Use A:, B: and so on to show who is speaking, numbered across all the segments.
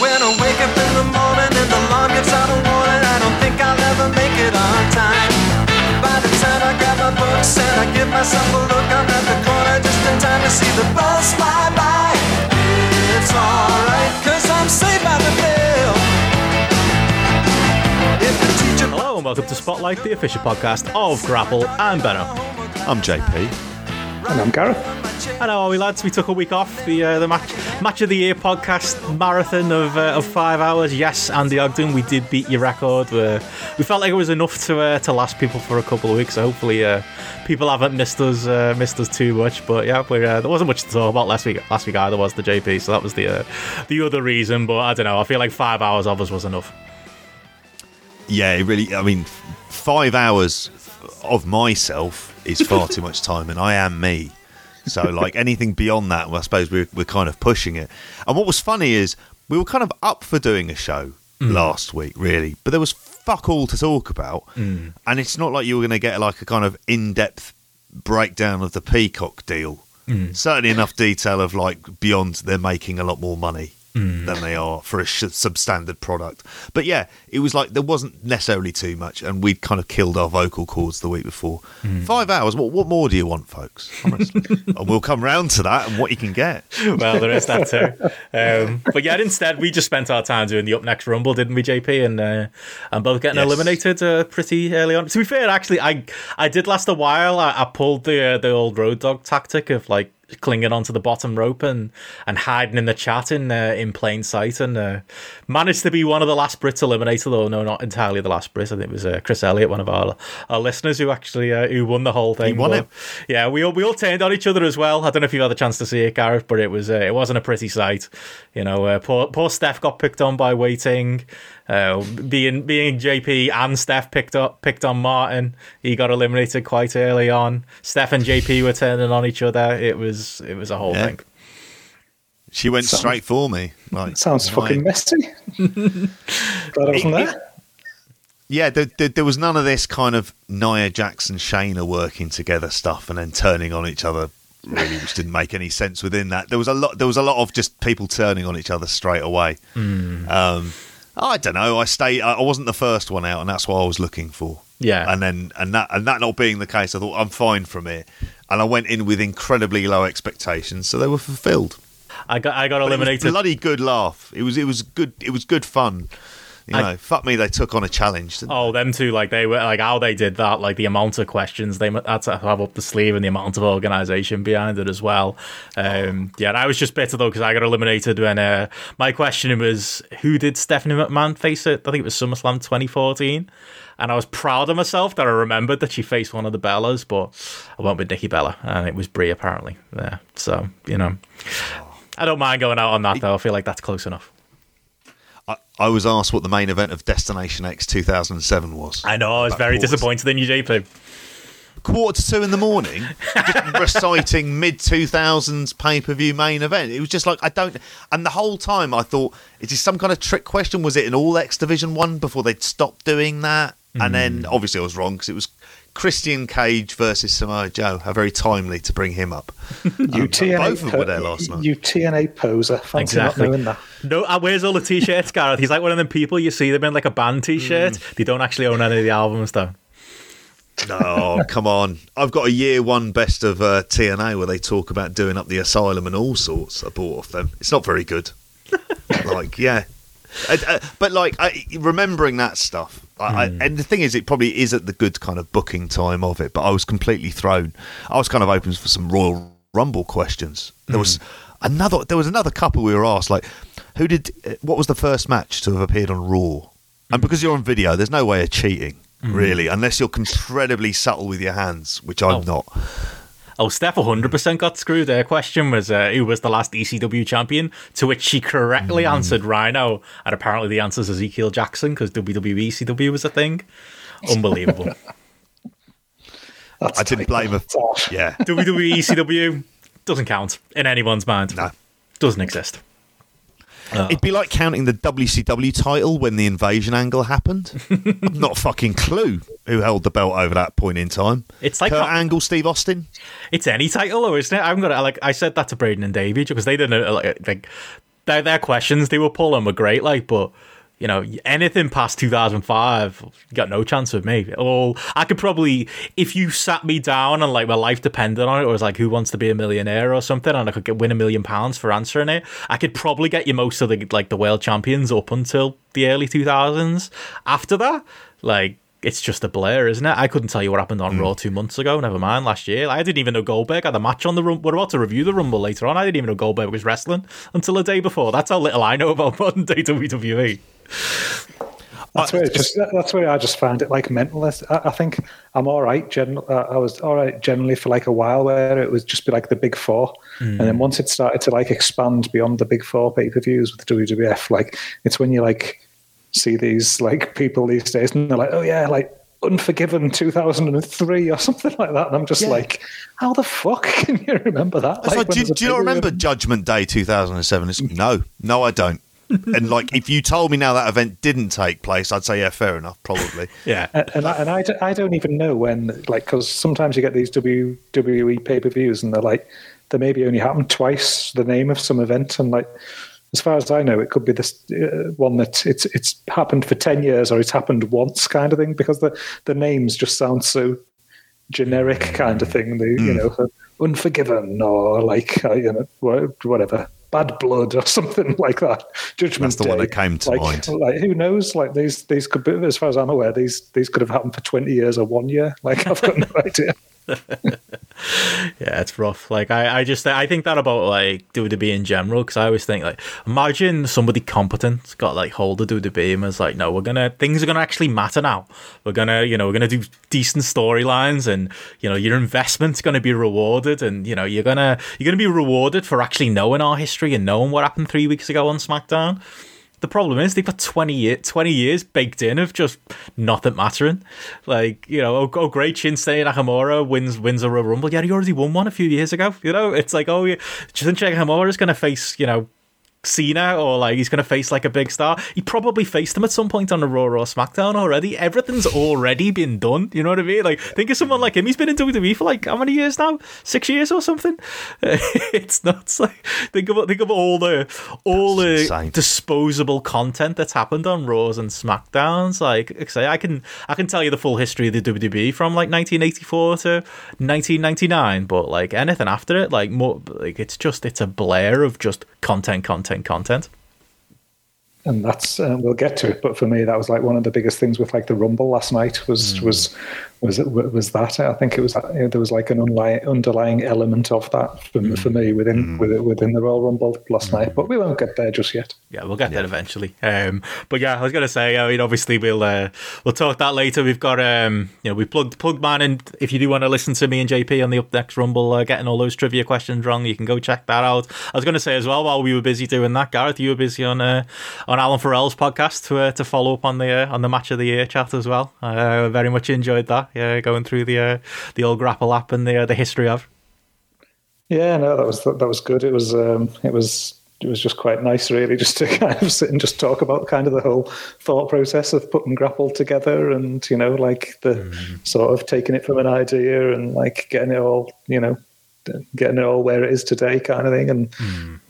A: When I wake up in the morning and the alarm gives out a warning, I don't think I'll ever make it on time. By the time I grab my books and I give myself a look, I'm at the corner just in time to see the bus fly by. It's alright, cause I'm saved by the bell. If the teacher
B: Hello and welcome to Spotlight, the official podcast of Grapple. I'm Benno.
C: I'm JP.
D: And I'm Gareth.
B: How are we, lads? We took a week off the uh, the match match of the year podcast marathon of uh, of five hours. Yes, Andy Ogden, we did beat your record. we we felt like it was enough to uh, to last people for a couple of weeks. So hopefully, uh, people haven't missed us uh, missed us too much. But yeah, uh, there wasn't much to talk about last week. Last week either was the JP, so that was the uh, the other reason. But I don't know. I feel like five hours of us was enough.
C: Yeah, it really. I mean, five hours of myself is far too much time, and I am me. So, like anything beyond that, I suppose we're we're kind of pushing it. And what was funny is we were kind of up for doing a show mm. last week, really, but there was fuck all to talk about, mm. and it's not like you were going to get like a kind of in depth breakdown of the Peacock deal. Mm. Certainly enough detail of like beyond they're making a lot more money than they are for a sh- substandard product. But yeah, it was like there wasn't necessarily too much, and we'd kind of killed our vocal cords the week before. Five hours. What what more do you want, folks? And we'll come round to that and what you can get.
B: well, there is that too. Um, but yeah, instead we just spent our time doing the up next rumble, didn't we, JP? And uh, and both getting
C: Yes.
B: eliminated uh, pretty early on. To be fair, actually, I I did last a while. I, I pulled the uh, the old road dog tactic of like clinging onto the bottom rope and and hiding in the chat in uh, in plain sight, and uh, managed to be one of the last Brits eliminated. Though no, not entirely the last Brit. I think it was uh, Chris Elliott, one of our our listeners, who actually uh, who won the whole thing.
C: He won
B: But,
C: it.
B: yeah, we all we all turned on each other as well. I don't know if you had a chance to see it, Gareth, but it was uh, it wasn't a pretty sight. You know, uh, poor poor Steph got picked on by waiting. Uh, being being JP and Steph picked up picked on Martin. He got eliminated quite early on. Steph and JP were turning on each other. It was it was a whole
C: Yeah.
B: thing.
C: She went
D: Sounds-
C: straight for me. Like
D: Sounds
C: right.
D: fucking messy. Glad I wasn't there.
C: Yeah, there, there, there was none of this kind of Nia Jackson, Shayna working together stuff and then turning on each other. Really, which didn't make any sense within that. There was a lot. There was a lot of just people turning on each other straight away. Um, I don't know. I stayed. I wasn't the first one out, and that's what I was looking for.
B: Yeah.
C: And then, and that, and that not being the case, I thought I'm fine from it. And I went in with incredibly low expectations, so they were fulfilled.
B: I got I got
C: But it was
B: eliminated.
C: bloody good laugh. It was. It was good. It was good fun. You
B: I-
C: fuck me. They took on a challenge.
B: Oh, them two, like they were like how they did that, like the amount of questions they had to have up the sleeve and the amount of organisation behind it as well. Um, yeah, and I was just bitter though because I got eliminated when uh, my question was who did Stephanie McMahon face it? I think it was SummerSlam 2014, and I was proud of myself that I remembered that she faced one of the Bellas, but I went with Nikki Bella, and it was Brie apparently. Yeah, so you know, I don't mind going out on that though. I feel like that's close enough.
C: I, I was asked what the main event of Destination X 2007 was.
B: I know I was very disappointed in you, JP.
C: Quarter to two in the morning, just reciting mid 2000s pay per view main event. It was just like, I don't. And the whole time I thought, is this some kind of trick question? Was it an All X Division one before they'd stopped doing that? And then hmm. obviously I was wrong because it was Christian Cage versus Samoa Joe. How very timely to bring him up.
D: You TNA,
C: both of them were there last night.
D: You TNA poser. Thanks
B: Exactly.
D: not knowing that.
B: No, uh, where's all the t-shirts, Gareth? He's like one of them people you see them in like a band t-shirt. They don't actually own any of the albums though.
C: No, come on. I've got a year one best of uh, TNA where they talk about doing up the asylum and all sorts. I bought off them. It's not very good. like, yeah. Uh, uh, but like I, remembering that stuff, I, I, hmm. and the thing is, it probably is at the good kind of booking time of it. But I was completely thrown. I was kind of open for some Royal Rumble questions. There was hmm. another. There was another couple we were asked, like, who did? uh, What was the first match to have appeared on Raw? And hmm. because you're on video, there's no way of cheating, really, unless you're incredibly subtle with your hands, which I'm
B: Oh.
C: not.
B: Oh, Steph 100% got screwed. Their question was uh, who was the last ECW champion, to which she correctly answered Rhino, and apparently the answer is Ezekiel Jackson because WWE ECW was a thing. Unbelievable.
C: I didn't
D: tight.
C: blame her. Yeah,
B: WWE ECW doesn't count in anyone's mind.
C: no.
B: Doesn't exist.
C: It'd be like counting the WCW title when the invasion angle happened. I've not a fucking clue who held the belt over that point in time.
B: It's like
C: Kurt
B: how-
C: Angle, Steve Austin.
B: It's any title, though, isn't it? I'm gonna like I said that to Braden and Davey because they didn't uh, like, like their, their questions they were pulling were great, like, but you know, anything past 2005, got no chance with me. All I could probably, if you sat me down and like my life depended on it, or was like, who wants to be a millionaire or something, and I could get, win a million pounds for answering it, I could probably get you most of the like the world champions up until the early 2000s. After that, like. It's just a blur, isn't it? I couldn't tell you what happened on hmm. Raw two months ago. Never mind last year. I didn't even know Goldberg had a match on the Rumble. We're about to review the Rumble later on. I didn't even know Goldberg was wrestling until the day before. That's how little I know about modern day WWE.
D: That's uh, where just that's where I just found it like mental. I, I think I'm all right. Gen, uh, I was all right generally for like a while where it was just be like the big four, and then hmm. once it started to like expand beyond the big four pay per views with WWF, like it's when you like see these like people these days and they're like, oh yeah, like Unforgiven 2003 or something like that, and I'm just like, how the fuck can you remember that?
C: It's like, do, do you not
D: pay-per-view?
C: remember Judgment Day 2007? It's, mm. no, no, I don't. and like, if you told me now that event didn't take place, I'd say, yeah, fair enough, probably.
B: Yeah.
D: And- and I, and I, don't- I don't even know when, like, because sometimes you get these WWE pay per views and they're like, they maybe only happened twice, the name of some event. And, like, as far as I know, it could be this uh, one that it's it's happened for 10 years or it's happened once kind of thing because the, the names just sound so generic kind of thing. The, You know, Unforgiven or, like, uh, you know, whatever. Bad blood or something like that. Judgment
C: That's the one that came to
D: like,
C: mind.
D: Like who knows? Like these these could be as far as I'm aware, these these could have happened for twenty years or one year. Like I've got no idea.
B: Yeah, it's rough. Like I, I just I think that about like WWE in general because I always think like imagine somebody competent got like hold of WWE and was like, no, we're gonna things are gonna actually matter now. We're gonna you know we're gonna do decent storylines and you know your investment's gonna be rewarded and you know you're gonna you're gonna be rewarded for actually knowing our history and knowing what happened three weeks ago on SmackDown. The problem is they've got 20, year, 20 years baked in of just nothing mattering. Like, you know, oh, oh great, Shinsuke Nakamura wins wins a Royal Rumble. Yeah, he already won one a few years ago. You know, it's like, oh, yeah, Shinsuke Nakamura is going to face, you know, Cena or like he's going to face like a big star. He probably faced him at some point on the Raw or SmackDown already. Everything's already been done. You know what I mean? Like think of someone like him. He's been in WWE for like how many years now? Six years or something. it's nuts. Like think of think of all the all
C: That's
B: the
C: insane.
B: disposable content that's happened on Raws and SmackDowns. Like say, I can I can tell you the full history of the WWE from like 1984 to 1999, but like anything after it, like more like it's just it's a blare of just content, content, content.
D: And that's uh, we'll get to it. But for me, that was like one of the biggest things with like the Rumble last night was was was was that. I think it was that, you know, there was like an underlying underlying element of that for, for me within within within the Royal Rumble last night. But we won't get there just yet.
B: Yeah, we'll get there eventually. Um, but yeah, I was gonna say, I mean, obviously we'll uh, we'll talk that later. We've got um, you know, we plugged plugged man, and if you do want to listen to me and JP on the Up Next Rumble, uh, getting all those trivia questions wrong, you can go check that out. I was gonna say as well, while we were busy doing that, Gareth, you were busy on uh, on Alan Farrell's podcast to uh, to follow up on the uh, on the match of the year chat as well. I uh, very much enjoyed that. Yeah, going through the uh, the old grapple app and the uh, the history of.
D: Yeah, no, that was that was good. It was um, it was it was just quite nice, really, just to kind of sit and just talk about kind of the whole thought process of putting grapple together, and you know, like the sort of taking it from an idea and like getting it all, you know, getting it all where it is today, kind of thing, and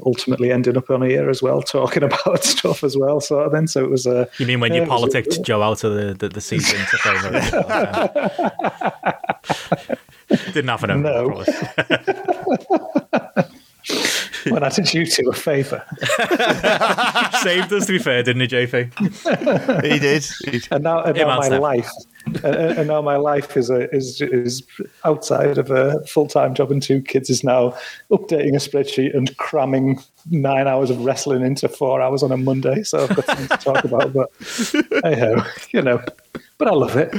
D: ultimately ending up on here as well, talking about stuff as well, sort of thing. So it was uh,
B: You mean when
D: yeah,
B: you
D: it was-
B: politicked Joe out of the, the, the season to favour Didn't happen. over,
D: No. When I did you two a favour.
B: Saved us, to be fair, didn't he, JP?
C: he did. He-
D: and now, and now my life, and, and now my life is a, is is outside of a full time job and two kids is now updating a spreadsheet and cramming nine hours of wrestling into four hours on a Monday. So I've got something to talk about, but hey ho, you know. But I love it.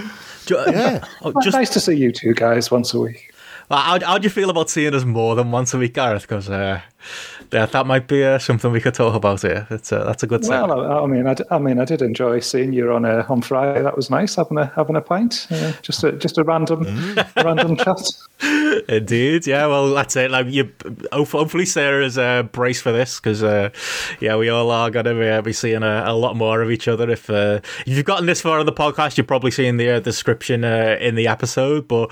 C: Yeah.
B: Oh,
D: just nice to see you two guys once a week.
B: how how do you feel about seeing us more than once a week, Gareth? Because uh, yeah, that might be uh, something we could talk about here. It's uh, that's a good sign.
D: Well, I, I mean, I, I mean, I did enjoy seeing you on a, on Friday. That was nice having a having a pint. Uh, just a just a random random chat.
B: Indeed, yeah. Well, that's it. Like you, hopefully Sarah's uh, braced for this because, uh, yeah, we all are going to be, uh, be seeing a, a lot more of each other. If, uh, if you've gotten this far on the podcast, you're probably seeing the uh, description uh, in the episode. But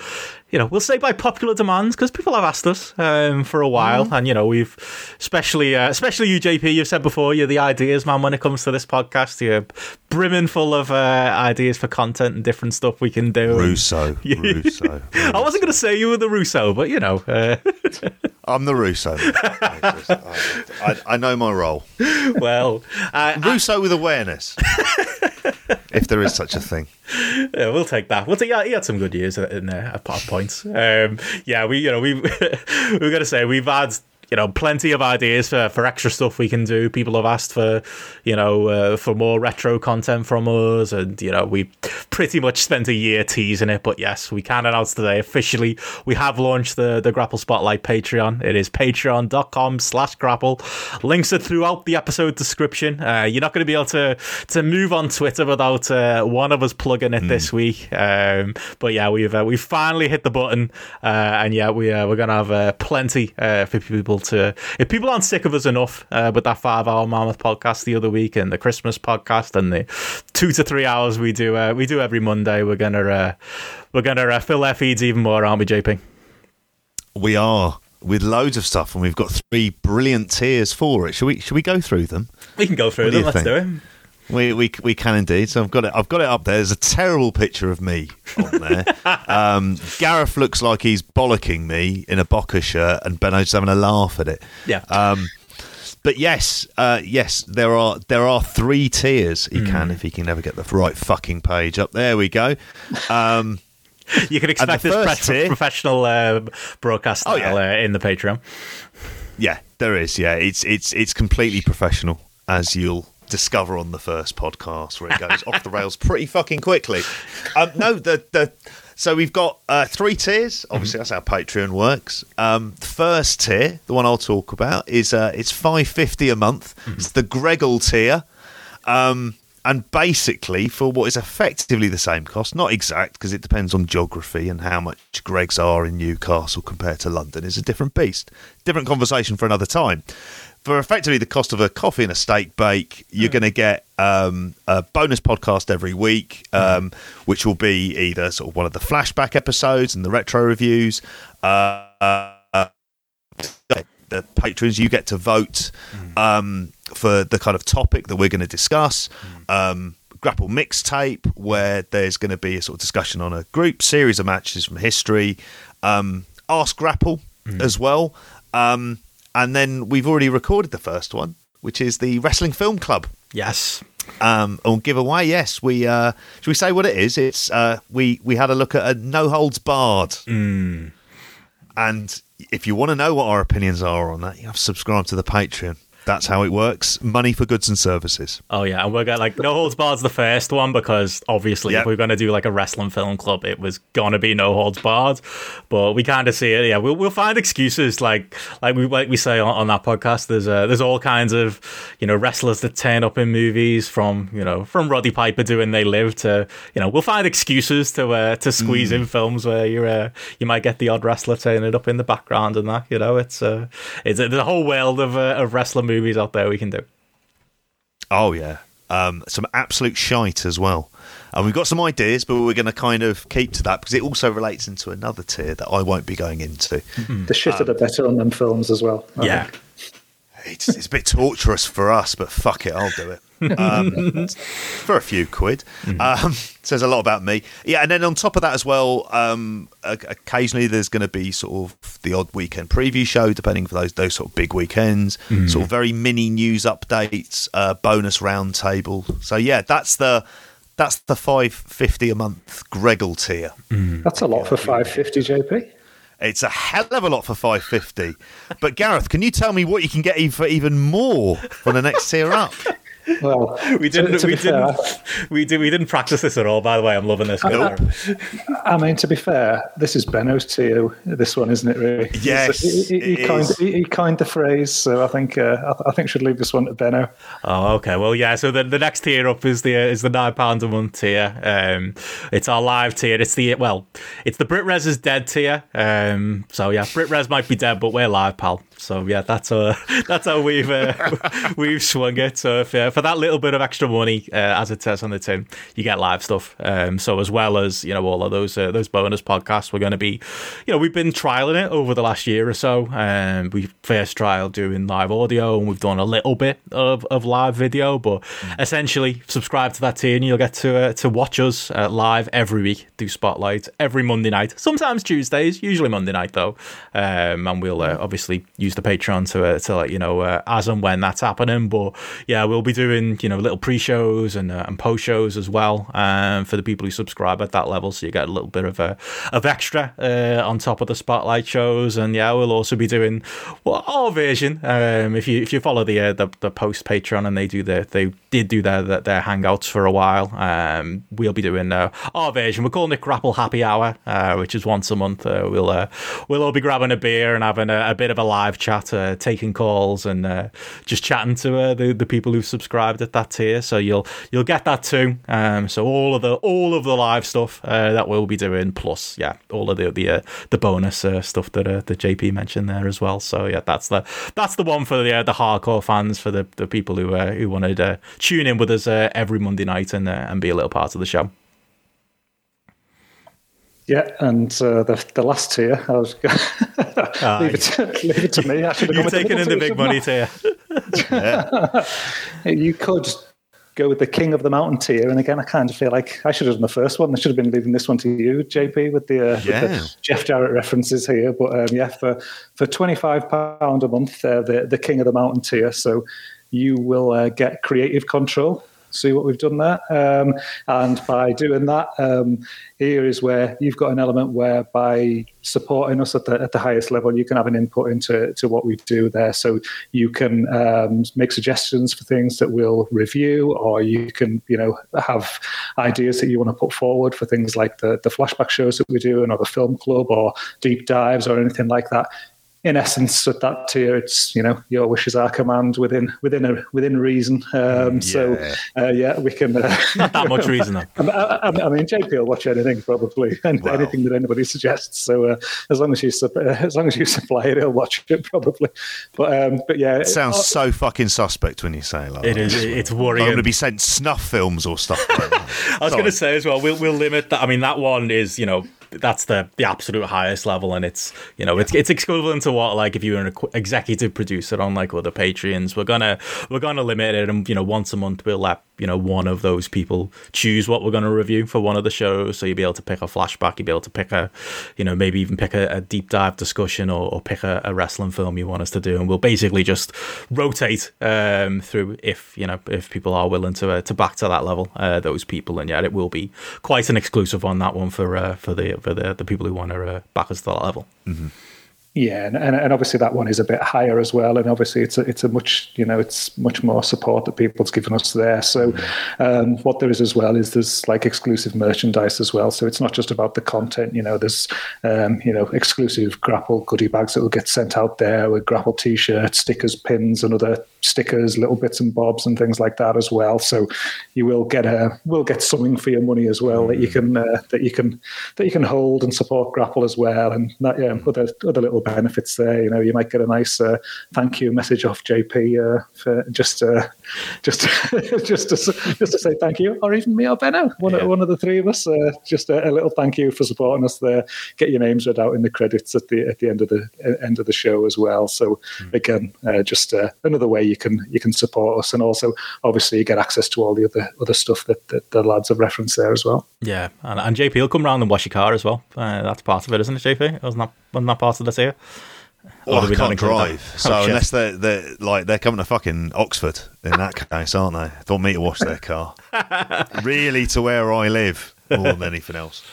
B: you know, we'll say by popular demand because people have asked us um, for a while,
C: Mm-hmm.
B: and you know, we've especially, uh, especially you, JP. You've said before you're the ideas man when it comes to this podcast. You're brimming full of uh, ideas for content and different stuff we can do. and-
C: Russo. Russo.
B: I wasn't going to say you were the Russo, but you know, uh,
C: I'm the Russo. It's just- I, I know my role.
B: well, uh,
C: Russo with awareness. If there is such a thing.
B: Yeah, we'll take that. We'll take. Yeah, he had some good years in there at points. Um, yeah, we you know we we're gonna say we've had you know plenty of ideas for, for extra stuff we can do. People have asked for you know uh, for more retro content from us, and you know we pretty much spent a year teasing it. But yes, we can announce today officially we have launched the the Grapple Spotlight Patreon. It is patreon.com slash grapple. Links are throughout the episode description. Uh, you're not going to be able to to move on Twitter without uh, one of us plugging it this week. Um, but yeah, we've uh, we've finally hit the button, uh, and yeah, we uh, we're gonna have uh, plenty uh, for people to. If people aren't sick of us enough uh, with that five hour Mammoth podcast the other week and the Christmas podcast and the two to three hours we do uh, we do every Monday, we're gonna uh, we're gonna uh, fill their feeds even more, aren't we, JP?
C: We are with loads of stuff, and we've got three brilliant tiers for it. Should we? Should we go through them?
B: We can go through
C: What
B: them. Let's
C: think?
B: do it.
C: We, we we can indeed. So I've got it. I've got it up there. There's a terrible picture of me on there. um, Gareth looks like he's bollocking me in a Boca shirt, and Benno's just having a laugh at it.
B: Yeah.
C: Um, but yes, uh, yes, there are there are three tiers. He
B: Hmm.
C: can if he can never get the right fucking page up. There we go. Um,
B: You can expect this
C: tier-
B: professional uh, broadcast
C: Oh,
B: style
C: yeah.
B: uh, in the Patreon.
C: Yeah, there is. Yeah, it's it's it's completely professional, as you'll discover on the first podcast, where it goes off the rails pretty fucking quickly. Um, no, the the so we've got uh, three tiers. Obviously, that's how Patreon works. Um, the first tier, the one I'll talk about, is uh, it's five fifty a month. It's the Greggle tier. Um, and basically, for what is effectively the same cost, not exact because it depends on geography and how much Greggs are in Newcastle compared to London, is a different beast. Different conversation for another time. For effectively the cost of a coffee and a steak bake, you're going to get um, a bonus podcast every week, um, which will be either sort of one of the flashback episodes and the retro reviews. Uh, uh, the patrons, you get to vote um, for the kind of topic that we're going to discuss. Um, Grapple mixtape, where there's going to be a sort of discussion on a group series of matches from history. Um, Ask Grapple as well. Um, and then we've already recorded the first one, which is the Wrestling Film Club
B: Yes.
C: um, on giveaway. Yes, we uh, should we say what it is? It's uh, we we had a look at a no holds barred, and if you want to know what our opinions are on that, you have to subscribe to the Patreon. That's how it works. Money for goods and services.
B: Oh yeah, and we're gonna like No Holds Barred's the first one because obviously
C: Yep.
B: if we're gonna do like a wrestling film club, it was gonna be No Holds Barred. But we kind of see it. Yeah, we'll we'll find excuses like like we like we say on, on that podcast. There's uh, there's all kinds of you know wrestlers that turn up in movies from you know from Roddy Piper doing They Live to you know we'll find excuses to uh, to squeeze in films where you're uh, you might get the odd wrestler turning up in the background and that. You know, it's uh, it's there's a whole world of uh, of wrestler movies out there we can do.
C: Oh yeah, um, some absolute shite as well. And we've got some ideas, but we're going to kind of keep to that because it also relates into another tier that I won't be going into.
D: The shitter the better on them films as well. I
B: Yeah.
C: It's, it's a bit torturous for us, but fuck it, I'll do it. Um, for a few quid. Um, says a lot about me. Yeah, and then on top of that as well, um, occasionally there's going to be sort of the odd weekend preview show, depending for those those sort of big weekends. Sort of very mini news updates, uh, bonus roundtable. So yeah, that's the that's the five fifty a month Greggle tier.
D: That's a lot for 550, JP.
C: It's a hell of a lot for 550. But Gareth, can you tell me what you can get even for even more for the next tier up?
D: Well,
B: We didn't.
D: to
B: we didn't. We did. We didn't practice this at all. By the way, I'm loving this.
C: Nope.
D: I mean, to be fair, this is Benno's tier. This one, isn't it? Really?
C: Yes,
D: he, he, he
C: it
D: coined,
C: is.
D: he, he coined the phrase, so I think uh, I, th- I think should leave this one to Benno.
B: Oh, okay. Well, yeah. So the, the next tier up is the is the nine pound a month tier. Um, it's our live tier. It's the well, it's the Brit Wres is dead tier. Um, so yeah, Brit Wres might be dead, but we're live, pal. So yeah, that's uh, that's how we've uh, we've swung it. So if, uh, for that little bit of extra money, uh, as it says on the tin, you get live stuff. Um, so as well as you know all of those uh, those bonus podcasts, we're going to be, you know, we've been trialing it over the last year or so. Um, we first trial doing live audio, and we've done a little bit of, of live video. But mm. essentially, subscribe to that tier, and you'll get to uh, to watch us uh, live every week. Do spotlight every Monday night, sometimes Tuesdays, usually Monday night though. Um, and we'll uh, obviously use the Patreon to uh, to let you know uh, as and when that's happening. But yeah, we'll be doing you know little pre-shows and uh, and post-shows as well um, for the people who subscribe at that level, so you get a little bit of a of extra uh, on top of the spotlight shows. And yeah, we'll also be doing well our version. Um, if you if you follow the uh, the, the post Patreon and they do their they did do their their hangouts for a while. Um, we'll be doing uh, our version. We're calling it Grapple Happy Hour, which is once a month. We'll we'll all be grabbing a beer and having a, a bit of a live chat, uh, taking calls and uh, just chatting to the the people who've subscribed at that tier. So you'll you'll get that too. Um, so all of the all of the live stuff that we'll be doing, plus yeah, all of the the the bonus stuff that that JP mentioned there as well. So yeah, that's the that's the one for the the hardcore fans for the, the people who who wanted to tune in with us uh, every Monday night and uh, and be a little part of the show.
D: Yeah, and uh, the the last tier, I was leave, it to, leave it to me. I should have
B: You're taking in the big money tier.
D: you could go with the king of the mountain tier, and again, I kind of feel like I should have done the first one. I should have been leaving this one to you, JP, with the, uh, yeah. with the Jeff Jarrett references here. But um, yeah, for for twenty five pound a month, uh, the the king of the mountain tier. So you will uh, get creative control. See what we've done there. Um, and by doing that, um, here is where you've got an element where by supporting us at the, at the highest level, you can have an input into to what we do there. So you can um, make suggestions for things that we'll review, or you can, you know, have ideas that you want to put forward for things like the, the flashback shows that we do, or the film club, or deep dives, or anything like that in essence, with that tier, it's you know your wishes are command within within a within reason. Um, yeah. So uh, yeah, we can uh,
B: not that much reason. Though.
D: I, I, mean, JP will watch anything probably, and wow. anything that anybody suggests. So uh, as long as you as long as you supply it, he'll watch it probably. But um, but yeah,
C: it sounds it, uh, so fucking suspect when you say it like
B: it is. It's worrying.
C: I'm going to be sent snuff films or stuff. Like
B: I was going to say as well. We'll we'll limit that. I mean, that one is you know that's the the absolute highest level, and it's you know it's it's equivalent to what like if you were an executive producer on like other Patreons. We're gonna we're gonna limit it, and you know once a month we'll let you know one of those people choose what we're gonna review for one of the shows. So you'll be able to pick a flashback, you'll be able to pick a you know maybe even pick a, a deep dive discussion or, or pick a, a, wrestling film you want us to do, and we'll basically just rotate um, through if you know if people are willing to uh, to back to that level, uh, those people, and yeah, it will be quite an exclusive on that one for uh, for the for the, the people who want to uh, back us to that level.
C: Mm-hmm.
D: Yeah, and, and obviously that one is a bit higher as well, and obviously it's a it's a much you know it's much more support that people's given us there. So um, what there is as well is there's like exclusive merchandise as well. So it's not just about the content. You know, there's um, you know exclusive grapple goodie bags that will get sent out there with grapple t-shirts, stickers, pins, and other stickers, little bits and bobs, and things like that as well. So you will get a will get something for your money as well that you can uh, that you can that you can hold and support grapple as well, and that yeah other other little benefits there. You know, you might get a nice uh, thank you message off JP uh, for just uh, just just to, just to say thank you, or even me or Benno, one yeah. of, one of the three of us. Uh, just a, a, little thank you for supporting us there. Get your names read out in the credits at the at the end of the end of the show as well. So mm. again, uh, just uh, another way you can you can support us, and also obviously you get access to all the other other stuff that, that the lads have referenced there as well.
B: Yeah, and, and JP will come around and wash your car as well. Uh, that's part of it, isn't it, JP? Wasn't that wasn't that part of the this here?
C: Well, I can't drive, so oh, unless they're, they're like they're coming to fucking Oxford in that case, aren't they? They want me to wash their car, really, to where I live more than anything else.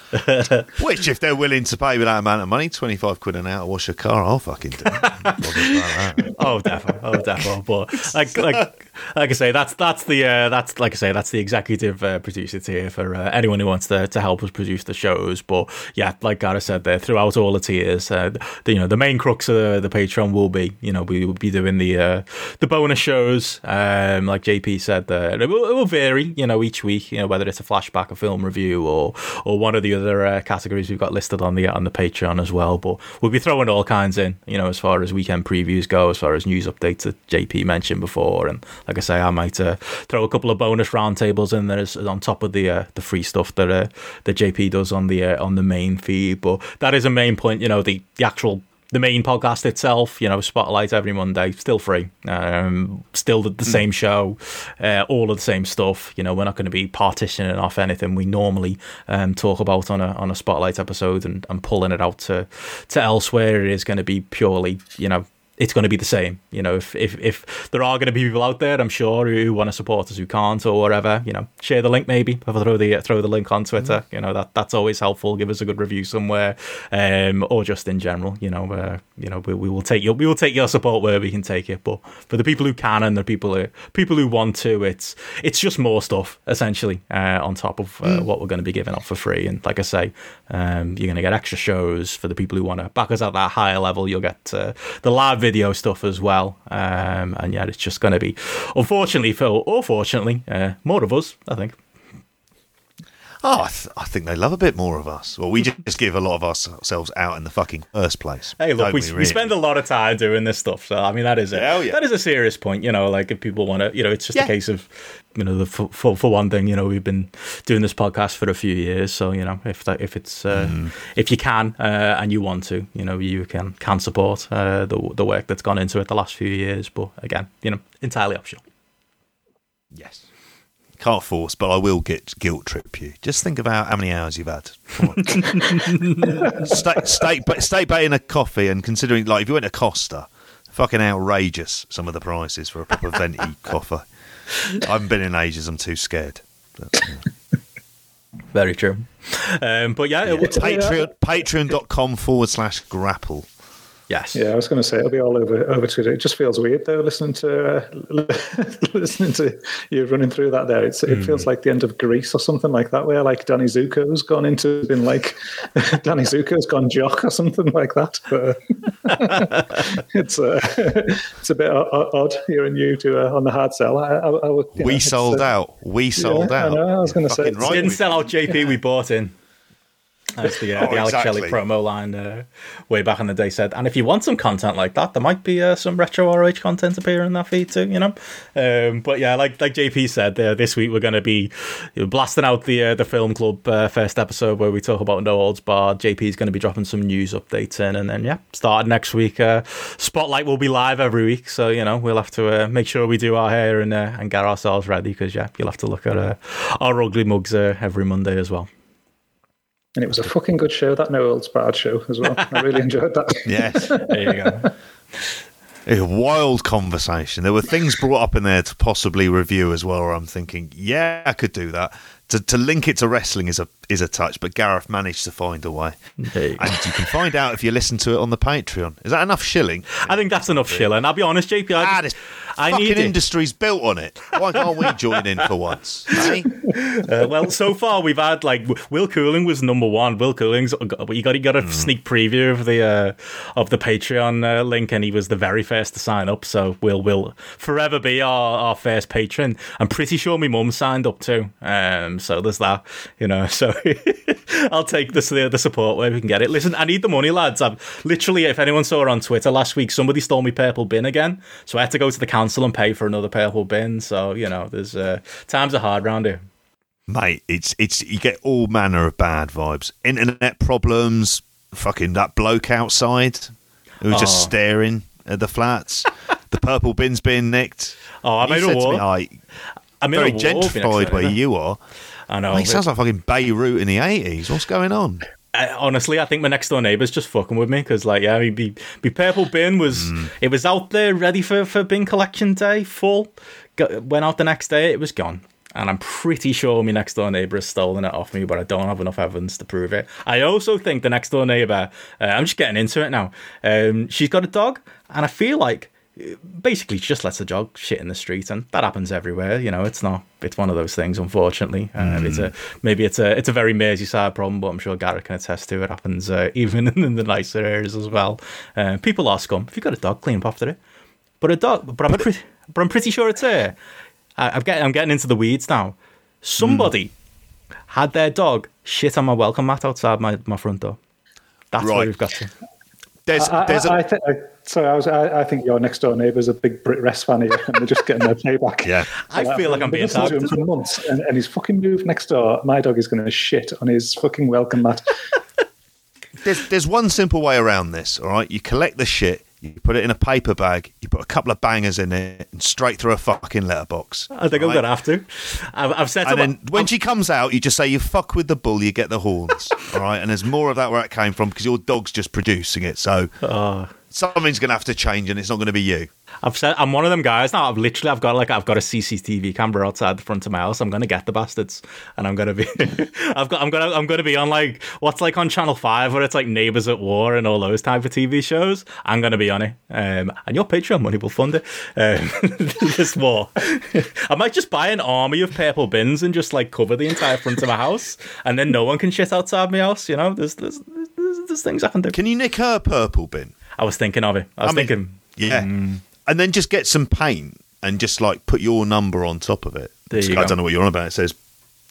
C: Which, if they're willing to pay with that amount of money, twenty five quid an hour to wash a car, I'll fucking do it.
B: oh, definitely, oh, definitely. But like, like like I say, that's that's the uh, that's like I say, that's the executive uh, producer tier for uh, anyone who wants to, to help us produce the shows. But yeah, like Gareth said, there throughout all the tiers, uh, the, you know, the main crux of the, the Patreon will be, you know, we will be doing the uh, the bonus shows. Um, like JP said, there it will, it will vary, you know, each week, you know, whether it's a flashback, a film review, or or one of the other uh, categories we've got listed on the on the Patreon as well. But we'll be throwing all kinds in, you know, as far as weekend previews go, as far as news updates that JP mentioned before, and like I say, I might uh, throw a couple of bonus roundtables in there on top of the uh, the free stuff that uh, that JP does on the uh, on the main feed. But that is a main point, you know, the the actual the main podcast itself, you know, Spotlight every Monday, still free, um, still the, the mm. same show, uh, all of the same stuff. You know, we're not going to be partitioning off anything we normally um, talk about on a on a Spotlight episode and, and pulling it out to to elsewhere. It is going to be purely, you know, it's going to be the same. You know, if, if, if there are going to be people out there, I'm sure who want to support us who can't or whatever, you know, share the link maybe. If I throw the throw the link on Twitter, mm-hmm. you know that that's always helpful. Give us a good review somewhere, um, or just in general, you know, uh, you know, we, we will take your we will take your support where we can take it. But for the people who can and the people who people who want to, it's it's just more stuff essentially uh, on top of uh, mm. what we're going to be giving up for free. And like I say, um, you're going to get extra shows for the people who want to back us at that higher level. You'll get uh, the live video stuff as well. Um, and yeah, it's just going to be, unfortunately, Phil, or fortunately, uh, more of us, I think.
C: Oh, I, th- I, think they love a bit more of us. Well, we just give a lot of ourselves out in the fucking first place.
B: Hey, look, we, we, really? we, spend a lot of time doing this stuff. So, I mean, that is a, yeah. that is a serious point. You know, like if people want to, you know, it's just yeah. a case of, you know, the, for, for, for one thing, you know, we've been doing this podcast for a few years. So, you know, if that, if it's, uh, mm. if you can uh, and you want to, you know, you can can support uh, the the work that's gone into it the last few years. But again, you know, entirely optional.
C: Yes. Can't force, but I will get guilt trip you. Just think about how many hours you've had. steak, steak, steak bake in a coffee, and considering like if you went to Costa, fucking outrageous some of the prices for a proper venti coffee. I haven't been in ages. I'm too scared. But,
B: yeah. Very true. Um, but yeah,
C: yeah. Patreon, patreon.com forward slash grapple.
B: Yes.
D: Yeah, I was going to say it'll be all over over Twitter. It just feels weird though, listening to uh, listening to you running through that. There, it's, it mm. feels like the end of Grease or something like that, where like Danny Zuko's gone into been like Danny Zuko's gone jock or something like that. But it's uh, it's a bit odd hearing you to uh, on the hard sell. I, I, I
C: we know, sold uh, out. We sold
D: yeah,
C: out.
D: I, know, I was going to say,
B: right. didn't sell out. JP, we bought in. That's the, uh, oh, the Alex exactly. Shelley promo line uh, way back in the day said, and if you want some content like that, there might be uh, some retro ROH content appearing in that feed too, you know. Um, but yeah, like like JP said, uh, this week we're going to be blasting out the uh, the film club uh, first episode where we talk about No Holds Barred. JP is going to be dropping some news updates in, and then yeah, starting next week, Spotlight will be live every week, so you know we'll have to make sure we do our hair and and get ourselves ready because yeah, you'll have to look at our ugly mugs every Monday as well.
D: And it was a fucking good show, that No Holds Barred show as well. I really enjoyed that.
C: yes.
B: There you go.
C: A wild conversation. There were things brought up in there to possibly review as well. Where I'm thinking, yeah, I could do that. To, to link it to wrestling is a is a touch, but Gareth managed to find a way. You and you can find out if you listen to it on the Patreon. Is that enough shilling?
B: I think that's enough shilling. I'll be honest, JP. I ah, just,
C: I fucking need industry's it. built on it. Why can't we join in for once?
B: Uh, well, so far we've had like Will Cooling was number one. Will Cooling's you got you got a mm. sneak preview of the uh, of the Patreon uh, link, and he was the very first to sign up. So Will will forever be our, our first patron. I'm pretty sure my mum signed up too. Um, so there's that, you know. So I'll take the the support where we can get it. Listen, I need the money, lads. I've literally, if anyone saw on Twitter last week, somebody stole my purple bin again, so I had to go to the council and pay for another purple bin. So you know, there's uh, times are hard around here.
C: Mate, it's it's you get all manner of bad vibes. Internet problems, fucking that bloke outside who was oh. just staring at the flats. the purple bin's being nicked.
B: Oh, I made a walk. I,
C: I'm very gentrified where you are.
B: I know.
C: It sounds like fucking Beirut in the 80s. What's going on?
B: I, honestly, I think my next door neighbour's just fucking with me because, like, yeah, be be purple bin was mm. it was out there ready for for bin collection day, full. Got, went out the next day, it was gone, and I'm pretty sure my next door neighbour has stolen it off me, but I don't have enough evidence to prove it. I also think the next door neighbour, uh, I'm just getting into it now. Um, she's got a dog, and I feel like basically just lets the dog shit in the street, and that happens everywhere. You know, it's not. It's one of those things, unfortunately. Um, It's a maybe it's a it's a very Merseyside problem, but I'm sure Garrett can attest to it. Happens uh, even in the nicer areas as well. Uh, people are scum. If you've got a dog, clean up after it. But a dog, but I'm pretty, but I'm pretty sure it's uh, I, I'm getting I'm getting into the weeds now. Somebody had their dog shit on my welcome mat outside my, my front door. That's where we've got to.
C: There's,
D: I,
C: there's
D: I,
C: a,
D: I, think, I, sorry, I, was, I, I think your next door neighbour's a big Brit Wres fan here, and they're just getting their payback.
C: Yeah.
B: I
D: So
B: feel like I'm being
D: listening to him for months, and, and he's fucking moved next door. My dog is going to shit on his fucking welcome mat.
C: there's there's one simple way around this. All right, you collect the shit, you put it in a paper bag, you put a couple of bangers in it, and straight through a fucking letterbox.
B: I think I'm gonna have to. I've, I've set
C: And
B: up.
C: then when she comes out, you just say you fuck with the bull, you get the horns. all right, and there's more of that where it came from because your dog's just producing it. So
B: Oh.
C: something's going to have to change, and it's not going to be you.
B: I've said I'm one of them guys now. I've literally I've got like I've got a CCTV camera outside the front of my house. I'm gonna get the bastards, and I'm gonna be I've got I'm gonna I'm gonna be on like what's like on Channel Five where it's like Neighbours at War and all those type of TV shows. I'm gonna be on it, um, and your Patreon money will fund it. Um, this war, I might just buy an army of purple bins and just like cover the entire front of my house, and then no one can shit outside my house. You know, there's there's there's, there's things I can do.
C: Can you nick her purple bin?
B: I was thinking of it. I was
C: I mean,
B: thinking.
C: Yeah,
B: Mm.
C: And then just get some paint and just like put your number on top of it.
B: There you
C: I don't know what you're on about. It says,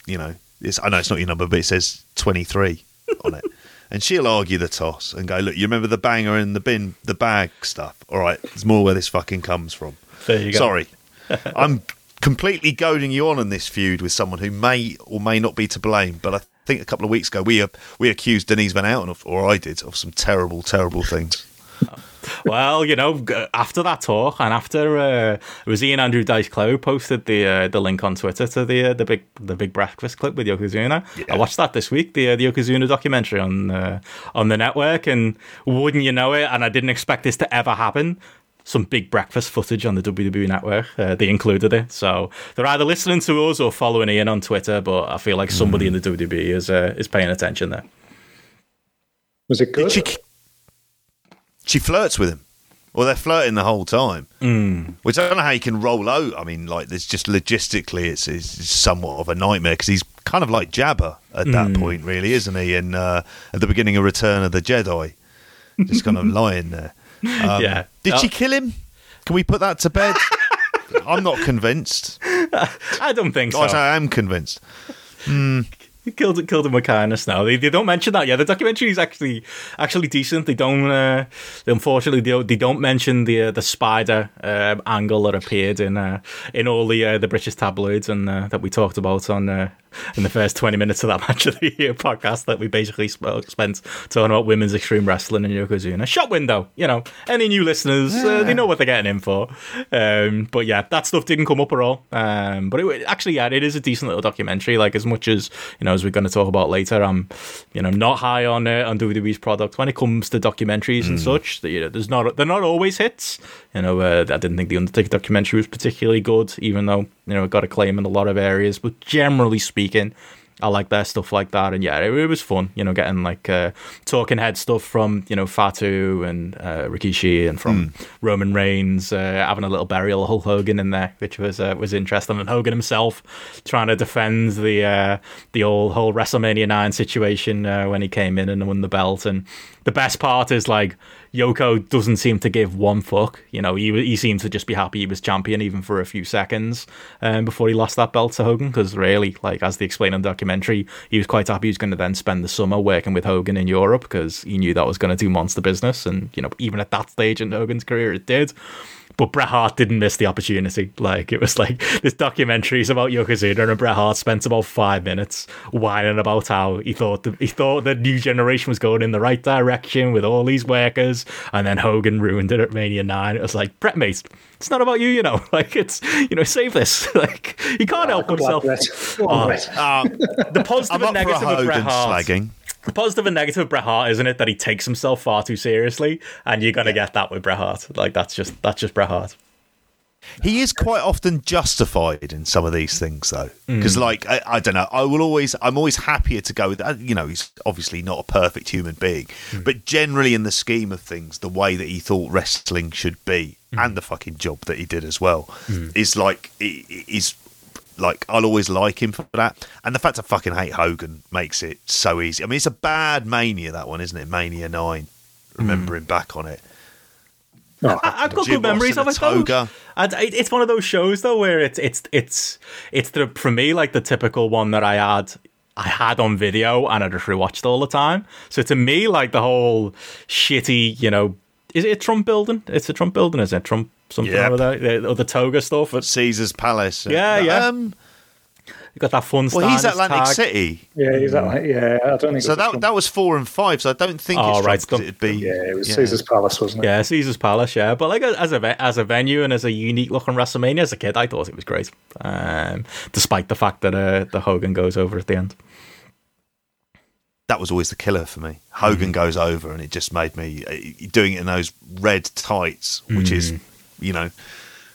C: you know, it's, I know it's not your number, but it says 23 on it. And she'll argue the toss and go, look, you remember the banger in the bin, the bag stuff? All right, it's more where this fucking comes from.
B: There you go.
C: Sorry. I'm completely goading you on in this feud with someone who may or may not be to blame, but I think a couple of weeks ago we uh, we accused Denise Van Outen, of, or I did, of some terrible, terrible things.
B: Well, you know, after that talk and after uh, it was Ian Andrew Dice Cloud posted the uh, the link on Twitter to the uh, the big the big breakfast clip with Yokozuna.
C: Yeah.
B: I watched that this week, the uh, the Yokozuna documentary on uh, on the network, and wouldn't you know it? And I didn't expect this to ever happen. Some big breakfast footage on the WWE network. Uh, they included it, so they're either listening to us or following Ian on Twitter. But I feel like somebody in the WWE is uh, is paying attention there.
D: Was it good?
C: Did she? She flirts with him. Well, they're flirting the whole time. Mm. Which I don't know how you can roll out. I mean, like, there's just logistically, it's, it's somewhat of a nightmare because he's kind of like Jabba at that point, really, isn't he? And uh, at the beginning of Return of the Jedi, just kind of lying there. Um,
B: Yeah.
C: Did
B: Uh,
C: she kill him? Can we put that to bed? I'm not convinced.
B: I don't think so.
C: I am convinced.
B: He killed killed him with kindness. Now they, they don't mention that. Yeah, the documentary is actually actually decent. They don't. Uh, unfortunately, they, don't- they don't mention the uh, the spider um angle that appeared in uh, in all the uh, the British tabloids and uh, that we talked about on uh, in the first twenty minutes of that match of the year podcast. That we basically sp- spent talking about women's extreme wrestling and Yokozuna. Shot window. You know, any new listeners, uh, they know what they're getting in for. Um, but yeah, that stuff didn't come up at all. Um, but it, actually, yeah, it is a decent little documentary. Like as much as you know, as we're going to talk about later, I'm you know not high on uh, on WWE's product when it comes to documentaries and such. that, You know, there's not they're not always hits. You know, uh, I didn't think the Undertaker documentary was particularly good, even though you know it got acclaim in a lot of areas. But generally speaking. I like their stuff like that, and yeah, it, it was fun. You know, getting like uh, talking head stuff from you know Fatu and uh, Rikishi, and from Roman Reigns, uh, having a little burial of Hulk Hogan in there, which was uh, was interesting. And Hogan himself trying to defend the uh, the old whole WrestleMania nine situation uh, when he came in and won the belt. And the best part is like Yoko doesn't seem to give one fuck. You know, he he seemed to just be happy he was champion even for a few seconds um, before he lost that belt to Hogan. Because really, like as they explain in the documentary, he was quite happy he was going to then spend the summer working with Hogan in Europe because he knew that was going to do monster business. And you know, even at that stage in Hogan's career, it did. But Bret Hart didn't miss the opportunity. Like it was like this documentary is about Yokozuna, and Bret Hart spent about five minutes whining about how he thought the, he thought the new generation was going in the right direction with all these workers, and then Hogan ruined it at Mania Nine. It was like Bret, mate, it's not about you, you know. Like it's you know, save this. Like he can't help himself.
D: Bret. Go on,
B: Oh,
D: Bret.
C: Um,
B: The positive
C: I'm
B: and
C: a
B: negative of Bret Hart.
C: slagging.
B: The positive and negative of Bret Hart, isn't it, that he takes himself far too seriously, and you're gonna get that with Bret Hart. Like that's just that's just Bret Hart.
C: He is quite often justified in some of these things, though, hmm. because like I, I don't know, I will always, I'm always happier to go with. uh, You know, he's obviously not a perfect human being, hmm. but generally in the scheme of things, the way that he thought wrestling should be hmm. and the fucking job that he did as well is like he- he- he's like I'll always like him for that. And the fact I fucking hate Hogan makes it so easy. I mean, it's a bad Mania that one, isn't it? Mania nine. Remembering hmm. back on it,
D: Oh,
B: I, I've got
C: Jim
B: good memories of it
C: in
B: though.
C: toga.
B: And it- it's one of those shows though where it's it's it's it's the for me like the typical one that I had I had on video and I just rewatched all the time. So to me, like the whole shitty, you know, is it a Trump building? It's a Trump building, is it? Trump something
C: Yep.
B: or other, the, or the toga stuff. at
C: Caesar's Palace.
B: Yeah, yeah.
C: Um,
B: you got that fun.
C: well, he's Atlantic
B: tag.
C: City,
D: yeah, he's that like, yeah, I don't think
C: so that
D: Trump.
C: that was four and five. So I don't think
B: Oh,
C: it's
B: right,
C: right.
B: it's
C: It'd be
D: yeah, it was
C: yeah.
D: Caesar's Palace, wasn't it?
B: Yeah, Caesar's Palace, yeah. But like as a as a venue and as a unique looking WrestleMania as a kid, I thought it was great. Um, despite the fact that uh, the Hogan goes over at the end.
C: That was always the killer for me.
B: Mm.
C: Hogan goes over, and it just made me uh, doing it in those red tights, which is,
B: Mm.
C: you know, a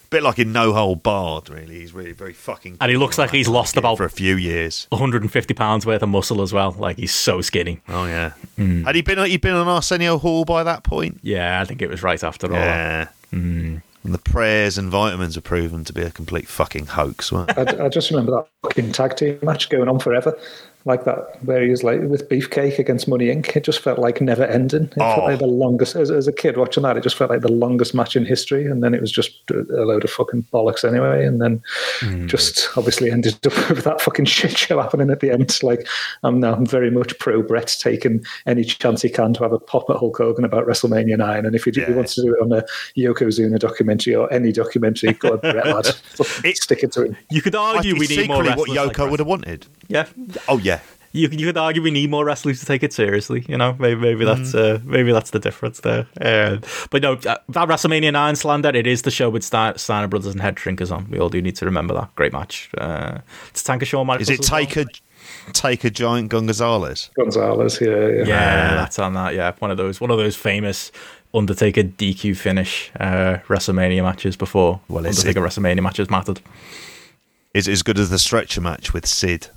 C: bit like in No Holds Barred. Really, he's really very fucking.
B: And he looks like he's lost about
C: for a few years.
B: 150 pounds worth of muscle as well. Like he's so skinny.
C: Oh yeah,
B: Mm.
C: had he been? He been on Arsenio Hall by that point?
B: Yeah, I think it was right after all.
C: Yeah.
B: Mm.
C: And the prayers and vitamins are proven to be a complete fucking hoax. weren't?
D: I, I just remember that fucking tag team match going on forever, like that, where he was like with Beefcake against Money Inc. It just felt like never ending. It
C: Oh.
D: felt like oh. the longest, as, as a kid watching that, it just felt like the longest match in history. And then it was just a load of fucking bollocks anyway. And then hmm. just obviously ended up with that fucking shit show happening at the end. Like, I'm now I'm very much pro Bret taking any chance he can to have a pop at Hulk Hogan about WrestleMania 9. And if he, if he wants to do it on a Yokozuna documentary or any documentary, go on, Bret, lad. Fucking stick it to him.
B: You could argue
C: think
B: we need more
C: secretly what
B: wrestlers. like
C: Yoko would have wanted.
B: Yeah,
C: Oh yeah,
B: you, you could argue we need more wrestlers to take it seriously. You know, maybe maybe that's uh, maybe that's the difference there. Uh, but no, uh, that WrestleMania nine slander. It is the show with Steiner, Steiner Brothers and Head Shrinkers on. We all do need to remember that great match. Uh, it's Tatanka Shawn Michaels.
C: is it
B: as well.
C: Taker? Taker Giant Gun Gonzalez.
D: Gonzalez, yeah, yeah.
B: Yeah, that's on that. Yeah, one of those one of those famous Undertaker DQ finish uh, WrestleMania matches before
C: Well, it's-
B: Undertaker WrestleMania matches mattered.
C: Is as good as the stretcher match with Sid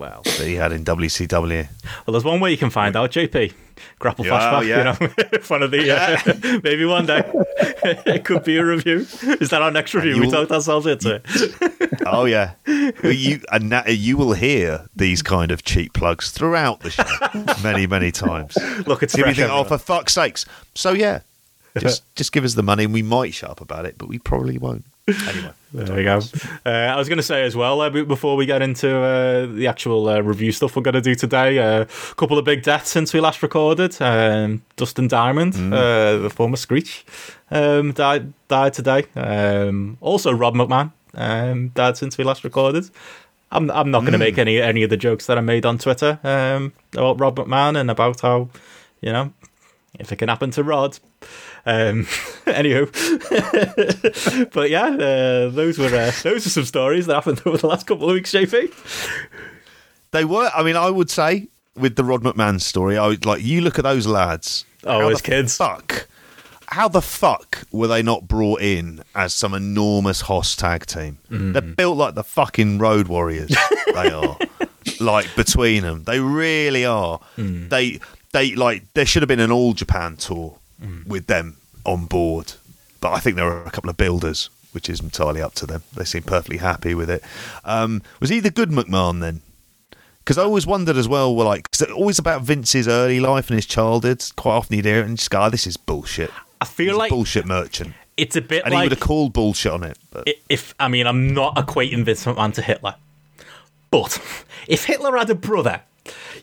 B: Well,
C: that he had in WCW?
B: well, there's one way you can find out. JP grapple
C: Yeah,
B: flashback.
C: yeah.
B: You know, one of the uh, maybe one day it could be a review. Is that our next review? We talked ourselves into. It.
C: Oh yeah, Well, you and you will hear these kind of cheap plugs throughout the show many many times.
B: Look, it's
C: If you
B: fresh.
C: think, oh, for fuck's sakes! So yeah, just just give us the money, and we might shut up about it, but we probably won't. Anyway,
B: There we go. Uh, I was going to say as well, uh, before we get into uh, the actual uh, review stuff we're going to do today, a couple of big deaths since we last recorded. Um, Dustin Diamond, uh, the former Screech, um, died died today. Um, also, Rod McMahon um, died since we last recorded. I'm I'm not going to make any any of the jokes that I made on Twitter um, about Rod McMahon and about how you know if it can happen to Rod. Um, anywho, but yeah, uh, those were uh, those are some stories that happened over the last couple of weeks, JP.
C: they were. I mean, I would say with the Rod McMahon story, I would like you look at those lads.
B: Oh, as kids.
C: Fuck. How the fuck were they not brought in as some enormous hoss tag team?
B: Mm-hmm.
C: They're built like the fucking Road Warriors. they are. Like between them, they really are.
B: Mm.
C: They they like there should have been an all Japan tour
B: Mm.
C: with them on board, but I think there are a couple of builders, which is entirely up to them. They seem perfectly happy with it. Um, was he the good McMahon then? Because I always wondered as well, well, like, cause always about Vince's early life and his childhood. Quite often you'd hear it and just go, oh, this is bullshit.
B: I feel
C: He's a
B: like
C: bullshit merchant.
B: it's a bit
C: And he would have called bullshit on it. But
B: if I mean I'm not equating Vince McMahon to Hitler, but if Hitler had a brother,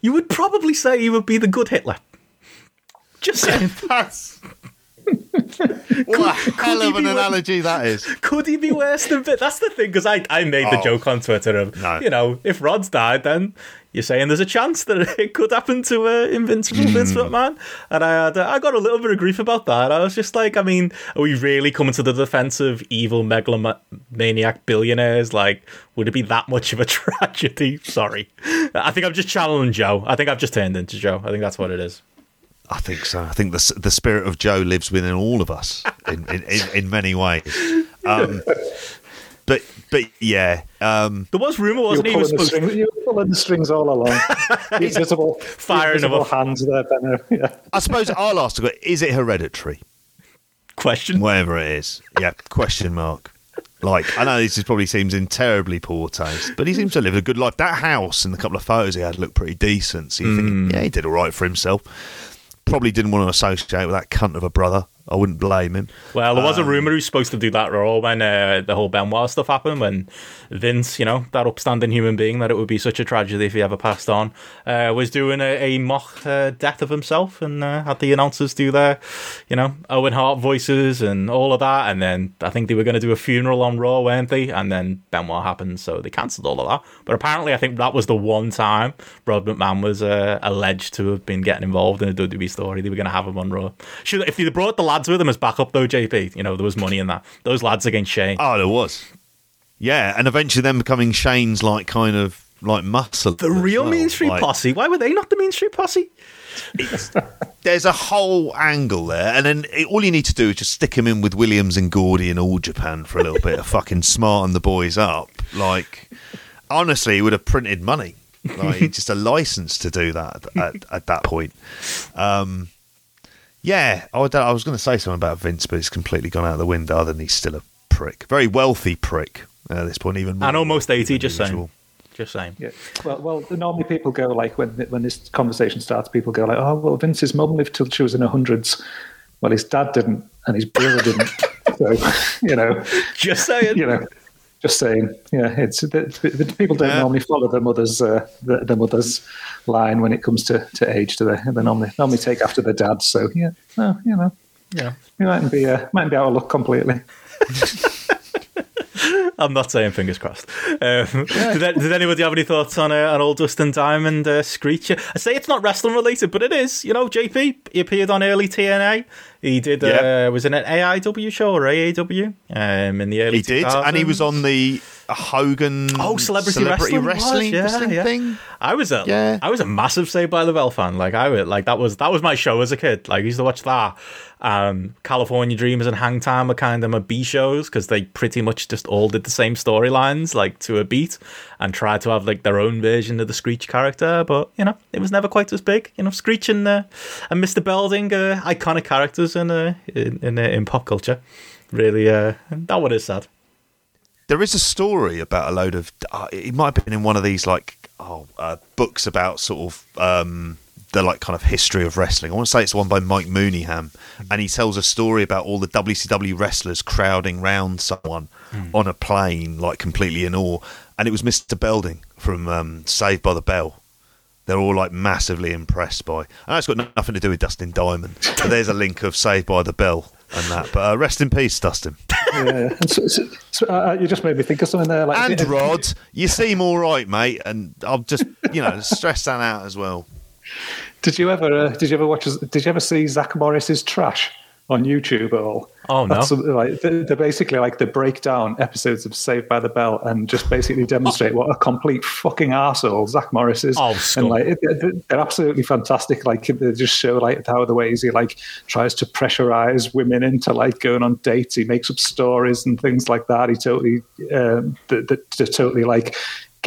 B: you would probably say he would be the good Hitler. Just saying.
C: that's. what a hell of an
B: be
C: analogy that is.
B: Could he be worse than Vince? That's the thing, because I, I made the
C: Oh.
B: joke on Twitter of,
C: No.
B: you know, if Rod's died, then you're saying there's a chance that it could happen to uh, Invincible Vince
C: Hmm.
B: McMahon. And I had, uh, I got a little bit of grief about that. I was just like, I mean, are we really coming to the defense of evil megalomaniac billionaires? Like, would it be that much of a tragedy? Sorry. I think I've just challenged Joe. I think I've just turned into Joe. I think that's what it is.
C: I think so. I think the the spirit of Joe lives within all of us in in, in, in many ways. Um, but but yeah, um,
B: There was rumor, wasn't he? he
D: pulling,
B: was
D: the
B: supposed
D: string, you're pulling the strings all along. The invisible,
B: Firing
D: the invisible
B: them off.
D: hands there, Benno. Yeah.
C: I suppose I'll ask Is it hereditary?
B: Question.
C: whatever it is. Yeah, question mark. Like, I know this is probably seems in terribly poor taste, but he seems to live a good life. That house and the couple of photos he had looked pretty decent. So you think, yeah, he did all right for himself. Probably didn't want to associate with that cunt of a brother. I wouldn't blame him.
B: Well, there
C: Um,
B: was a rumor he was supposed to do that role when uh, the whole Benoit stuff happened. When Vince, you know, that upstanding human being that it would be such a tragedy if he ever passed on, uh, was doing a, a mock uh, death of himself and uh, had the announcers do their, you know, Owen Hart voices and all of that. And then I think they were going to do a funeral on Raw, weren't they? And then Benoit happened, so they cancelled all of that. But apparently, I think that was the one time Rod McMahon was uh, alleged to have been getting involved in a WWE story. They were going to have him on Raw. Should if they brought the lads with them as backup though, JP, you know, there was money in that. Those lads against Shane.
C: Oh, there was. Yeah, and eventually them becoming Shane's like kind of like muscle.
B: the real Mean Street Posse. Why were they not the Mean Street Posse?
C: There's a whole angle there, and then it, all you need to do is just stick him in with Williams and Gordy in All Japan for a little bit of fucking smarten the boys up. Like, honestly, he would have printed money. Like, just a license to do that at, at, at that point. Um, yeah, I, would- I was going to say something about Vince, but it's completely gone out the window. Other than he's still a prick, very wealthy prick at this point. Even
B: And almost 80, just
C: usual.
B: saying. Just saying.
D: Yeah. Well, well, normally people go like when when this conversation starts, people go like, "Oh, well, Vince's mum lived till she was in her hundreds. Well, his dad didn't, and his brother didn't. so, you know,
B: Just saying.
D: you know, just saying. Yeah, it's the, the, people don't
C: Yeah.
D: normally follow their mother's uh, the, their mother's line when it comes to, to age. Do they? They normally normally take after their dad. So yeah, no, you know,
B: Yeah.
D: you mightn't be uh, mightn't be out of luck completely.
B: I'm not saying fingers crossed. Um, did, did anybody have any thoughts on, uh, on old Dustin Diamond uh, Screecher? I say it's not wrestling related, but it is. You know, JP, he appeared on early TNA. He did,
C: Yeah.
B: uh, was in an AIW show or AAW um, in the early
C: He did, and he was on the Hogan
B: Oh, celebrity, wrestling, was,
C: wrestling,
B: yeah,
C: wrestling
B: yeah.
C: thing.
B: I was a,
C: Yeah.
B: I was a massive Saved by the Bell fan. Like I would, like that was that was my show as a kid. Like I used to watch that. Um, California Dreamers and Hang Time were kind of my B shows because they pretty much just all did the same storylines, like to a beat, and tried to have like their own version of the Screech character. But you know, it was never quite as big. You know, Screech and uh, and Mr. Belding, uh, iconic characters in uh, in in, uh, in pop culture. Really, uh, that one is sad.
C: There is a story about a load of. Uh, it might have been in one of these like oh uh, books about sort of um, the like kind of history of wrestling. I want to say it's the one by Mike Mooneyham, and he tells a story about all the WCW wrestlers crowding round someone on a plane, like completely in awe. And it was Mr. Belding from um, Saved by the Bell. They're all like massively impressed by. And that's got nothing to do with Dustin Diamond. But there's a link of Saved by the Bell and that. But uh, rest in peace, Dustin.
D: Yeah, so, so, so, uh, you just made me think of something there. Like
C: and Rod, you seem all right, mate. And I'll just, you know, stress that out as well.
D: Did you ever? Uh, did you ever watch? Did you ever see Zach Morris's trash on YouTube at all?
B: Oh, no.
D: That's like they're basically like the breakdown episodes of Saved by the Bell and just basically demonstrate what a complete fucking asshole Zach Morris is.
B: Oh, scum.
D: and like they're absolutely fantastic. Like they just show like how the ways he like tries to pressurize women into like going on dates. He makes up stories and things like that. He totally, um, that that- to totally like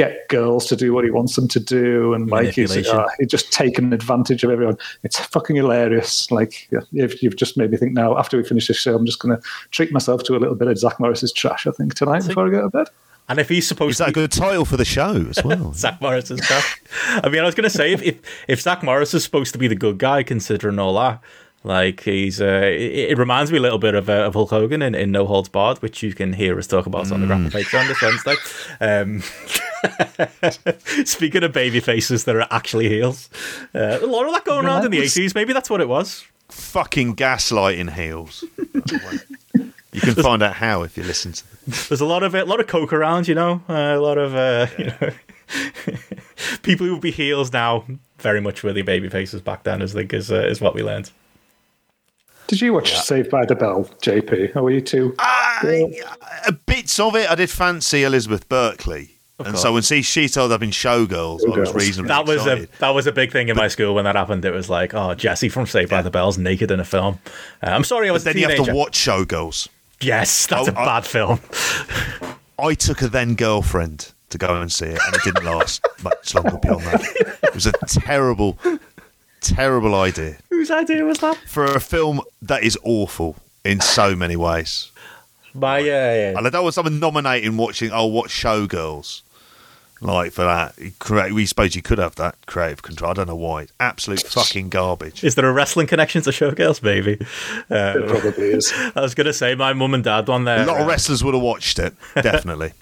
D: get girls to do what he wants them to do, and like he's, uh, he's just taken advantage of everyone. It's fucking hilarious. Like if you've, you've just made me think now. After we finish this show, I'm just going to treat myself to a little bit of Zach Morris's trash. I think tonight before I go to bed.
B: And if he's supposed
C: Is that
B: to
C: a good title for the show as well?
B: Zach Morris trash. I mean, I was going to say if, if if Zach Morris is supposed to be the good guy, considering all that, like he's, uh, it, it reminds me a little bit of, uh, of Hulk Hogan in, in No Holds Barred, which you can hear us talk about on the Grapple Patreon this Wednesday. Um, speaking of baby faces that are actually heels, uh, a lot of that going around in the eighties. Maybe that's what it was.
C: Fucking gaslighting heels. you can find out how if you listen to
B: There's a lot of a lot of coke around, you know, uh, a lot of uh, you know people who would be heels now. Very much were the baby faces back then, I think is uh, is what we learned.
D: Did you watch Saved by the Bell, JP? Or were you too?
C: I, uh, bits of it. I did fancy Elizabeth Berkley. And so when she, she told up in Showgirls, I was
D: Showgirls.
C: reasonably
B: That was a that was a big thing in my school when that happened. It was like, oh, Jessie from Saved by the Bell's naked in a film. Uh, I'm sorry, I was
C: Then
B: a
C: you have to watch Showgirls.
B: yes, that's
C: Oh,
B: a
C: I-
B: bad film.
C: I took a then girlfriend to go and see it, and it didn't last much longer beyond that. It was a terrible, terrible idea
B: Whose idea was that?
C: for a film that is awful. in so many ways.
B: My uh,
C: And I don't want someone nominating watching. Oh, watch Showgirls. Like for that, Create- we suppose you could have that creative control. I don't know why. Absolute fucking garbage.
B: is there a wrestling connection to Showgirls? Maybe.
D: It
B: Uh,
D: probably is.
B: I was gonna say my mum and dad on their
C: A lot of
B: uh,
C: wrestlers would have watched it. Definitely.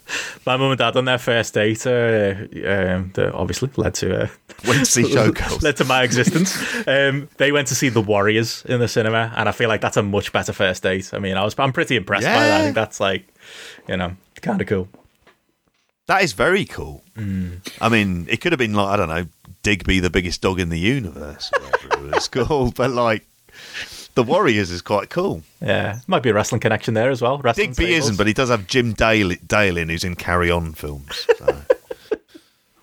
B: my mum and dad on their first date. Uh, um, that obviously led to uh,
C: Went to see Showgirls.
B: led to my existence. Um, they went to see The Warriors in the cinema, and I feel like that's a much better first date. I mean, I was I'm pretty impressed by that. I think that's like, you know, kind of cool.
C: That is very cool. Mm. I mean, it could have been like I don't know, Digby, the biggest dog in the universe, or whatever it was called. But like, the Warriors is quite cool.
B: Yeah, might be a wrestling connection there as well.
C: Digby
B: tables.
C: isn't, but he does have Jim Dale, Dale in, who's in Carry On films. So,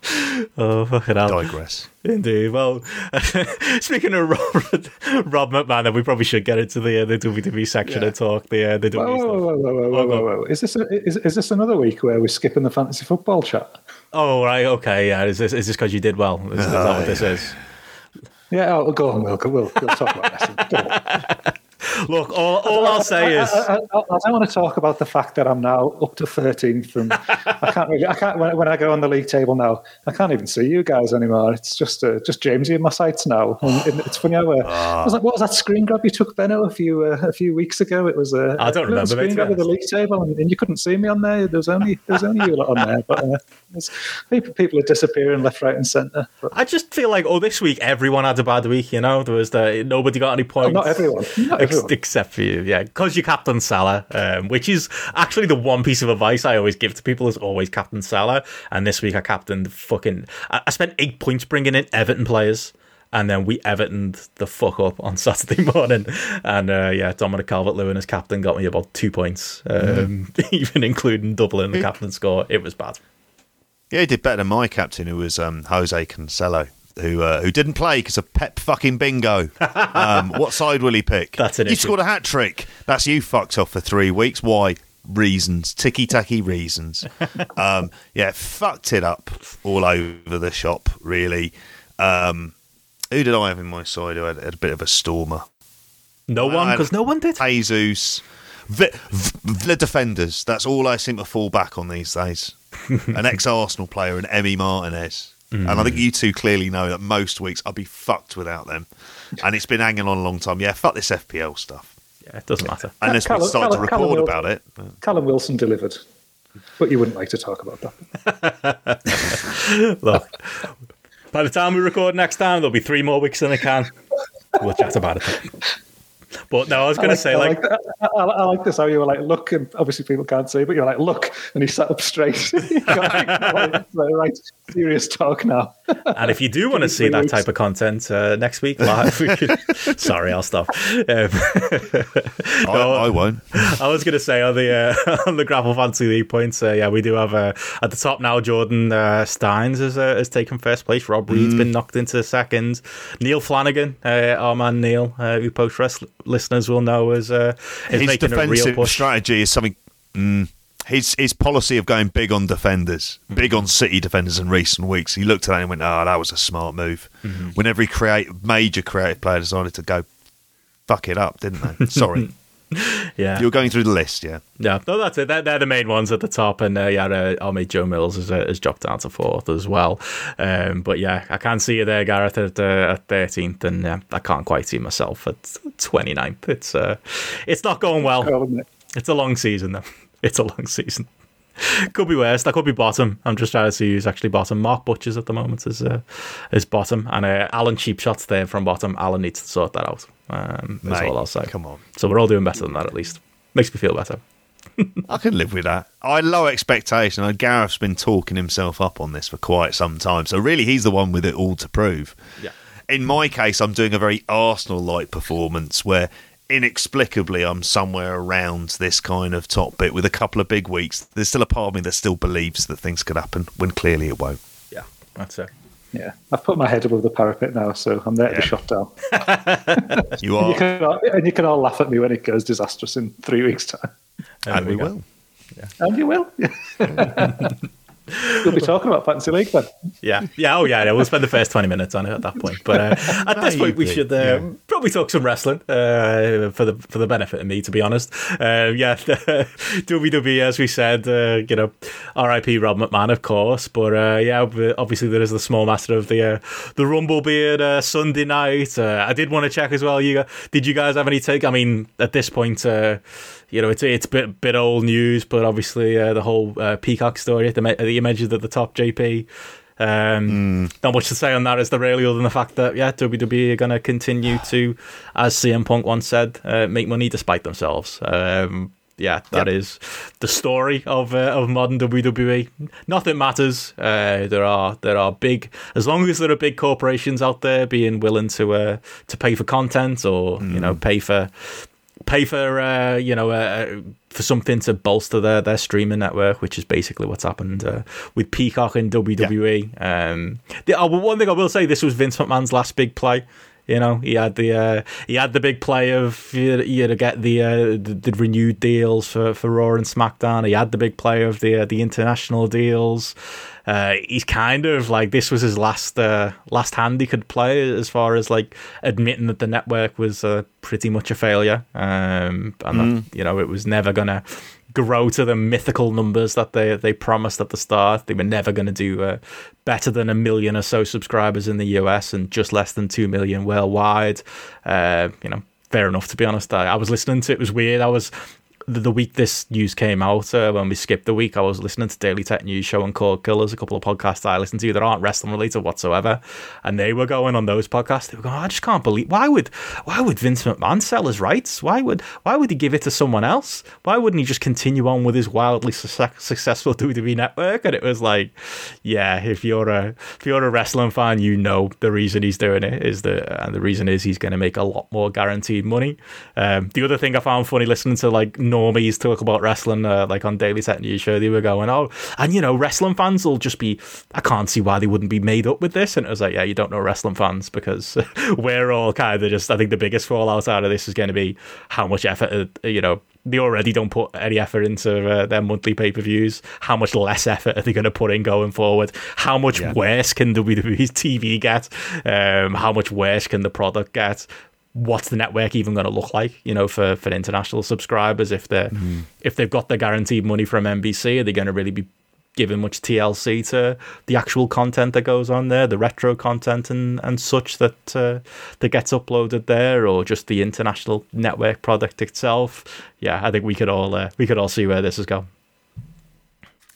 B: oh fucking hell.
C: digress.
B: Indeed. Well, speaking of Rod, Rod McMahon, then we probably should get into the uh, the WWE section
D: Yeah.
B: and talk the uh, the WWE
D: whoa,
B: stuff.
D: whoa, whoa, whoa, whoa, whoa, whoa. Is this a, is, is this another week where we're skipping the fantasy football chat?
B: Oh right, okay, yeah. Is this is this because you did well? Is, is that what this is?
D: Yeah, oh, go on, Will. We'll, we'll talk about wrestling.
B: Look, all, all I'll say is
D: I, I, I don't want to talk about the fact that I'm now up to 13th, and I can't really. I can't when, when I go on the league table now. I can't even see you guys anymore. It's just uh, just Jamesy in my sights now. And, and it's funny how uh. I was like, what was that screen grab you took, Benno, a few uh, a few weeks ago? It was a
B: I don't remember,
D: screen grab of the league table, and, and you couldn't see me on there. There was only there was only you lot on there, but uh, people people are disappearing left, right, and centre. But
B: I just feel like oh, this week everyone had a bad week. You know, there was the nobody got any points.
D: not everyone, not
B: Ex- except for you, yeah, because you're captain Salah, um, which is actually the one piece of advice I always give to people is always captain Salah. And this week I captained fucking. I, I spent eight points bringing in Everton players. And then we Evertoned the fuck up on Saturday morning, and uh, yeah, Dominic Calvert-Lewin as captain got me about two points, um, even including doubling the captain score. It was bad.
C: Yeah, he did better than my captain, who was um, Jose Cancelo, who uh, who didn't play because of Pep fucking bingo. um, what side will he pick?
B: That's an
C: He scored a hat trick. That's you fucked off for three weeks. Why? Reasons, ticky tacky reasons. um, yeah, fucked it up all over the shop. Really. Um, who did I have in my side? Who had, had a bit of a stormer?
B: No one, because no one did.
C: Jesus. V- v- the defenders. That's all I seem to fall back on these days. An ex Arsenal player and Emi Martinez. And I think you two clearly know that most weeks I'd be fucked without them. And it's been hanging on a long time. Yeah, fuck this FPL stuff.
B: Yeah, it doesn't matter.
C: Unless we
D: Callum-
C: start to
D: Callum- Callum
C: record
D: Wilson.
C: about it. But-
D: Callum Wilson delivered, but you wouldn't like to talk about that.
B: Look, by the time we record next time, there'll be three more weeks in the can. We'll chat about it. But no, I was going to say,
D: I
B: like,
D: like, I, I, I like this how you were like, look, and obviously people can't see, but you're like, look, and he sat up straight. You go, right, right, serious talk now.
B: and if you do want to see that
D: weeks.
B: type of content uh, next week live, we could, sorry, I'll stop. Um,
C: I,
B: No.
C: I won't.
B: I was going to say on the uh, on the Grapple Fantasy League points, uh, yeah, we do have uh, at the top now. Jordan uh, Steins has, uh, has taken first place. Rob Reed's
C: Mm.
B: been knocked into second. Neil Flanagan, uh, our man Neil, uh, who post rest listeners will know, is uh, is
C: His
B: making a real
C: defensive
B: push.
C: strategy is something. Mm, his his policy of going big on defenders, big on City defenders in recent weeks. He looked at that and went, "Oh, that was a smart move."
B: Mm-hmm.
C: When every create major creative player decided to go fuck it up, didn't they? Sorry,
B: yeah,
C: you're going through the list, yeah.
B: Yeah, no, that's it. They're, they're the main ones at the top, and uh, yeah, uh, our mate Joe Mills has, uh, has dropped down to fourth as well. Um, but yeah, I can't see you there, Gareth, at uh, at thirteenth, and uh, I can't quite see myself at 29th. It's uh, it's not going well.
D: Well, it?
B: It's a long season, though. It's a long season. Could be worse. That could be bottom. I'm just trying to see who's actually bottom. Mark Butchers at the moment is uh, is bottom, and uh, Alan Cheap Shots there from bottom. Alan needs to sort that out. Um, that's all I'll say.
C: Come on,
B: So we're all doing better than that, at least. Makes me feel better.
C: I can live with that. I low expectation. And Gareth's been talking himself up on this for quite some time, so really he's the one with it all to prove.
B: Yeah.
C: In my case, I'm doing a very Arsenal-like performance where inexplicably I'm somewhere around this kind of top bit with a couple of big weeks. There's still a part of me that still believes that things could happen when clearly it won't.
B: Yeah, that's it.
D: Yeah, I've put my head above the parapet now, so I'm there to
C: Yeah.
D: be shot down.
C: You
D: And you,
C: are,
D: can all, and you can all laugh at me when it goes disastrous in three weeks' time.
C: and
B: There
C: we
B: go.
C: will.
D: And you will. We'll be talking about Fantasy League then.
B: Yeah, yeah, oh yeah, yeah. We'll spend the first twenty minutes on it at that point. But uh, at this point, we should uh,
C: yeah.
B: probably talk some wrestling uh, for the for the benefit of me, to be honest. Uh, yeah, WWE, as we said, uh, you know, R.I.P. Rod McMahon, of course. But uh, yeah, obviously there is the small master of the uh, the Rumble beard uh, Sunday night. Uh, I did want to check as well. You did you guys have any take? I mean, at this point. You know, it's it's a bit bit old news, but obviously uh, the whole uh, Peacock story that that you mentioned at the top, JP. Um, Not much to say on that, is there really, other than the fact that yeah, WWE are going to continue to, as CM Punk once said, uh, make money despite themselves. Um, yeah, that is the story of uh, of modern WWE. Nothing matters. Uh, there are there are big as long as there are big corporations out there being willing to uh, to pay for content or you know pay for pay for uh, you know uh, for something to bolster their their streaming network, which is basically what's happened uh, with Peacock and WWE. Um, the, oh, one thing I will say, this was Vince McMahon's last big play. You know, he had the uh, he had the big play of you know, to get the, uh, the the renewed deals for, for Raw and SmackDown. He had the big play of the uh, the international deals. Uh, he's kind of like this was his last uh, last hand he could play as far as like admitting that the network was uh, pretty much a failure, um, and that, you know it was never gonna grow to the mythical numbers that they they promised at the start. They were never going to do uh, better than a million or so subscribers in the US and just less than two million worldwide. Uh, you know, fair enough to be honest. I, I was listening to it was weird. I was the, week this news came out, uh, when we skipped the week, I was listening to Daily Tech News Show and Cord Killers, a couple of podcasts I listen to that aren't wrestling related whatsoever, and they were going on those podcasts. They were going, I just can't believe why would why would Vince McMahon sell his rights? Why would why would he give it to someone else? Why wouldn't he just continue on with his wildly su- successful WWE network? And it was like, yeah, if you're a if you're a wrestling fan, you know the reason he's doing it is the and the reason is he's going to make a lot more guaranteed money. Um, the other thing I found funny listening to like normies talk about wrestling, uh, like on Daily Tech News Show, they were going, oh, and you know, wrestling fans will just be, I can't see why they wouldn't be made up with this. And it was like, yeah, you don't know wrestling fans because we're all kind of just, I think the biggest fallout out of this is going to be how much effort, uh, you know, they already don't put any effort into uh, their monthly pay per views. How much less effort are they going to put in going forward? How much worse can WWE's TV get? Um, how much worse can the product get? What's the network even going to look like? You know, for, for international subscribers, if they are if they've got the guaranteed money from NBC, are they going to really be giving much TLC to the actual content that goes on there, the retro content and, and such that uh, that gets uploaded there, or just the international network product itself. Yeah, I think we could all uh, we could all see where this is going.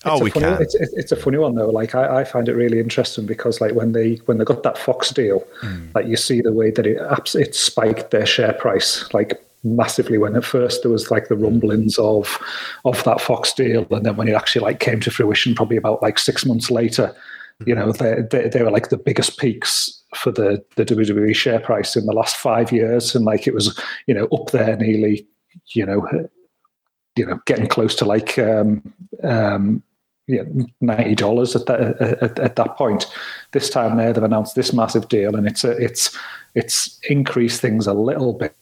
C: Oh, we
D: funny,
C: can.
D: It's, it's a funny one though. Like I, I find it really interesting because like when they when they got that Fox deal, like you see the way that it it spiked their share price like massively. When at first there was like the rumblings of of that Fox deal, and then when it actually like came to fruition, probably about like six months later, you know they they, they were like the biggest peaks for the the WWE share price in the last five years, and like it was you know up there nearly you know you know getting close to like um um yeah, ninety dollars at that at, at that point. This time there, they've announced this massive deal, and it's a, it's it's increased things a little bit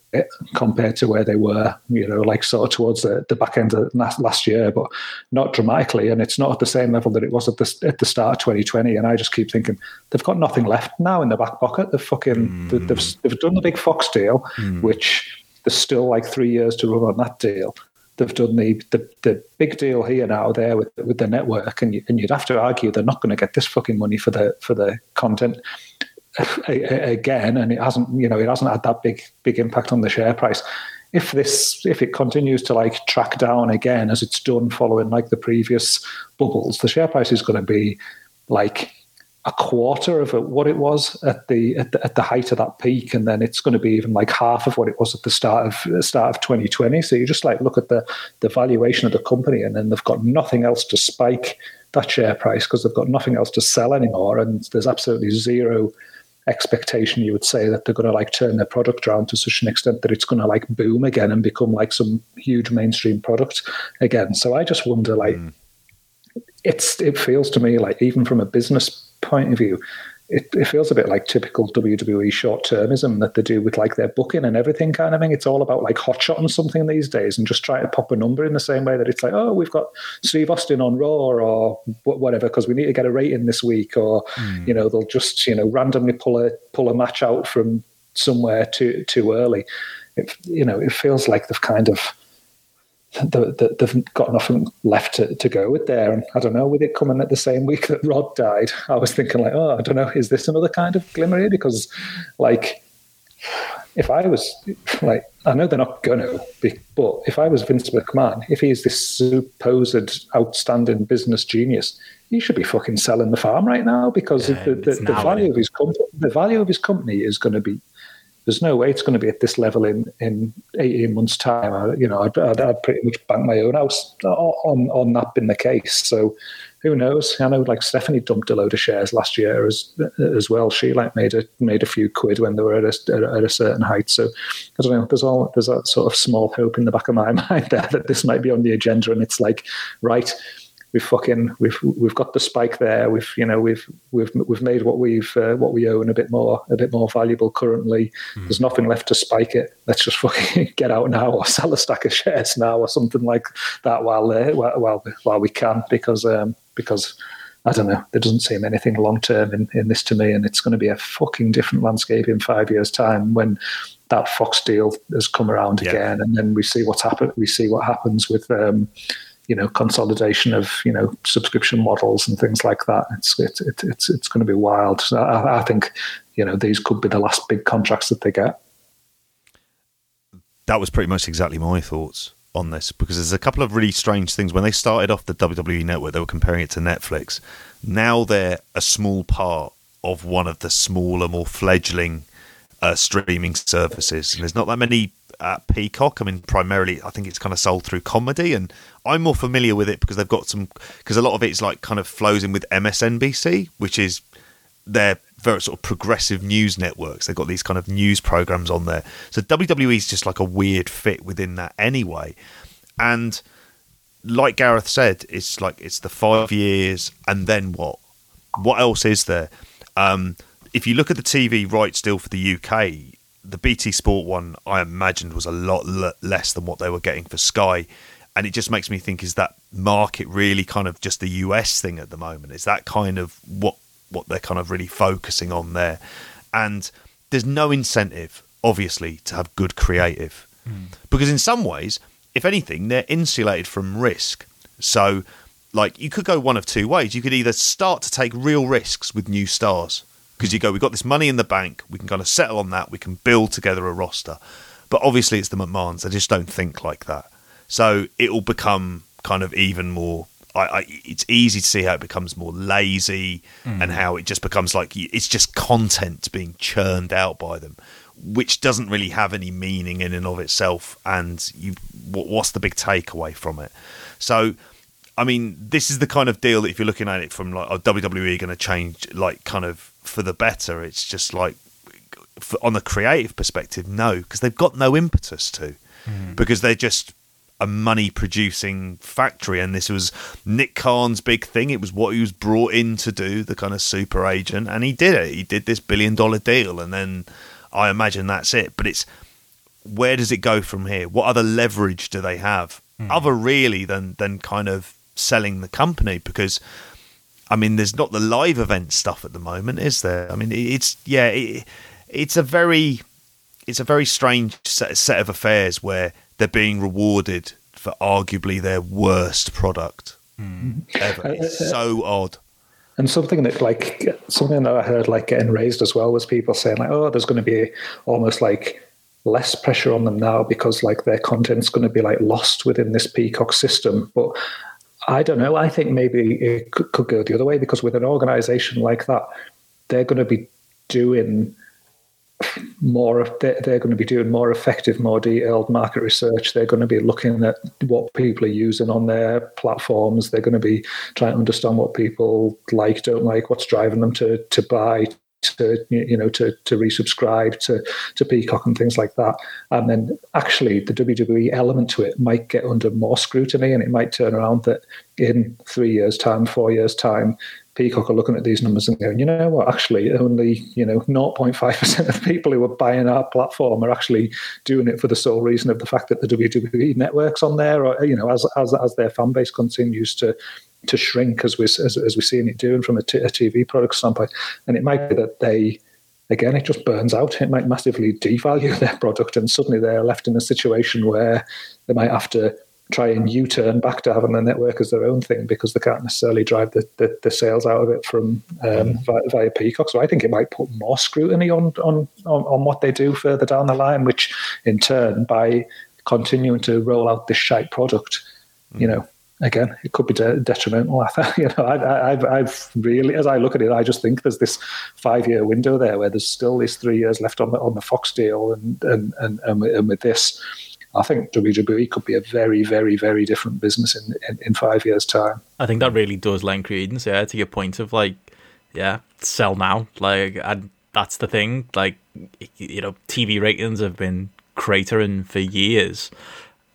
D: compared to where they were, you know, like sort of towards the, the back end of last, year, but not dramatically, and it's not at the same level that it was at the at the start of 2020. And I just keep thinking they've got nothing left now in the back pocket. They've fucking they've, they've they've done the big Fox deal, mm. which there's still like three years to run on that deal they've done the, the, the big deal here now there with with the network, and you, and you'd have to argue they're not going to get this fucking money for the for the content again, and it hasn't you know it hasn't had that big big impact on the share price. If this if it continues to like track down again as it's done following like the previous bubbles, the share price is going to be like a quarter of what it was at the, at the at the height of that peak, and then it's going to be even like half of what it was at the start of start of 2020. So you just like look at the the valuation of the company, and then they've got nothing else to spike that share price because they've got nothing else to sell anymore, and there's absolutely zero expectation you would say that they're going to like turn their product around to such an extent that it's going to like boom again and become like some huge mainstream product again so i just wonder like mm. it's it feels to me like even from a business point of view it, it feels a bit like typical WWE short termism that they do with like their booking and everything kind of thing. It's all about like hotshotting something these days and just trying to pop a number in the same way that it's like, oh, we've got Steve Austin on Raw or whatever because we need to get a rating this week, or mm. you know they'll just you know randomly pull a pull a match out from somewhere too too early. It, you know, it feels like they've kind of they've got nothing left to, to go with there. And I don't know, with it coming at the same week that Rod died, I was thinking like, oh, I don't know, is this another kind of glimmer here? Because like, if I was like, I know they're not going to, be, but if I was Vince McMahon, if he's this supposed outstanding business genius, he should be fucking selling the farm right now because yeah, the, the, the value of his company, the value of his company is going to be there's no way it's going to be at this level in, in 18 months' time. I, you know, I'd, I'd, I'd, pretty much bank my own house on, on that being the case. So who knows? I know like Stephanie dumped a load of shares last year as as well. She like made a made a few quid when they were at a, at a certain height. So I don't know. There's all there's that sort of small hope in the back of my mind there that this might be on the agenda, and it's like right we've fucking we've we've got the spike there. We've you know we've we've we've made what we've uh, what we own a bit more a bit more valuable currently. Mm. There's nothing left to spike it. Let's just fucking get out now or sell a stack of shares now or something like that while uh, while while we can because um, because. I don't know. There doesn't seem anything long term in, in this to me, and it's going to be a fucking different landscape in five years' time when that Fox deal has come around yeah. again, and then we see what's happened. We see what happens with um, you know consolidation of you know subscription models and things like that. It's it, it, it's it's going to be wild. So I, I think you know these could be the last big contracts that they get.
C: That was pretty much exactly my thoughts on this because there's a couple of really strange things. When they started off the WWE network, they were comparing it to Netflix. Now they're a small part of one of the smaller, more fledgling uh, streaming services. And there's not that many at Peacock. I mean, primarily, I think it's kind of sold through comedy, and I'm more familiar with it because they've got some because a lot of it's like kind of flows in with MSNBC, which is their very sort of progressive news networks. They've got these kind of news programs on there. So WWE is just like a weird fit within that anyway, and like Gareth said, it's like it's the five years, and then what? What else is there? Um, if you look at the TV rights still for the UK, the BT Sport one I imagined was a lot l- less than what they were getting for Sky, and it just makes me think: is that market really kind of just the US thing at the moment? Is that kind of what what they're kind of really focusing on there? And there's no incentive, obviously, to have good creative, mm. because in some ways, if anything, they're insulated from risk. So, like, you could go one of two ways. You could either start to take real risks with new stars because you go, we've got this money in the bank, we can kind of settle on that, we can build together a roster. But obviously, it's the McMahons; they just don't think like that. So it will become kind of even more. I, I, it's easy to see how it becomes more lazy mm. and how it just becomes like it's just content being churned out by them, which doesn't really have any meaning in and of itself. And you, what's the big takeaway from it? So I mean, this is the kind of deal that if you're looking at it from like, oh, WWE going to change, like, kind of for the better. It's just like for, on the creative perspective, no, because they've got no impetus to, mm. because they're just a money producing factory. And this was Nick Khan's big thing. It was what he was brought in to do, the kind of super agent, and he did it. He did this billion dollar deal, and then I imagine that's it. But it's where does it go from here? What other leverage do they have, mm. other really than than kind of selling the company? Because I mean, there's not the live event stuff at the moment, is there? I mean, it's yeah, it, it's a very it's a very strange set, set of affairs where they're being rewarded for arguably their worst product mm. ever. It's so odd.
D: And something that like something that I heard like getting raised as well was people saying like, oh, there's going to be almost like less pressure on them now because like their content's going to be like lost within this peacock system. But I don't know. I think maybe it could, go the other way because with an organization like that, they're going to be doing more they're, they're going to be doing more effective more detailed market research they're going to be looking at what people are using on their platforms they're going to be trying to understand what people like don't like what's driving them to to buy to you know to to resubscribe to to Peacock and things like that. And then actually the WWE element to it might get under more scrutiny, and it might turn around that in three years' time, four years' time, Peacock are looking at these numbers and going, you know what, actually, only you know 0.5% of people who are buying our platform are actually doing it for the sole reason of the fact that the WWE network's on there, or you know, as as as their fan base continues to to shrink as we as, as we're seeing it doing from a, t- a TV product standpoint, and it might be that they again, it just burns out. It might massively devalue their product, and suddenly they're left in a situation where they might have to try and U-turn back to having the network as their own thing because they can't necessarily drive the, the, the sales out of it from um, mm. via, via, Peacock. So I think it might put more scrutiny on, on on on what they do further down the line, which in turn, by continuing to roll out this shite product, mm. you know, again, it could be de- detrimental. you know, I, have I've really, as I look at it, I just think there's this five-year window there where there's still these three years left on the on the Fox deal, and and and, and, and with this I think WWE could be a very, very, very different business in, in, in five years' time.
B: I think that really does lend credence, yeah, to your point of like, yeah, sell now. Like, and that's the thing. Like, you know, TV ratings have been cratering for years,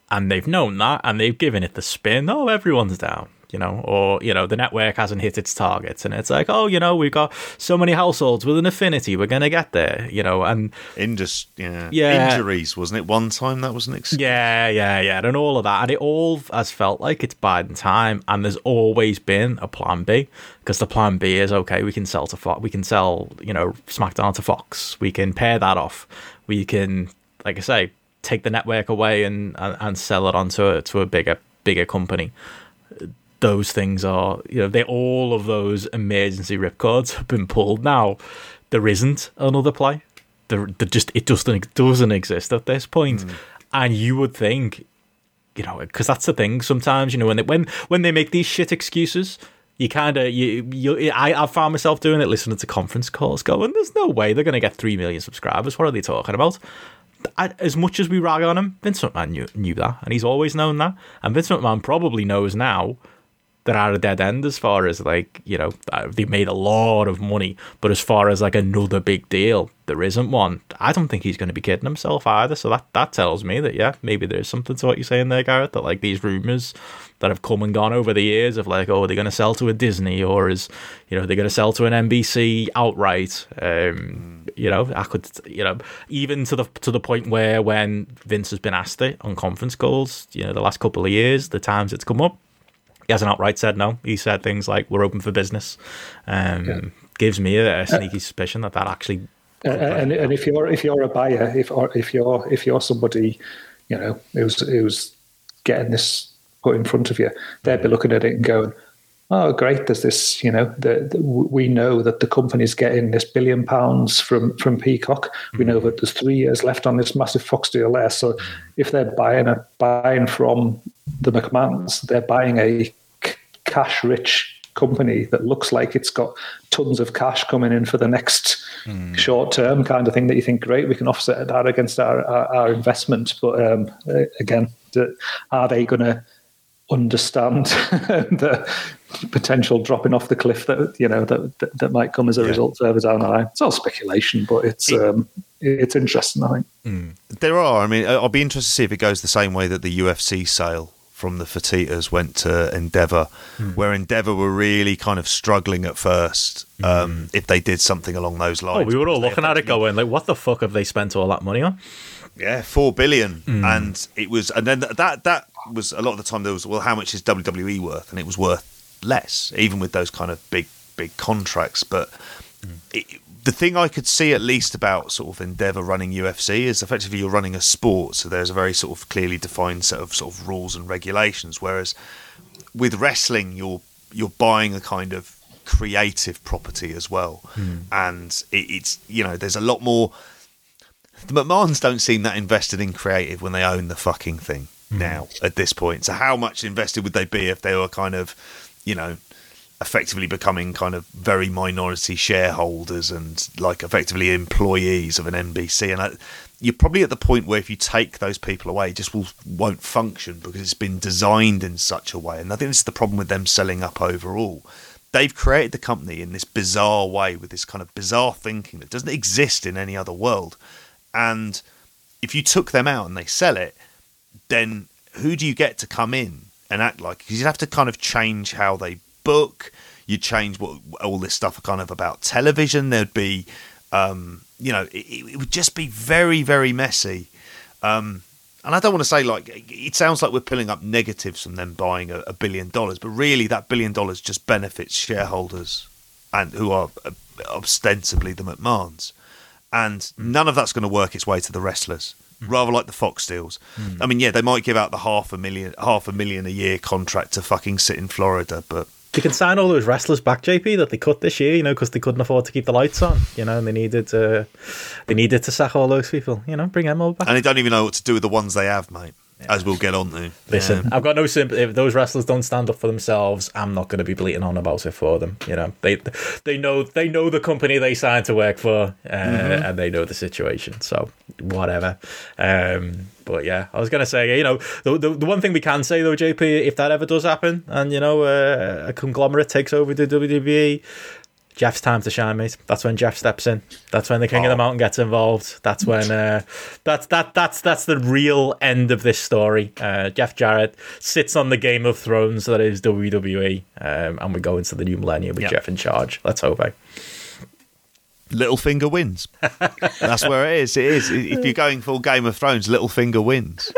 B: and they've known that, and they've given it the spin. Oh, everyone's down you know, or you know, the network hasn't hit its targets, and it's like, oh, you know, we've got so many households with an affinity, we're gonna get there, you know, and
C: Indus, yeah, yeah, injuries, wasn't it? One time that was an excuse.
B: Yeah, yeah, yeah, and all of that, and it all has felt like it's biding time, and there's always been a plan B because the plan B is okay, we can sell to Fox, we can sell, you know, SmackDown to Fox, we can pair that off, we can, like I say, take the network away and and, and sell it onto a, to a bigger bigger company those things are, you know, they all of those emergency ripcords have been pulled. Now there isn't another play. There, there just it doesn't doesn't exist at this point. Mm. And you would think, you know, because that's the thing. Sometimes, you know, when they, when when they make these shit excuses, you kind of you you I I found myself doing it, listening to conference calls, going, "There's no way they're going to get three million subscribers. What are they talking about?" I, as much as we rag on him, Vince McMahon knew, knew that, and he's always known that, and Vince McMahon probably knows now they're at a dead end as far as like you know uh, they made a lot of money but as far as like another big deal there isn't one. I don't think he's going to be kidding himself either so that that tells me that yeah maybe there's something to what you're saying there gareth that like these rumors that have come and gone over the years of like oh they're going to sell to a disney or is you know they're going to sell to an nbc outright. Um you know i could you know even to the to the point where when vince has been asked it on conference calls you know the last couple of years the times it's come up he hasn't outright said no. He said things like "We're open for business." Um, yeah. Gives me a, a sneaky uh, suspicion that that actually.
D: Uh, and, and if you're if you're a buyer, if or if you're if you're somebody, you know, who's who's getting this put in front of you, they'd be looking at it and going, "Oh, great! There's this. You know, the, the, we know that the company's getting this billion pounds from from Peacock. We know that there's three years left on this massive Fox deal there. So, if they're buying a buying from the McMahons, they're buying a c- cash rich company that looks like it's got tons of cash coming in for the next mm. short term kind of thing that you think, great, we can offset that against our, our, our investment. But um, again, are they going to understand the potential dropping off the cliff that you know that that, that might come as a yeah. result further down the line. It's all speculation, but it's um, it's interesting. I think
C: mm. there are. I mean, I'll be interested to see if it goes the same way that the UFC sale from the Fertittas went to Endeavour, mm. where Endeavour were really kind of struggling at first. Um, mm. If they did something along those lines,
B: oh, we were all looking at it going like, "What the fuck have they spent all that money on?"
C: Yeah, four billion, mm. and it was, and then that that was a lot of the time there was, well, how much is WWE worth? And it was worth less, even with those kind of big big contracts. But mm. it, the thing I could see at least about sort of Endeavour running UFC is effectively you're running a sport, so there's a very sort of clearly defined set of sort of rules and regulations. Whereas with wrestling, you're you're buying a kind of creative property as well, mm. and it, it's you know there's a lot more. The McMahons don't seem that invested in creative when they own the fucking thing. Now at this point. So how much invested would they be if they were kind of, you know, effectively becoming kind of very minority shareholders and like effectively employees of an NBC. And I, you're probably at the point where if you take those people away, it just will, won't function because it's been designed in such a way. And I think this is the problem with them selling up overall. They've created the company in this bizarre way with this kind of bizarre thinking that doesn't exist in any other world. And if you took them out and they sell it, then who do you get to come in and act like? Because you'd have to kind of change how they book. You'd change what all this stuff kind of about television. There'd be, um, you know, it, it would just be very, very messy. Um, and I don't want to say like it sounds like we're pulling up negatives from them buying a, a billion dollars, but really that billion dollars just benefits shareholders and who are uh, ostensibly the McMahons, and none of that's going to work its way to the wrestlers. Rather like the Fox deals. I mean, yeah, they might give out the half a million, half a million a year contract to fucking sit in Florida, but
B: They can sign all those wrestlers back, JP, that they cut this year, you know, because they couldn't afford to keep the lights on, you know, and they needed uh, they needed to sack all those people, you know, bring them all back.
C: and they don't even know what to do with the ones they have, mate. As we'll get on to.
B: Listen,
C: Yeah.
B: I've got no sympathy. If those wrestlers don't stand up for themselves, I'm not going to be bleating on about it for them. You know, they they know they know the company they signed to work for, uh, and they know the situation. So whatever. Um, but yeah, I was going to say, you know, the, the the one thing we can say though, JP, if that ever does happen, and you know, uh, a conglomerate takes over the WWE. Jeff's time to shine, mate. That's when Jeff steps in. That's when the King of the Mountain gets involved. That's when uh, that's that that's that's the real end of this story. Uh, Jeff Jarrett sits on the Game of Thrones that is WWE, um, and we go into the new millennium with
C: Yep.
B: Jeff in charge. Let's hope. Eh?
C: Littlefinger wins. That's where it is. It is. If you're going full Game of Thrones, Littlefinger wins.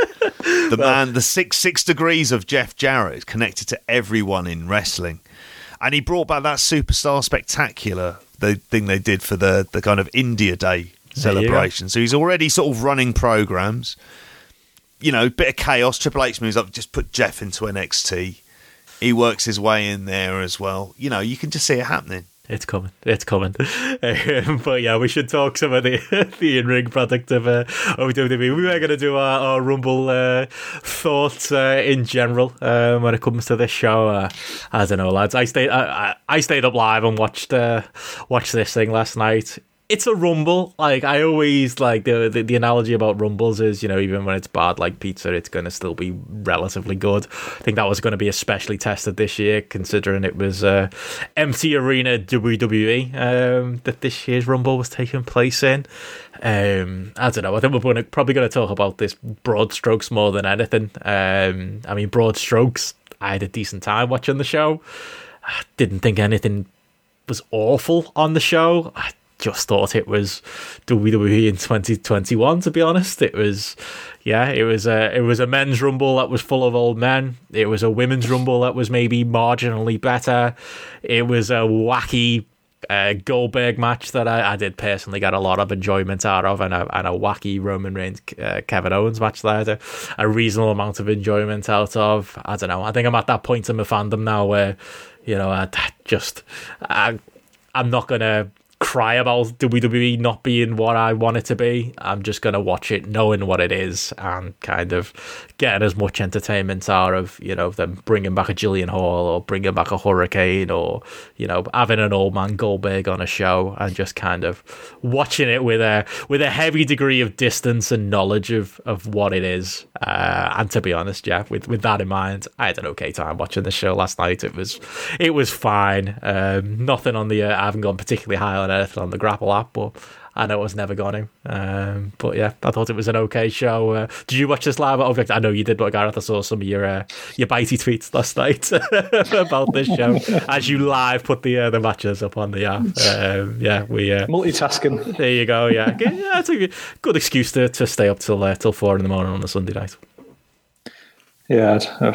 C: The man, the six six degrees of Jeff Jarrett is connected to everyone in wrestling, and he brought back that superstar spectacular the thing they did for the the kind of India Day
B: There you go.
C: celebration. So he's already sort of running programs. You know, bit of chaos. Triple H moves up, just put Jeff into NXT. He works his way in there as well. You know, you can just see it happening.
B: It's coming. It's coming. Um, but yeah, we should talk some of the the in ring product of uh, WWE. We were going to do our, our Rumble uh, thoughts uh, in general um, when it comes to this show. Uh, I don't know, lads. I stayed I, I I stayed up live and watched uh, watched this thing last night. It's a rumble. Like I always like the, the the analogy about rumbles is, you know, even when it's bad like pizza, it's going to still be relatively good. I think that was going to be especially tested this year, considering it was uh, empty arena WWE um, that this year's rumble was taking place in. Um, I don't know. I think we're gonna, probably going to talk about this broad strokes more than anything. Um, I mean, broad strokes. I had a decent time watching the show. I didn't think anything was awful on the show. I just thought it was WWE in 2021. To be honest, it was, yeah, it was a it was a men's rumble that was full of old men. It was a women's rumble that was maybe marginally better. It was a wacky. Uh, Goldberg match that I, I did personally get a lot of enjoyment out of, and a, and a wacky Roman Reigns uh, Kevin Owens match that a reasonable amount of enjoyment out of. I don't know. I think I'm at that point in my fandom now where, you know, I, I just I, I'm not gonna cry about WWE not being what I want it to be. I'm just gonna watch it knowing what it is and kind of getting as much entertainment out of you know them bringing back a Jillian Hall or bringing back a Hurricane or you know having an old man Goldberg on a show and just kind of watching it with a with a heavy degree of distance and knowledge of of what it is. Uh, and to be honest, yeah, with with that in mind, I had an okay time watching the show last night. It was it was fine. Um, nothing on the uh, I haven't gone particularly high on anything on the Grapple app, but I know it's never gone in. Um, but yeah, I thought it was an okay show. Uh, did you watch this live at Object? I know you did, but Gareth, I saw some of your uh, your bitey tweets last night about this show as you live put the uh, the matches up on the app. Um, yeah, we uh,
D: Multitasking.
B: there you go. Yeah, yeah, it's a good excuse to, to stay up till uh, till four in the morning on a Sunday night.
D: Yeah, uh,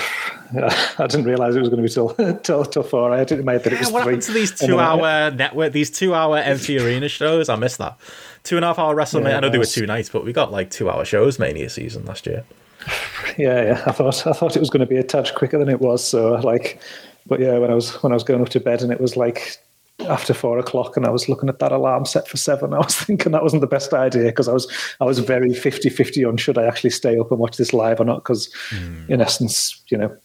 D: I didn't realise it was going to be till till, till four. I had it in my head that it was
B: what
D: three.
B: happened to these
D: And then
B: two
D: I-
B: hour network, these two hour empty arena shows? I missed that. Two and a half hour WrestleMania.
D: Yeah,
B: I know they were two nights, but we got like two hour shows Mania season last year.
D: Yeah, yeah. I thought I thought it was going to be a touch quicker than it was. So like, but yeah, when I was when I was going up to bed and it was like after four o'clock and I was looking at that alarm set for seven, I was thinking that wasn't the best idea because I was I was very 50-50 on should I actually stay up and watch this live or not because hmm. in essence, you know,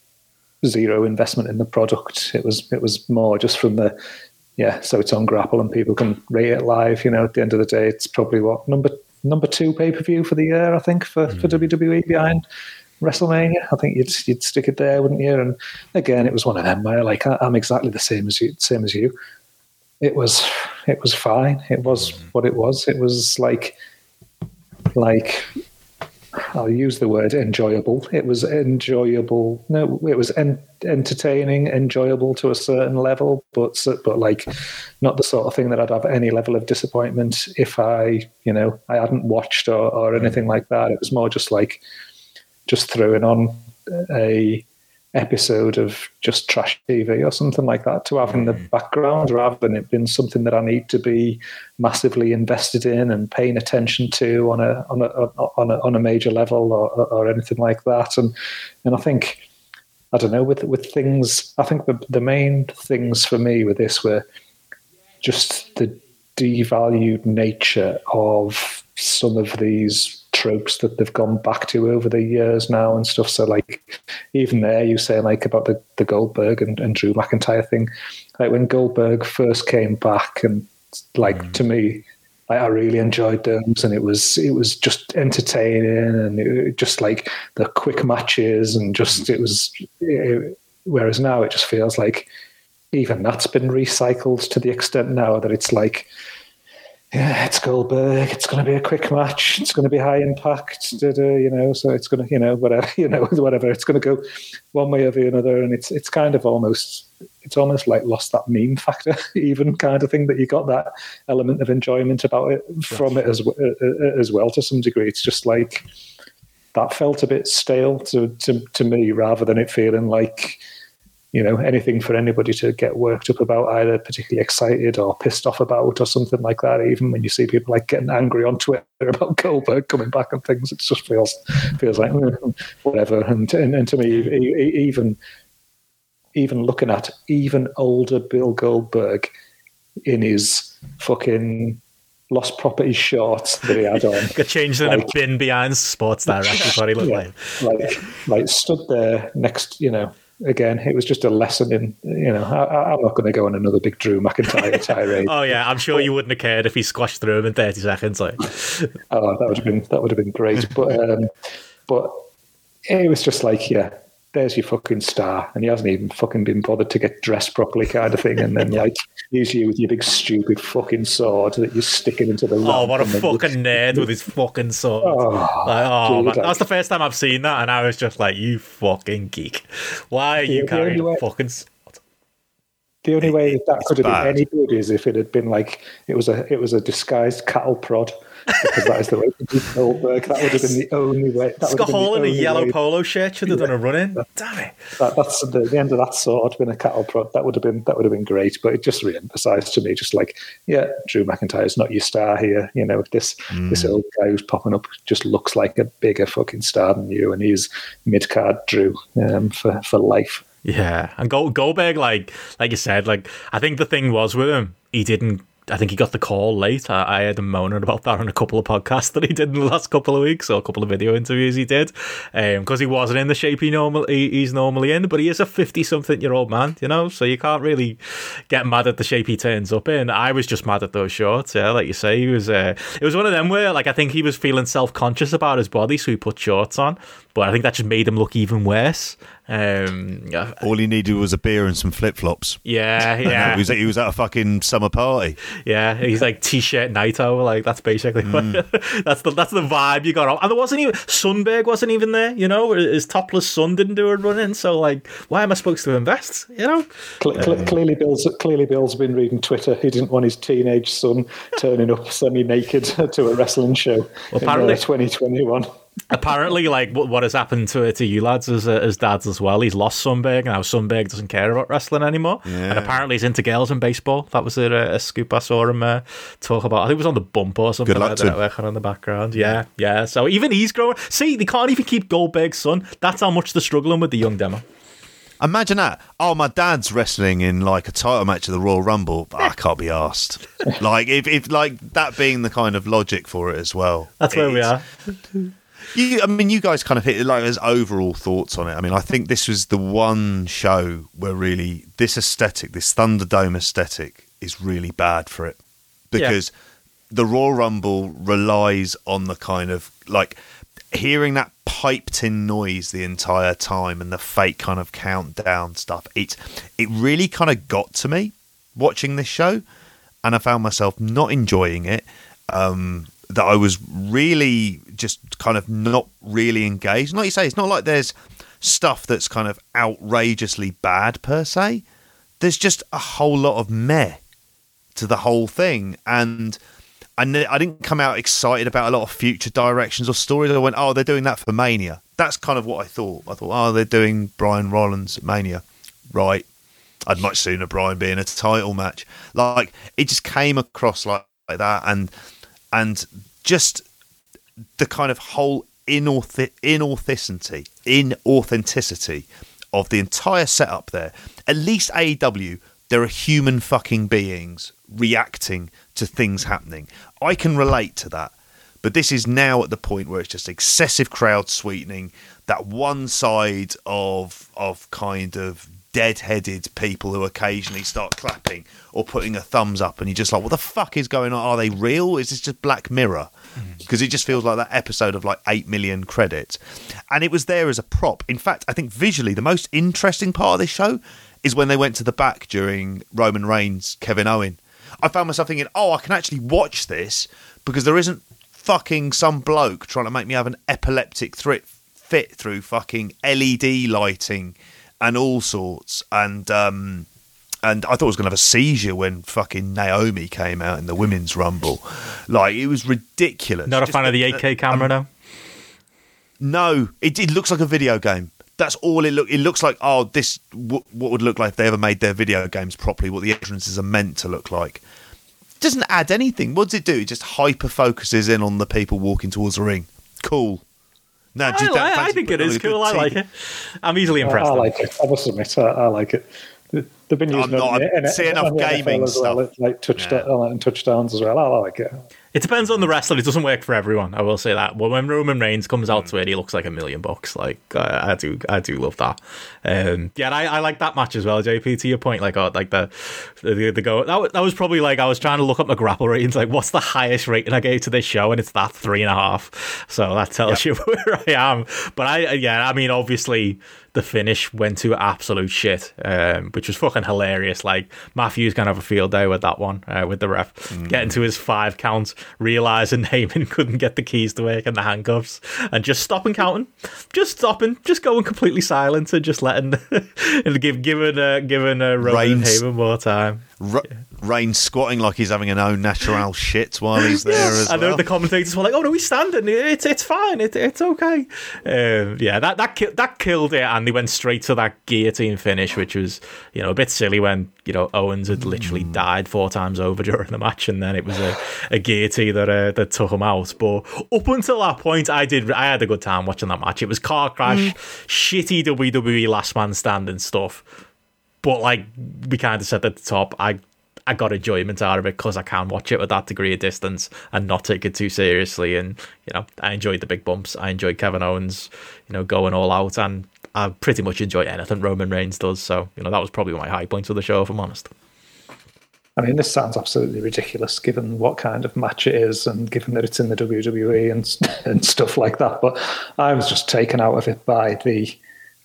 D: zero investment in the product. It was it was more just from the yeah. So it's on Grapple and people can rate it live. You know, at the end of the day, it's probably what number number two pay per view for the year. I think for for hmm. WWE behind. WrestleMania, I think you'd you'd stick it there, wouldn't you? And again, it was one of them where like I, I'm exactly the same as you, same as you. It was it was fine. It was mm-hmm. what it was. It was like like I'll use the word enjoyable. It was enjoyable. No, it was en- entertaining, enjoyable to a certain level, but but like not the sort of thing that I'd have any level of disappointment if I, you know, I hadn't watched or, or anything like that. It was more just like just throwing on a episode of just trash TV or something like that to have in the hmm. background rather than it being something that I need to be massively invested in and paying attention to on a on a on a, on a major level or, or anything like that. And and I think I don't know with with things. I think the the main things for me with this were just the devalued nature of some of these tropes that they've gone back to over the years now and stuff. So like even there you say like about the, the Goldberg and, and Drew McIntyre thing. Like when Goldberg first came back and like mm. to me like I really enjoyed those and it was it was just entertaining and it, just like the quick matches and just it was it, whereas now it just feels like even that's been recycled to the extent now that it's like yeah, it's Goldberg. It's going to be a quick match. It's going to be high impact. You know, so it's going to, you know, whatever, you know, whatever. It's going to go one way or the other, and it's it's kind of almost it's almost like lost that meme factor, even kind of thing that you got that element of enjoyment about it from it as uh, uh, as well to some degree. It's just like that felt a bit stale to to to me, rather than it feeling like you know anything for anybody to get worked up about either particularly excited or pissed off about or something like that even when you see people like getting angry on twitter about goldberg coming back and things it just feels feels like mm, whatever and, and, and to me even even looking at even older bill goldberg in his fucking lost property shorts that he had on.
B: Got changed in like, a bin behind Sports Direct. what he looked yeah,
D: like. Like, like stood there next, you know, again, it was just a lesson in, you know, I, am not going to go on another big Drew McIntyre tirade.
B: oh yeah, I'm sure you wouldn't have cared if he squashed through him in 30 seconds. Like,
D: oh, that would have been that would have been great. But um, but it was just like, yeah, there's your fucking star, and he hasn't even fucking been bothered to get dressed properly, kind of thing. And then like, here's you with your big stupid fucking sword that you're sticking into the.
B: Oh, what a fucking nerd with his fucking sword! Oh, like, oh dude, man, that's the first time I've seen that, and I was just like, you fucking geek! Why are you carrying a fucking? Sword?
D: The only way that could have been any good is if it had been like it was a it was a disguised cattle prod because that is the way to do Goldberg. That would have been the only way. That
B: Scott Hall in a yellow way. polo shirt should have yeah. done a run in. Damn it!
D: That, that's the, the, end of that sword. Been a cattle prod. That would have been that would have been great. But it just re-emphasised to me, just like yeah, Drew McIntyre is not your star here. You know, this mm. this old guy who's popping up just looks like a bigger fucking star than you, and he's mid card Drew um, for for life.
B: Yeah, and Goldberg, like like you said, like I think the thing was with him, he didn't I think he got the call late. I, I heard him moaning about that on a couple of podcasts that he did in the last couple of weeks, or a couple of video interviews he did, because um, he wasn't in the shape he normally he's normally in. But he is a fifty-something-year-old man, you know, so you can't really get mad at the shape he turns up in. I was just mad at those shorts, yeah, like you say. He was. Uh, it was one of them where, like, I think he was feeling self-conscious about his body, so he put shorts on. But I think that just made him look even worse. Um,
C: All he needed was a beer and some flip flops.
B: Yeah, yeah.
C: he, was, he was at a fucking summer party.
B: Yeah, he's like t-shirt Naito. Like that's basically mm. that's the that's the vibe you got. And there wasn't even Sunberg wasn't even there. You know, his topless son didn't do a run in. So like, why am I supposed to invest? You know,
D: Cle- um, clearly Bill's clearly Bill's been reading Twitter. He didn't want his teenage son turning up semi-naked to a wrestling show well, apparently, in uh, 2021
B: apparently, like what, what has happened to to you lads as uh, as dads as well. He's lost Sundberg now. Sundberg doesn't care about wrestling anymore, yeah. and apparently he's into girls and baseball. That was a, a scoop I saw him uh, talk about. I think it was on the bump or something. Good luck like working on the background. Yeah, yeah. So even he's growing. See, they can't even keep Goldberg's son. That's how much they're struggling with the young demo.
C: Imagine that. Oh, my dad's wrestling in like a title match of the Royal Rumble. I can't be asked. like if, if like that being the kind of logic for it as well.
B: That's where we are.
C: You, I mean, you guys kind of hit it like as overall thoughts on it. I mean, I think this was the one show where really this aesthetic, this Thunderdome aesthetic, is really bad for it because yeah. the Royal Rumble relies on the kind of like hearing that piped in noise the entire time and the fake kind of countdown stuff. It it really kind of got to me watching this show, and I found myself not enjoying it. Um, that I was really just kind of not really engaged. And like you say, it's not like there's stuff that's kind of outrageously bad per se. There's just a whole lot of meh to the whole thing, and I, I didn't come out excited about a lot of future directions or stories. I went, oh, they're doing that for Mania. That's kind of what I thought. I thought, oh, they're doing Bryan Rollins Mania, right? I'd much sooner Bryan be in a title match. Like it just came across like, like that, and and just the kind of whole inauth- inauthenticity, inauthenticity of the entire setup there. At least AEW, there are human fucking beings reacting to things happening. I can relate to that. But this is now at the point where it's just excessive crowd sweetening, that one side of of kind of dead-headed people who occasionally start clapping or putting a thumbs up and you're just like what the fuck is going on? Are they real? Is this just black mirror? Mm. Because it just feels like that episode of like 8 million credits. And it was there as a prop. In fact i think visually the most interesting part of this show is when they went to the back during roman reigns kevin owen i found myself thinking oh i can actually watch this because there isn't fucking some bloke trying to make me have an epileptic thri- fit through fucking led lighting and all sorts. And um, and I thought I was going to have a seizure when fucking Naomi came out in the women's rumble. Like it was ridiculous.
B: Not a
C: Just
B: fan of the
C: uh,
B: 8K camera, no.
C: No, it, it looks like a video game. That's all it look. It looks like oh, this w- what would look like if they ever made their video games properly. What the entrances are meant to look like. It doesn't add anything. What does it do? It just hyper focuses in on the people walking towards the ring. Cool. No, do
B: I,
C: don't
B: I- I think it
C: putting on
B: is
C: a good
B: cool. I like it. I'm easily
D: I,
B: impressed.
D: I
B: though.
D: like it. I must admit, I, I like it. They've been using
C: not-
D: it in-
C: I see
D: in-
C: enough
D: on NFL
C: gaming
D: as well,
C: stuff.
D: like touchdown and touchdowns as well. I like it.
B: It depends on the wrestler. It doesn't work for everyone. I will say that. Well, when Roman Reigns comes out to it, he looks like a million bucks. Like I, I do, I do love that. Um, yeah, and I, I like that match as well. JP, to your point, like oh, like the the, the go. That was, that was probably like I was trying to look up my grapple ratings. Like, what's the highest rating I gave to this show? And it's that three and a half. So that tells you where I am. But I, yeah, I mean, obviously the finish went to absolute shit, um, which was fucking hilarious. Like Matthews gonna have a field day with that one, uh, with the ref getting to his five counts, realizing Heyman couldn't get the keys to work and the handcuffs, and just stopping counting, just stopping, just going completely silent and just letting and give giving uh, giving uh, Roman
C: Reigns-
B: Heyman more time.
C: R- Reigns squatting like he's having an own natural shit while he's there as
B: I know
C: well.
B: the commentators were like, "Oh no, he's standing. It's it's fine. It, it's okay." Um, yeah, that that ki- that killed it, and they went straight to that guillotine finish, which was you know a bit silly when you know Owens had literally
C: Hmm.
B: died four times over during the match, and then it was a, a guillotine that uh, that took him out. But up until that point, I did I had a good time watching that match. It was car crash,
C: Hmm.
B: shitty WWE last man standing stuff, but like we kind of said at the top, I I got enjoyment out of it because I can watch it with that degree of distance and not take it too seriously. And you know, I enjoyed the big bumps. I enjoyed Kevin Owens, you know, going all out, and I pretty much enjoy anything Roman Reigns does. So you know, that was probably my high point of the show, if I'm honest.
D: I mean, this sounds absolutely ridiculous given what kind of match it is and given that it's in the WWE and and stuff like that. But I was just taken out of it by the,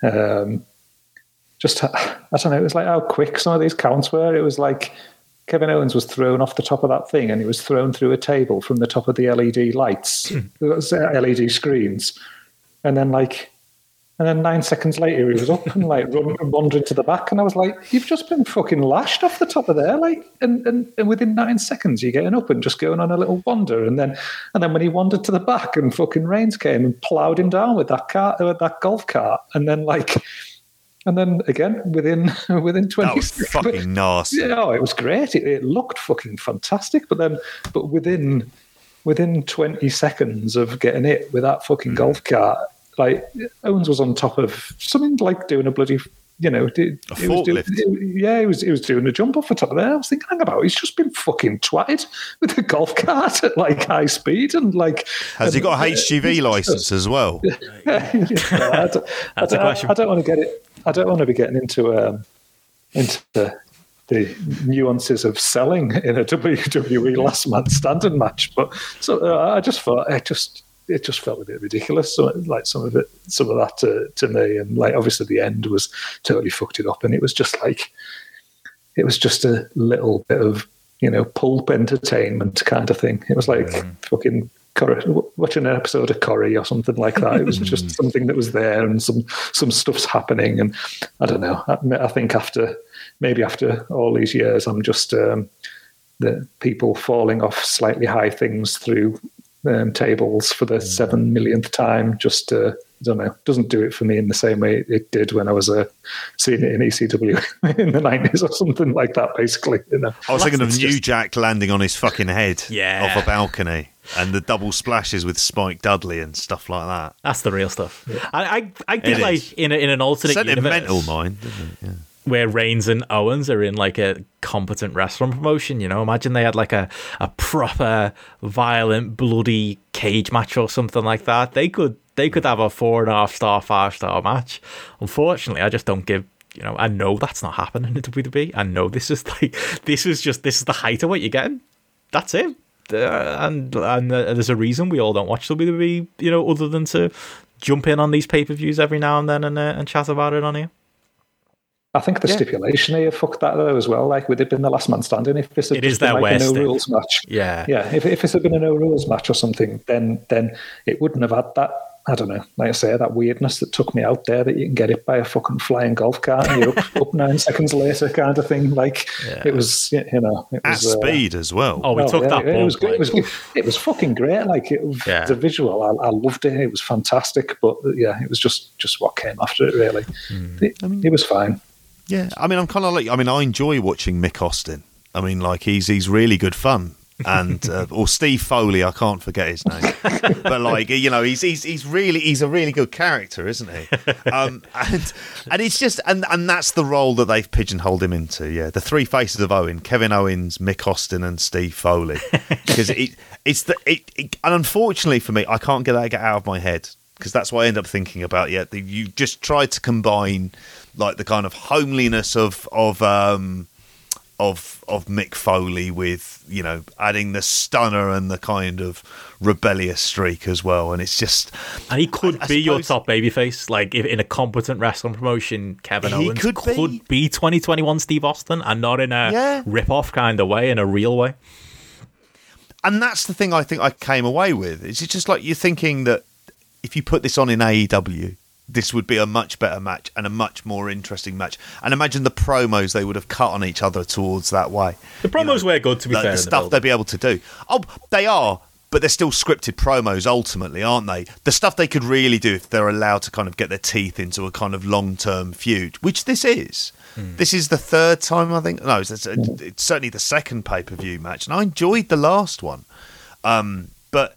D: um, just I don't know. It was like how quick some of these counts were. It was like Kevin Owens was thrown off the top of that thing and he was thrown through a table from the top of the LED lights, hmm. uh, LED screens, and then like. And then nine seconds later, he was up and like run, wandering to the back, and I was like, "You've just been fucking lashed off the top of there!" Like, and, and, and within nine seconds, you're getting up and just going on a little wander, and then and then when he wandered to the back, and fucking Reigns came and ploughed him down with that car, with that golf cart, and then like, and then again within within twenty
C: That was
D: seconds,
C: fucking nasty.
D: yeah, oh, it was great. It, it looked fucking fantastic. But then, but within within twenty seconds of getting it with that fucking mm. golf cart, like Owens was on top of something like doing a bloody. You know, did,
C: A
D: was doing,
C: forklift.
D: yeah, he was he was doing a jump off the top of there. I was thinking, hang about, he's just been fucking twatted with a golf cart at like high speed and like.
C: Has he got a HGV license as well?
D: I don't, I
B: That's a
D: don't-
B: question.
D: I don't want to get it. I don't want to be getting into um, into the, the nuances of selling in a WWE last man standing match, but so uh, I just thought it just it just felt a bit ridiculous. So like some of it, some of that to, to me, and like obviously the end was totally fucked it up, and it was just like it was just a little bit of you know, pulp entertainment kind of thing. It was like fucking Corrie, watching an episode of Corrie or something like that. It was just something that was there, and some some stuff's happening. And I don't know. I, I think after maybe after all these years, I'm just um, the people falling off slightly high things through um, tables for the seven millionth time. Just uh, I don't know, doesn't do it for me in the same way it did when I was uh, seeing it in ECW in the nineties or something like that. Basically, you know.
C: I was thinking of New
B: just-
C: Jack landing on his fucking head
B: Yeah.
C: off a balcony and the double splashes with Spike Dudley and stuff like that.
B: That's the real stuff. I, I, I
C: It
B: think
C: is.
B: like in a, in an alternate
C: Sentimental
B: universe
C: mind, isn't it? Yeah.
B: where Reigns and Owens are in like a competent wrestling promotion. You know, imagine they had like a a proper violent, bloody cage match or something like that. They could they could have a four and a half star, five star match. Unfortunately, I just don't give. You know, I know that's not happening in WWE. I know this is like this is just this is the height of what you're getting. That's it. Uh, and and uh, there's a reason we all don't watch WWE. You know, other than to jump in on these pay per views every now and then and uh, and chat about it on here.
D: I think the
C: Yeah.
D: stipulation here fucked that though as well. Like would it been the last man standing if this had
B: It is
D: been
B: their
D: like a no
B: Western.
D: rules match?
B: Yeah.
D: Yeah, if if this had been a no rules match or something, then then it wouldn't have had that. I don't know, like I say, that weirdness that took me out there that you can get it by a fucking flying golf cart and you're up, up nine seconds later, kind of thing. Like
B: Yeah.
D: it was, you know, it
C: At
D: was uh,
C: speed as well.
B: Oh, we
D: well,
B: took
D: yeah,
B: that.
D: It, was
B: bump,
D: good. It was it was fucking great. Like it,
B: Yeah.
D: the visual, I, I loved it. It was fantastic. But yeah, it was just just what came after it. Really,
B: Hmm.
D: it, it was fine.
C: Yeah, I mean, I'm kind of like, I mean, I enjoy watching Mick Austin. I mean, like he's he's really good fun, and uh, or Steve Foley, I can't forget his name, but like you know, he's he's he's really he's a really good character, isn't he? Um, and and it's just and and that's the role that they've pigeonholed him into. Yeah, the three faces of Owen: Kevin Owens, Mick Austin, and Steve Foley. Because it it's the it, it and unfortunately for me, I can't get that get out of my head because that's what I end up thinking about. Yeah, you just tried to combine like the kind of homeliness of of um of of Mick Foley with you know adding the stunner and the kind of rebellious streak as well, and it's just
B: And he could
C: I- I
B: be your top babyface. Like if in a competent wrestling promotion, Kevin
C: He
B: Owens
C: could
B: could,
C: be.
B: be. 2021 Steve Austin and not in a
C: Yeah.
B: rip-off kind of way, in a real way.
C: and that's the thing I think I came away with. Is it's just like you're thinking that if you put this on in AEW, this would be a much better match and a much more interesting match. And imagine the promos they would have cut on each other towards that way.
B: The promos were good, to be
C: the,
B: fair.
C: the
B: in the
C: stuff they'd be able to do. Oh, they are, but they're still scripted promos ultimately, aren't they? The stuff they could really do if they're allowed to kind of get their teeth into a kind of long term feud, which this is.
B: Hmm.
C: This is the third time I think. No, it's, it's, it's certainly the second pay per view match, and I enjoyed the last one. Um, but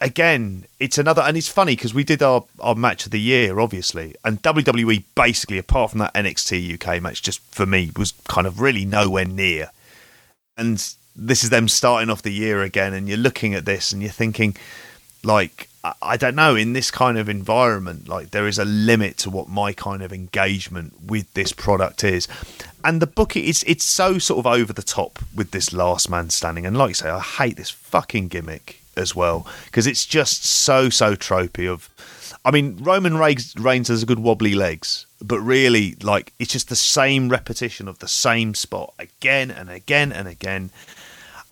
C: again, it's another, and it's funny because we did our, our match of the year, obviously, and WWE basically, apart from that NXT UK match, just for me was kind of really nowhere near. And this is them starting off the year again, and you're looking at this and you're thinking, like, I, I don't know, in this kind of environment, like there is a limit to what my kind of engagement with this product is. And the book it's it's so sort of over the top with this last man standing. And like you say, I hate this fucking gimmick as well because it's just so so tropey of I mean Roman Reigns, Reigns has a good wobbly legs but really like it's just the same repetition of the same spot again and again and again.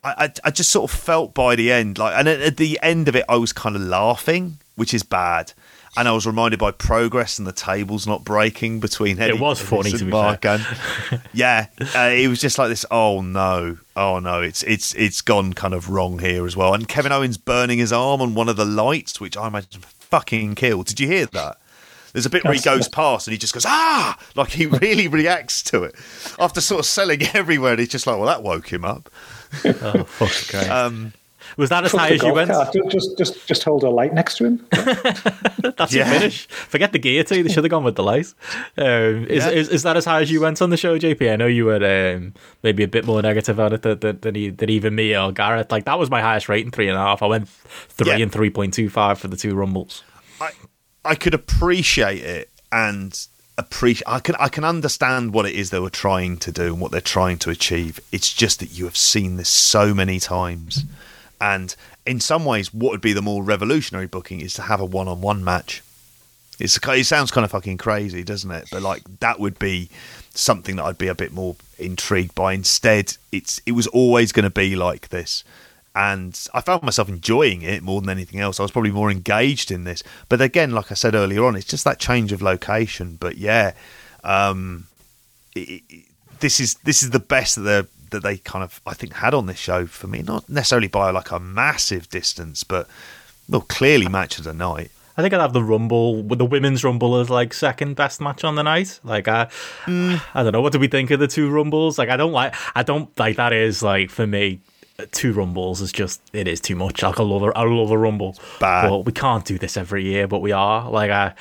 C: I, I, I just sort of felt by the end like and at, at the end of it I was kind of laughing which is bad and I was reminded by progress and the tables not breaking between Eddie
B: was funny,
C: and
B: to be
C: Mark and yeah uh, it was just like this oh no oh no it's it's it's gone kind of wrong here as well. And Kevin Owens burning his arm on one of the lights which I imagine fucking killed. Did you hear that? There's a bit where he goes past and he just goes ah! Like he really reacts to it. After sort of selling everywhere and he's just like well that woke him up.
B: Oh, fuck, okay.
C: um
B: Was that as
D: Fuck
B: high as you went?
D: cart. Ju- Just, just, just hold a light next to him.
B: That's
C: Yeah.
B: your finish. Forget the gear too. They should have gone with the light. Um, is,
C: Yeah.
B: is is that as high as you went on the show, JP? I know you were um, maybe a bit more negative on it than, than, than, e- than even me or Gareth. Like that was my highest rating, three and a half. I went three
C: Yeah.
B: and three point two five for the two rumbles.
C: I I could appreciate it and appreciate I can I can understand what it is they were trying to do and what they're trying to achieve. It's just that you have seen this so many times. And in some ways what would be the more revolutionary booking is to have a one-on-one match. It's it sounds kind of fucking crazy, doesn't it? But like that would be something that I'd be a bit more intrigued by. Instead, it's it was always going to be like this, and I found myself enjoying it more than anything else. I was probably more engaged in this. But again, like I said earlier on, it's just that change of location. But yeah, um, it, it, this is this is the best that that they kind of I think had on this show for me. Not necessarily by like a massive distance, but well, clearly match of the night.
B: I think I'd have the Rumble with the women's Rumble as like second best match on the night. Like I, mm. I don't know. What do we think of the two Rumbles? Like I don't like. I don't like that. Is like for me, two Rumbles is just it is too much. Like I love a, I love a Rumble,
C: Bad.
B: but we can't do this every year. But we are. Like I,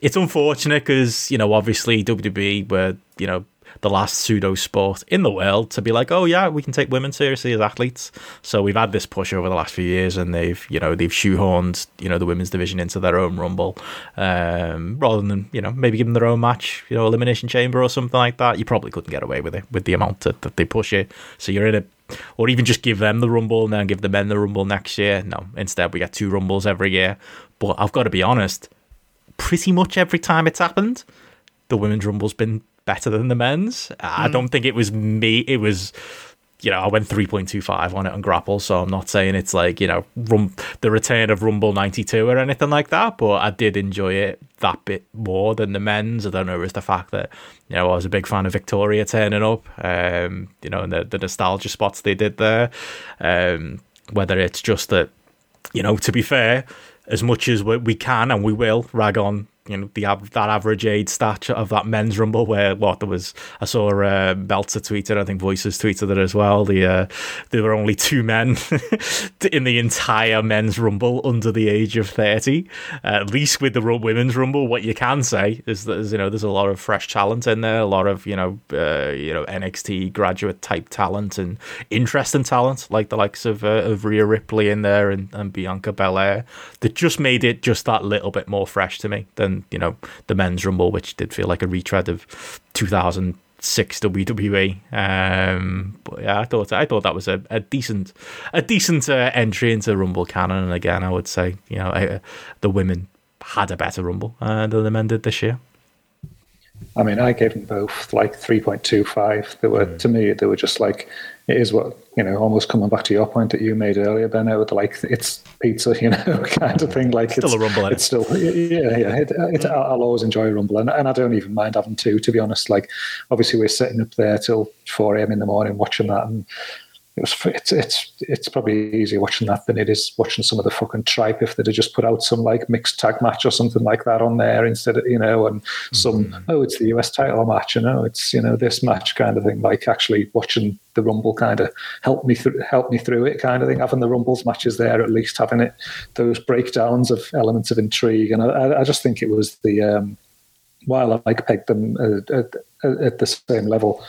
B: it's unfortunate because you know obviously WWE were you know the last pseudo sport in the world to be like, oh yeah, we can take women seriously as athletes. So we've had this push over the last few years, and they've you know they've shoehorned you know the women's division into their own rumble, um, rather than you know maybe give them their own match, you know, elimination chamber or something like that. You probably couldn't get away with it with the amount that, that they push it. So you're in a or even just give them the rumble and then give the men the rumble next year. No, instead we get two rumbles every year. But I've got to be honest, pretty much every time it's happened, the women's rumble's been better than the men's. Mm. I don't think it was me. It was, you know, I went 3.25 on it on Grapple, so I'm not saying it's like, you know, rum, the return of Rumble 92 or anything like that, but I did enjoy it that bit more than the men's. I don't know, it was the fact that, you know, I was a big fan of Victoria turning up, um, you know, and the, the nostalgia spots they did there. Um, whether it's just that, you know, to be fair, as much as we can and we will rag on you know the that average age stat of that men's rumble where what there was I saw uh, Meltzer tweeted I think Voices tweeted it as well the uh, there were only two men in the entire men's rumble under the age of 30 uh, at least with the women's rumble what you can say is that you know there's a lot of fresh talent in there a lot of you know uh, you know NXT graduate type talent and interesting talent like the likes of, uh, of Rhea Ripley in there and, and Bianca Belair. That just made it just that little bit more fresh to me than you know the men's rumble, which did feel like a retread of 2006 WWE. Um, but yeah, I thought I thought that was a, a decent a decent uh, entry into Rumble canon. And again, I would say you know uh, the women had a better Rumble uh, than the men did this year.
D: I mean, I gave them both like 3.25. They were, mm. to me, they were just like, it is what, you know, almost coming back to your point that you made earlier, Ben, with like, it's pizza, you know, kind of thing. Like, it's
B: still
D: it's
B: a rumble.
D: It's still, yeah, yeah. It, it, mm. I'll always enjoy a Rumble. And, and I don't even mind having two, to be honest. Like, obviously, we're sitting up there till 4 a.m. in the morning watching that. And, it was it's it's it's probably easier watching that than it is watching some of the fucking tripe if they'd have just put out some like mixed tag match or something like that on there instead of you know and some mm-hmm. oh it's the US title match you know it's you know this match kind of thing. Like actually watching the rumble kind of helped me through help me through it kind of thing. Having the rumbles matches there at least having it those breakdowns of elements of intrigue. And I, I just think it was the um, while I like pegged them at, at, at the same level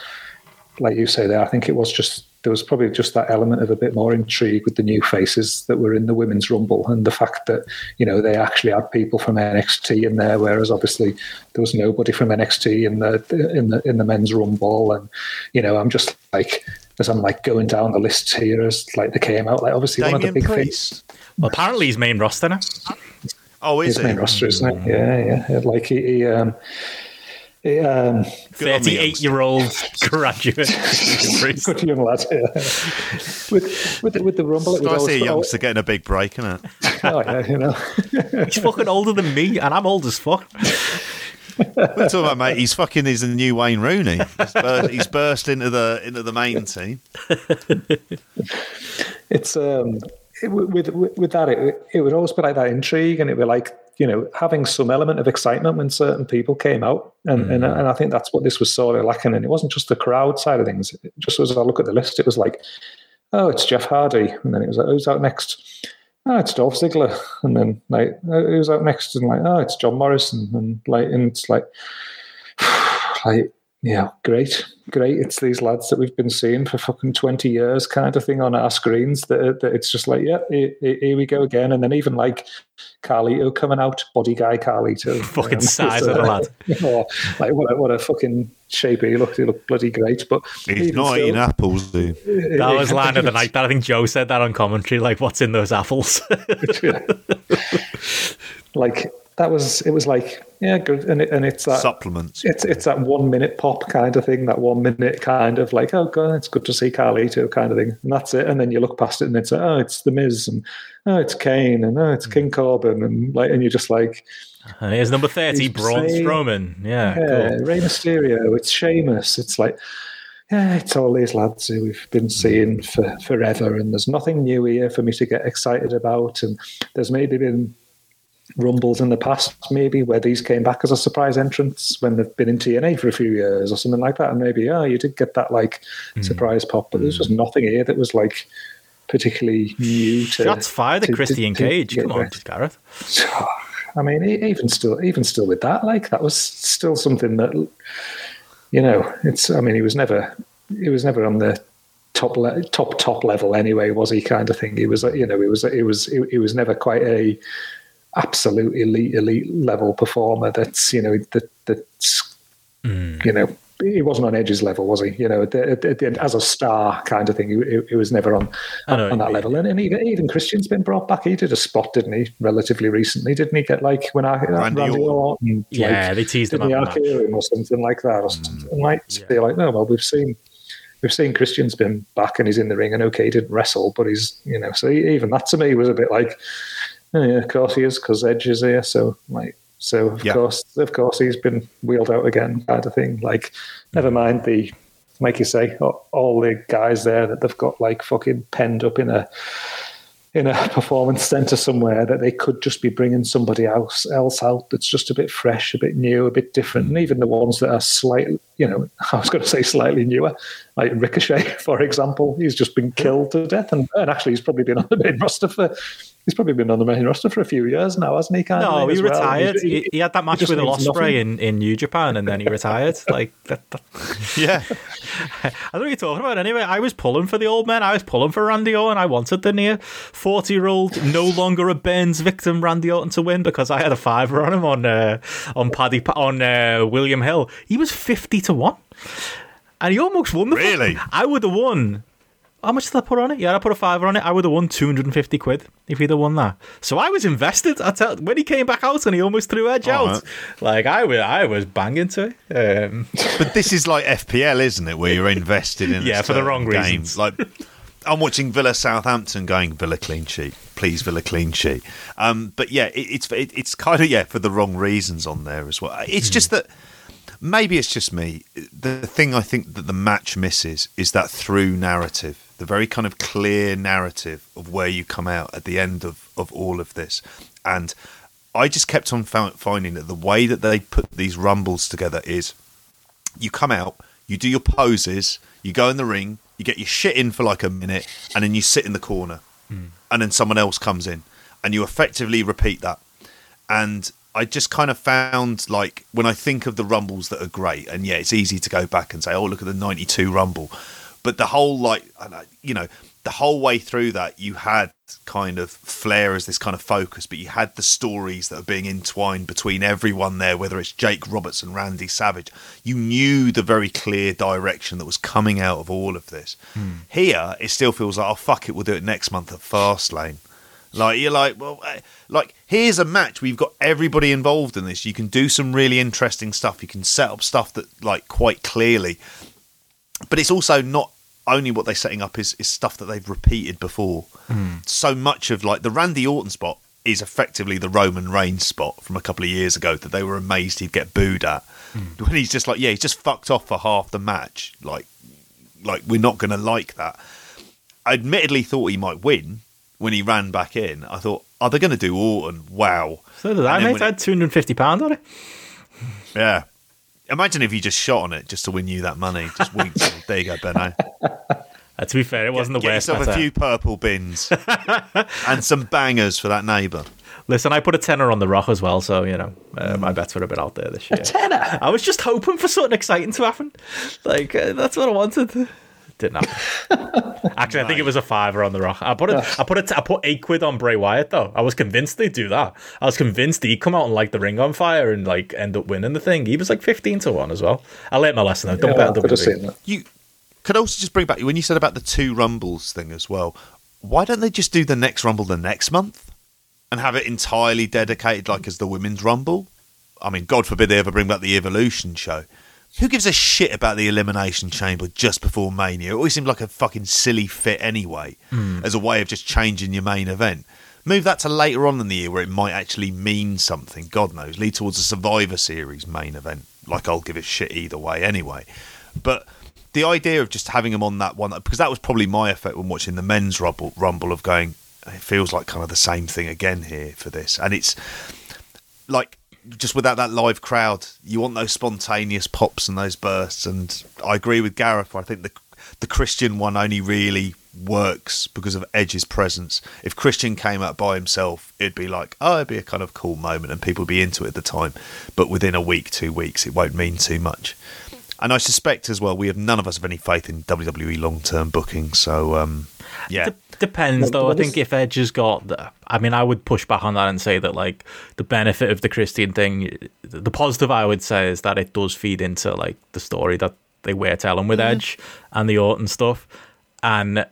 D: like you say there I think it was just there was probably just that element of a bit more intrigue with the new faces that were in the women's rumble and the fact that you know they actually had people from NXT in there, whereas obviously there was nobody from NXT in the in the in the men's rumble. And you know, I'm just like as I'm like going down the list here as like they came out, like obviously Damian one of the big faces.
B: Well, apparently he's main roster now.
C: Oh, is
D: his main roster, isn't it? Yeah, yeah. Like he, he um, um,
B: 38 year old graduate.
D: Good young lad. With, with, the, with the Rumble,
C: it was. I see a youngster getting a big break, isn't
D: it? oh, yeah, you know.
B: He's fucking older than me, and I'm old as fuck.
C: We're talking about mate. He's fucking. He's the new Wayne Rooney. He's burst, he's burst into the into the main team.
D: it's um, it, with, with with that, it, it would always be like that intrigue, and it'd be like you know, having some element of excitement when certain people came out. And, mm. and, and I think that's what this was sort of lacking. And it wasn't just the crowd side of things. It just as I look at the list, it was like, oh, it's Jeff Hardy. And then it was like, who's out next? Oh, it's Dolph Ziggler. And then like, oh, who's out next? And like, oh, it's John Morrison. And like, and it's like, like, yeah, great, great. It's these lads that we've been seeing for fucking 20 years kind of thing on our screens that, that it's just like, yeah, here, here, we go again. And then even like Carlito coming out, body guy Carlito.
B: fucking um, size of the lad.
D: Oh, like what a, what a fucking shape he looked. He looked bloody great. But
C: he's not still, eating apples, dude.
B: That was line of the night. That I think Joe said that on commentary. Like, what's in those apples?
D: like that was it was like yeah good. And it, and it's that
C: Supplements.
D: it's it's that one minute pop kind of thing that one minute kind of like oh god it's good to see Carlito kind of thing. And that's it. And then you look past it and it's like, oh it's the Miz and oh it's Kane and oh it's hmm. King Corbin and like and you're just like
B: And here's number 30, Braun
D: saying-
B: Strowman. Yeah,
D: yeah
B: cool.
D: Rey Mysterio it's Sheamus. It's like yeah it's all these lads who we've been hmm. seeing for forever and there's nothing new here for me to get excited about. And there's maybe been rumbles in the past, maybe where these came back as a surprise entrance when they've been in TNA for a few years or something like that, and maybe oh, you did get that like hmm. surprise pop, but there's just hmm. nothing here that was like particularly new to.
B: Shots fired
D: to-
B: at Christian
D: to- to
B: Cage.
D: get
B: Come on. Gareth.
D: I mean, even still, even still with that, like that was still something that, you know, it's. I mean, he was never, he was never on the top le- top top level anyway, was he? Kind of thing. He was, you know, he was, he was, he was never quite a absolute elite elite level performer. That's you know that that's mm. you know. He wasn't on Edge's level, was he? You know, at the, at the, at the end, as a star kind of thing, he, he, he was never on
B: know
D: on, on that level. And, and even, even Christian's been brought back. He did a spot, didn't he? Relatively recently, didn't he? Get like when I uh,
C: Randy
D: Randy,
C: Orton.
D: Orton, like,
B: Yeah, they teased him
D: didn't he
B: up in that.
D: arcade him or something like that, or mm, something like. They're like, no, well, we've seen. We've seen Christian's been back and he's in the ring, and okay, he didn't wrestle, but he's, you know, so even that to me was a bit like, yeah, of course he is, because Edge is here, so like, so of
C: Yeah.
D: course, of course, he's been wheeled out again, kind of thing. Like, never mind the, like you say, all, all the guys there that they've got like fucking penned up in a in a performance center somewhere that they could just be bringing somebody else else out that's just a bit fresh, a bit new, a bit different, and even the ones that are slightly, you know, I was going to say slightly newer, like Ricochet, for example, he's just been killed to death, and, and actually he's probably been on the main roster for. He's probably been on the main roster for a few years now, hasn't he? Kind of
B: No,
D: thing
B: he
D: as well?
B: retired.
D: He-
B: He, he had that match with
D: means
B: Ospreay
D: nothing.
B: in, in New Japan, and then he retired. like that, that,
C: Yeah.
B: I don't know what you're talking about. Anyway, I was pulling for the old man. I was pulling for Randy Orton. I wanted the near forty-year-old, no longer a Burns victim, Randy Orton to win because I had a fiver on him on uh, on Paddy Pa- on uh, William Hill. He was fifty to one, and he almost won the.
C: Really?
B: I would have won. How much did I put on it? Yeah, I put a fiver on it. I would have won two hundred and fifty quid if he'd have won that. So I was invested. I tell when he came back out and he almost threw Edge
C: All
B: out. Like I was, I was banging to it. Um,
C: But this is like FPL, isn't it? Where you're invested in a
B: Yeah, for the
C: certain
B: wrong
C: game.
B: reasons.
C: Like I'm watching Villa Southampton, going Villa clean sheet, please Villa clean sheet. Um, but yeah, it, it's it, it's kind of yeah for the wrong reasons on there as well. It's
B: Hmm.
C: just that maybe it's just me. The thing I think that the match misses is that through narrative, the very kind of clear narrative of where you come out at the end of of all of this, and. I just kept on finding that the way that they put these rumbles together is you come out, you do your poses, you go in the ring, you get your shit in for like a minute, and then you sit in the corner, hmm. and then someone else comes in, and you effectively repeat that. And I just kind of found like when I think of the rumbles that are great, and yeah, it's easy to go back and say, oh, look at the '92 rumble, but the whole like, I you know, the whole way through that, you had kind of Flair as this kind of focus, but you had the stories that are being entwined between everyone there, whether it's Jake Roberts and Randy Savage. You knew the very clear direction that was coming out of all of this. Hmm. Here, it still feels like, oh, fuck it, we'll do it next month at Fastlane. Like you're like, well, like here's a match. We've got everybody involved in this. You can do some really interesting stuff. You can set up stuff that like quite clearly, but it's also not only what they're setting up is, is stuff that they've repeated before. Hmm. So much of like the Randy Orton spot is effectively the Roman Reigns spot from a couple of years ago that they were amazed he'd get booed at. Hmm. When he's just like, yeah, he's just fucked off for half the match. Like, like we're not going to like that. I admittedly thought he might win when he ran back in. I thought, are they going to do Orton? Wow.
B: so did I,
C: And then
B: mate. I had two hundred and fifty pound on it.
C: Yeah. Imagine if you just shot on it just to win you that money. Just winked. there you go, Benno.
B: Uh, to be fair, it wasn't the
C: Get
B: worst.
C: yourself
B: bet
C: a
B: I-
C: few purple bins and some bangers for that neighbour.
B: Listen, I put a tenner on the rock as well, so you know uh, my bets were a bit out there this year.
D: A tenner.
B: I was just hoping for something exciting to happen. Like uh, that's what I wanted. Didn't happen. Actually, I think it was a fiver on the rock. I put it. I put it. I put eight quid on Bray Wyatt though. I was convinced they'd do that. I was convinced he'd come out and light the ring on fire and like end up winning the thing. He was like fifteen to one as well. I learned my lesson. though. Don't
D: Yeah,
B: bet on
D: could have
B: WWE.
C: You could also just bring back when you said about the two rumbles thing as well. Why don't they just do the next rumble the next month? and have it entirely dedicated, like as the women's rumble. I mean, God forbid they ever bring back the Evolution show. Who gives a shit about the Elimination Chamber just before Mania? It always seemed like a fucking silly fit anyway, hmm. as a way of just changing your main event. Move that to later on in the year where it might actually mean something. God knows. Lead towards a Survivor Series main event. Like I'll give a shit either way anyway. But the idea of just having them on that one because that was probably my effect when watching the men's rumble, rumble of going. It feels like kind of the same thing again here for this, and it's like just without that live crowd, you want those spontaneous pops and those bursts. And I agree with Gareth. I think the the Christian one only really works because of Edge's presence. If Christian came out by himself, it'd be like, oh, it'd be a kind of cool moment, and people would be into it at the time. But within a week, two weeks, it won't mean too much. And I suspect as well, we have none of us have any faith in WWE long term booking. So um, yeah,
B: D- depends, though. I think if Edge has got, the, I mean, I would push back on that and say that like the benefit of the Christian thing, the positive I would say is that it does feed into like the story that they were telling with Edge and the Orton stuff, and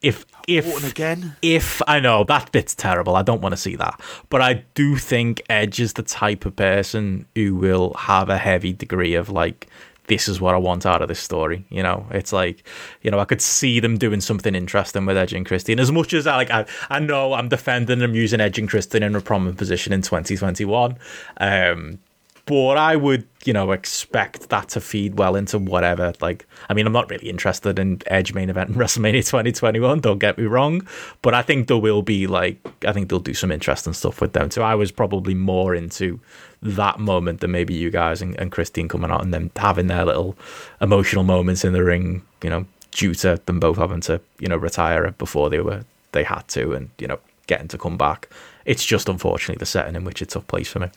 B: if if
C: Orton again.
B: if I know that bit's terrible, I don't want to see that. But I do think Edge is the type of person who will have a heavy degree of like, this is what I want out of this story. You know, it's like, you know, I could see them doing something interesting with Edge and Christian. As much as I like, I, I know I'm defending them using Edge and Christian in a prominent position in 2021. Um, but I would, you know, expect that to feed well into whatever. Like, I mean, I'm not really interested in Edge main event in WrestleMania 2021. Don't get me wrong, but I think there will be like, I think they'll do some interesting stuff with them too. I was probably more into that moment than maybe you guys and, and Christian coming out and then having their little emotional moments in the ring. You know, due to them both having to, you know, retire before they were they had to, and you know, getting to come back. It's just unfortunately the setting in which it took place for me.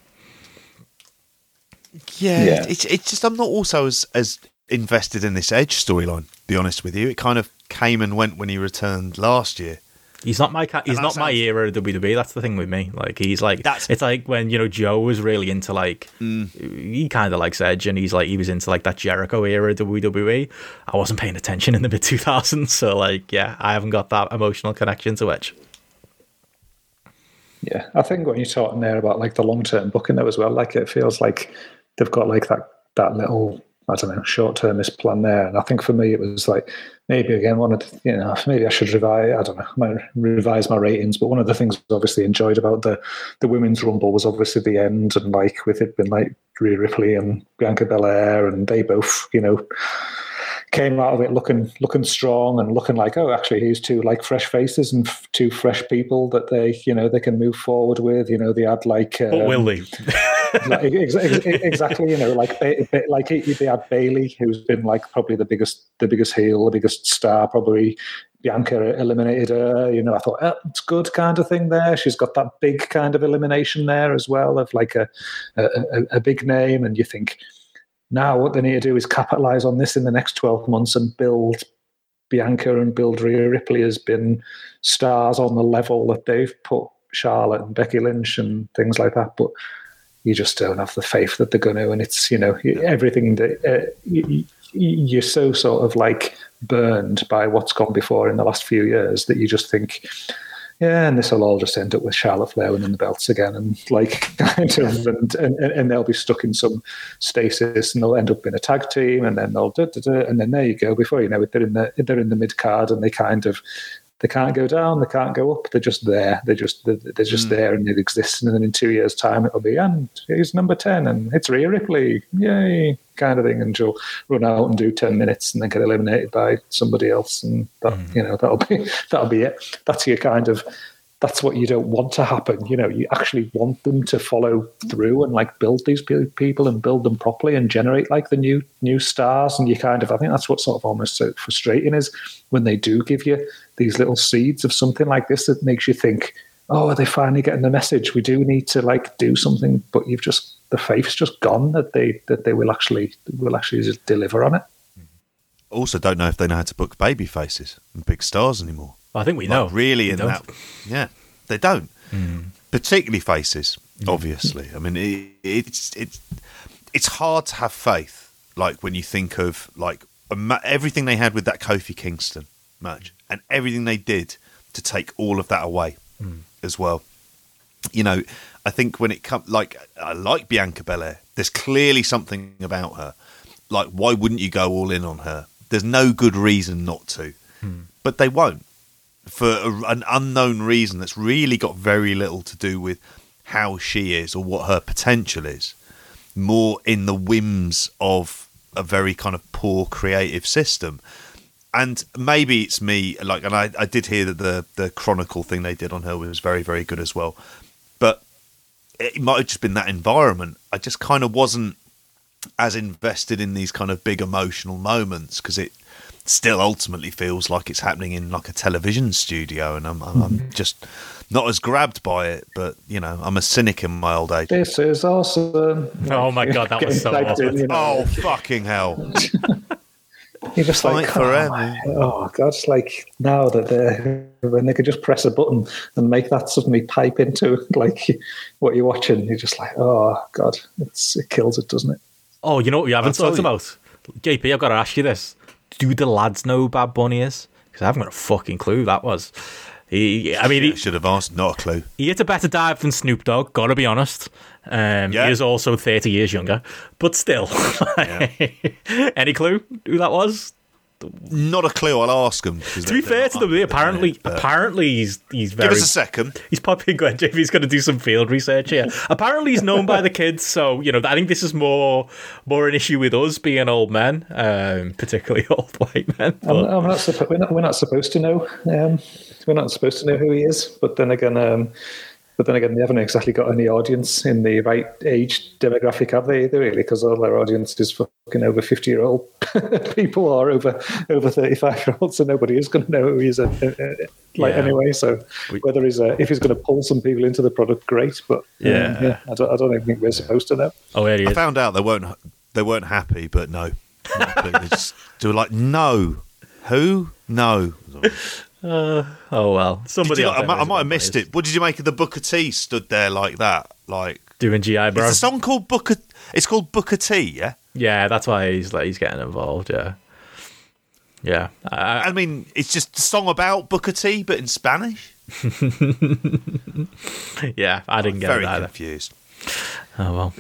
C: Yeah,
D: Yeah.
C: it's it's just I'm not also as as invested in this Edge storyline. Be honest with you, it kind of came and went when he returned last year.
B: He's not my ca- he's
C: that
B: not my era of WWE. That's the thing with me. Like he's like
C: That's-
B: it's like when you know Joe was really into like mm. he kind of likes Edge, and he's like he was into like that Jericho era of WWE. I wasn't paying attention in the mid 2000s, so like yeah, I haven't got that emotional connection to Edge.
D: Yeah, I think when you're talking there about like the long term booking though as well, like it feels like they've got like that that little I don't know short termist plan there, and I think for me it was like maybe again one of the, you know maybe I should revise I don't know might revise my ratings, but one of the things I obviously enjoyed about the the women's rumble was obviously the end and like with it being like Rhea Ripley and Bianca Belair and they both you know came out of it looking looking strong and looking like oh actually here's two like fresh faces and f- two fresh people that they you know they can move forward with. You know they had like
B: But
D: um,
B: will they?
D: like, ex- ex- exactly you know like like he- they had Bayley who's been like probably the biggest the biggest heel the biggest star probably Bianca eliminated her you know. I thought oh, it's good kind of thing there. She's got that big kind of elimination there as well of like a a, a, a big name. And you think now what they need to do is capitalize on this in the next 12 months and build Bianca and build Rhea Ripley has been stars on the level that they've put Charlotte and Becky Lynch and things like that. But you just don't have the faith that they're going to. And it's, you know, everything that uh, you, you're so sort of like burned by what's gone before in the last few years that you just think, yeah, and this will all just end up with Charlotte Flair winning the belts again, and like kind of, and, and and they'll be stuck in some stasis, and they'll end up in a tag team, and then they'll, da, da, da, and then there you go. Before you know it, they're in the they're in the mid card, and they kind of they can't go down, they can't go up. They're just there. They're just they're, they're just hmm. there, and it exists. And then in two years' time, it'll be and he's number ten, and it's Rhea Ripley, yay, kind of thing. And she'll run out and do ten minutes, and then get eliminated by somebody else, and that hmm. you know that'll be that'll be it. That's your kind of that's what you don't want to happen. You know, you actually want them to follow through and like build these people and build them properly and generate like the new new stars. And you kind of, I think that's what sort of almost so frustrating is when they do give you these little seeds of something like this that makes you think, oh, are they finally getting the message? We do need to like do something, but you've just the faith's just gone that they that they will actually will actually just deliver on it.
C: Also, don't know if they know how to book baby faces and big stars anymore.
B: I think we
C: Like,
B: know.
C: really in that. Yeah, they don't. Hmm. Particularly faces, hmm. obviously. I mean, it, it's it's it's hard to have faith. Like when you think of like everything they had with that Kofi Kingston match and everything they did to take all of that away hmm. as well. you know, I think when it comes, like, I like Bianca Belair. There's clearly something about her. Like, why wouldn't you go all in on her? There's no good reason not to, but they won't for a, an unknown reason that's really got very little to do with how she is or what her potential is. More in the whims of a very kind of poor creative system. And maybe it's me, like, and I, I did hear that the the Chronicle thing they did on her was very, very good as well. But it might have just been that environment. I just kind of wasn't as invested in these kind of big emotional moments because it still ultimately feels like it's happening in like a television studio, and I'm, I'm, I'm mm-hmm. just not as grabbed by it. But you know, I'm a cynic in my old age.
D: This is awesome.
B: Oh my God, that was so
D: typed
B: awesome.
D: you know.
C: Oh fucking hell!
D: You're just like,
C: oh, forever.
D: Oh, oh God, it's like now that they when they could just press a button and make that suddenly pipe into like what you're watching, you're just like, oh God, it's it kills it, doesn't it?
B: Oh, you know what we haven't
C: I'll
B: talked about? JP, I've got to ask you this. Do the lads know who Bad Bunny is? Because I haven't got a fucking clue who that was. He, I mean,
C: I
B: he,
C: should have asked. Not a clue.
B: he hit a better dive than Snoop Dogg, gotta be honest. Um,
C: Yeah.
B: He is also 30 years younger, but still. Any clue who that was?
C: Not a clue. I'll ask them.
B: To be fair to them, apparently, apparently he's he's very.
C: give us a second.
B: He's probably going. JP's going to do some field research here. Apparently, he's known by the kids, so you know. I think this is more more an issue with us being old men, um, particularly old white men.
D: I'm, I'm not, suppo- we're not. We're not supposed to know. Um, we're not supposed to know who he is. But then again, um, but then again, they haven't exactly got any audience in the right age demographic, have they? Either really, because all their audience is fucking over fifty year old people or over over thirty five year olds, so nobody is going to know who he is. Uh, uh, uh, like
B: Yeah.
D: anyway, so whether he's uh, if he's going to pull some people into the product, great. But um,
B: Yeah.
D: I don't. I don't even think we're supposed to know.
B: oh, there he
C: I found out they weren't they weren't happy, but no, Not a they just they were like, no, who, no.
B: Uh, oh well, somebody.
C: you- I, might, I might have missed it. What did you make of the Booker T stood there like that? Like,
B: Doing GI, bro.
C: is the song called Booker? It's called Booker T, yeah.
B: Yeah, that's why he's like he's getting involved. Yeah, yeah. I,
C: I mean, it's just a song about Booker T, but in Spanish.
B: yeah, I didn't get
C: Very
B: it either.
C: confused.
B: Oh well.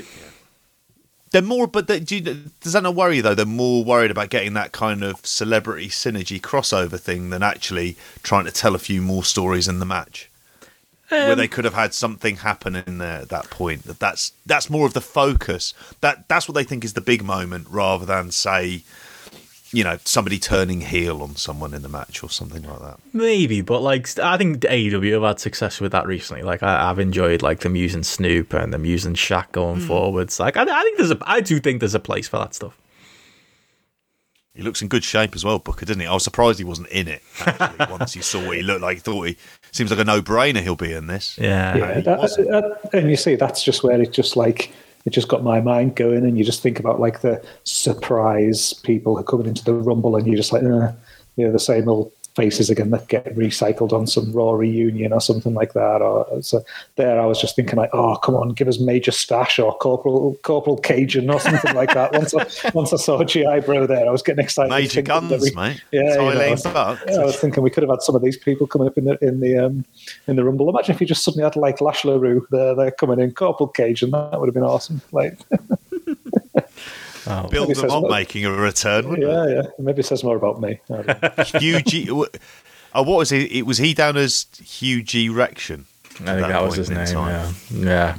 C: They're more, but they, do you, does that not worry you though? They're more worried about getting that kind of celebrity synergy crossover thing than actually trying to tell a few more stories in the match, where
B: Um,
C: they could have had something happen in there at that point. That that's that's more of the focus. That that's what they think is the big moment, rather than say, you know, somebody turning heel on someone in the match or something like that.
B: Maybe, but like I think AEW have had success with that recently. Like I, I've enjoyed like them using Snoop and them using Shaq going
C: Hmm.
B: forwards. Like I, I think there's a, I do think there's a place for that stuff.
C: He looks in good shape as well, Booker, didn't he? I was surprised he wasn't in it. Actually, once he saw what he looked like, thought he seems like a no-brainer. He'll be in this.
B: Yeah,
D: Yeah, that- that- and you see, that's just where it just like it just got my mind going, and you just think about like the surprise people who are coming into the rumble, and you're just like, uh, you know, the same old faces again that get recycled on some Raw reunion or something like that. Or so there, I was just thinking like, oh, come on, give us Major Stash or Corporal Corporal Cajun or something like that. Once I, once I saw GI Bro there, I was getting excited.
C: Major Gunns,
D: we-
C: mate.
D: Yeah, you know, I was- yeah, I was thinking we could have had some of these people coming up in the in the um, in the rumble. Imagine if you just suddenly had like Lash LeRoux there, they're coming in, Corporal Cajun. that would have been awesome. Like,
B: Oh,
C: Build
D: Maybe
C: them
D: says
C: up
D: what-
C: making a return, wouldn't
D: yeah, yeah. Maybe it says more about me. I don't know.
C: it? Hugh G. Oh, what was he? It was he down as Hugh G. Rection.
B: I think that, was his name. Yeah. yeah.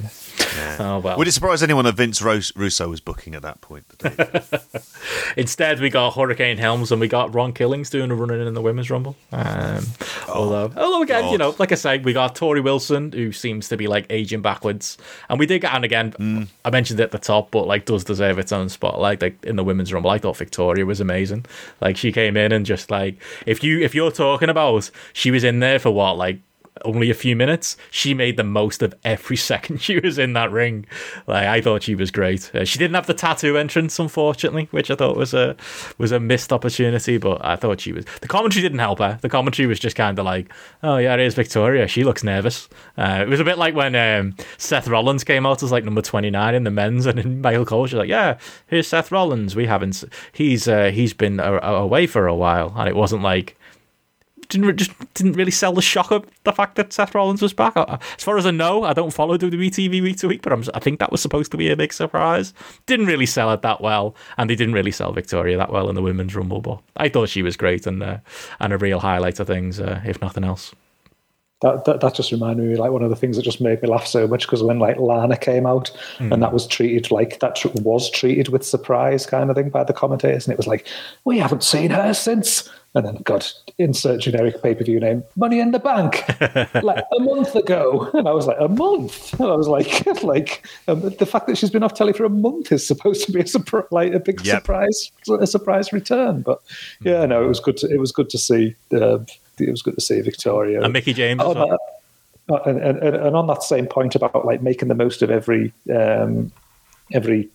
B: Oh well.
C: Would it surprise anyone that Vince Rus- Russo was booking at that point?
B: Instead, we got Hurricane Helms and we got Ron Killings doing a running in the women's rumble. Um, although, although again, you know, like I say, we got Torrie Wilson who seems to be like aging backwards, and we did get, and again, I mentioned it at the top, but like does deserve its own spotlight. Like in the women's rumble, I thought Victoria was amazing. Like she came in and just like if you if you're talking about she was in there for what like only a few minutes, she made the most of every second she was in that ring. Like I thought she was great. Uh, she didn't have the tattoo entrance, unfortunately, which I thought was a was a missed opportunity. But I thought she was. The commentary didn't help her. The commentary was just kind of like, "Oh yeah, here's Victoria. She looks nervous." Uh, it was a bit like when um, Seth Rollins came out as like number twenty nine in the men's, and in Michael Cole, she's like, "Yeah, here's Seth Rollins. We haven't. He's uh, he's been a- a- away for a while, and it wasn't like." Didn't just didn't really sell the shock of the fact that Seth Rollins was back. As far as I know, I don't follow WWE TV week to week, but I'm, I think that was supposed to be a big surprise. Didn't really sell it that well, and they didn't really sell Victoria that well in the women's rumble. But I thought she was great and uh, and a real highlight of things, uh, if nothing else.
D: That, that, that just reminded me like one of the things that just made me laugh so much because when like Lana came out mm. and that was treated like that tr- was treated with surprise kind of thing by the commentators and it was like we haven't seen her since and then God insert generic pay per view name Money in the Bank like a month ago and I was like a month and I was like like um, the fact that she's been off telly for a month is supposed to be a surpri- like a big yep. surprise a surprise return but yeah no it was good to, it was good to see. Uh, it was good to see Victoria
B: and Mickie James. Oh, well.
D: Uh, and, and, and, on that same point about like making the most of every um, every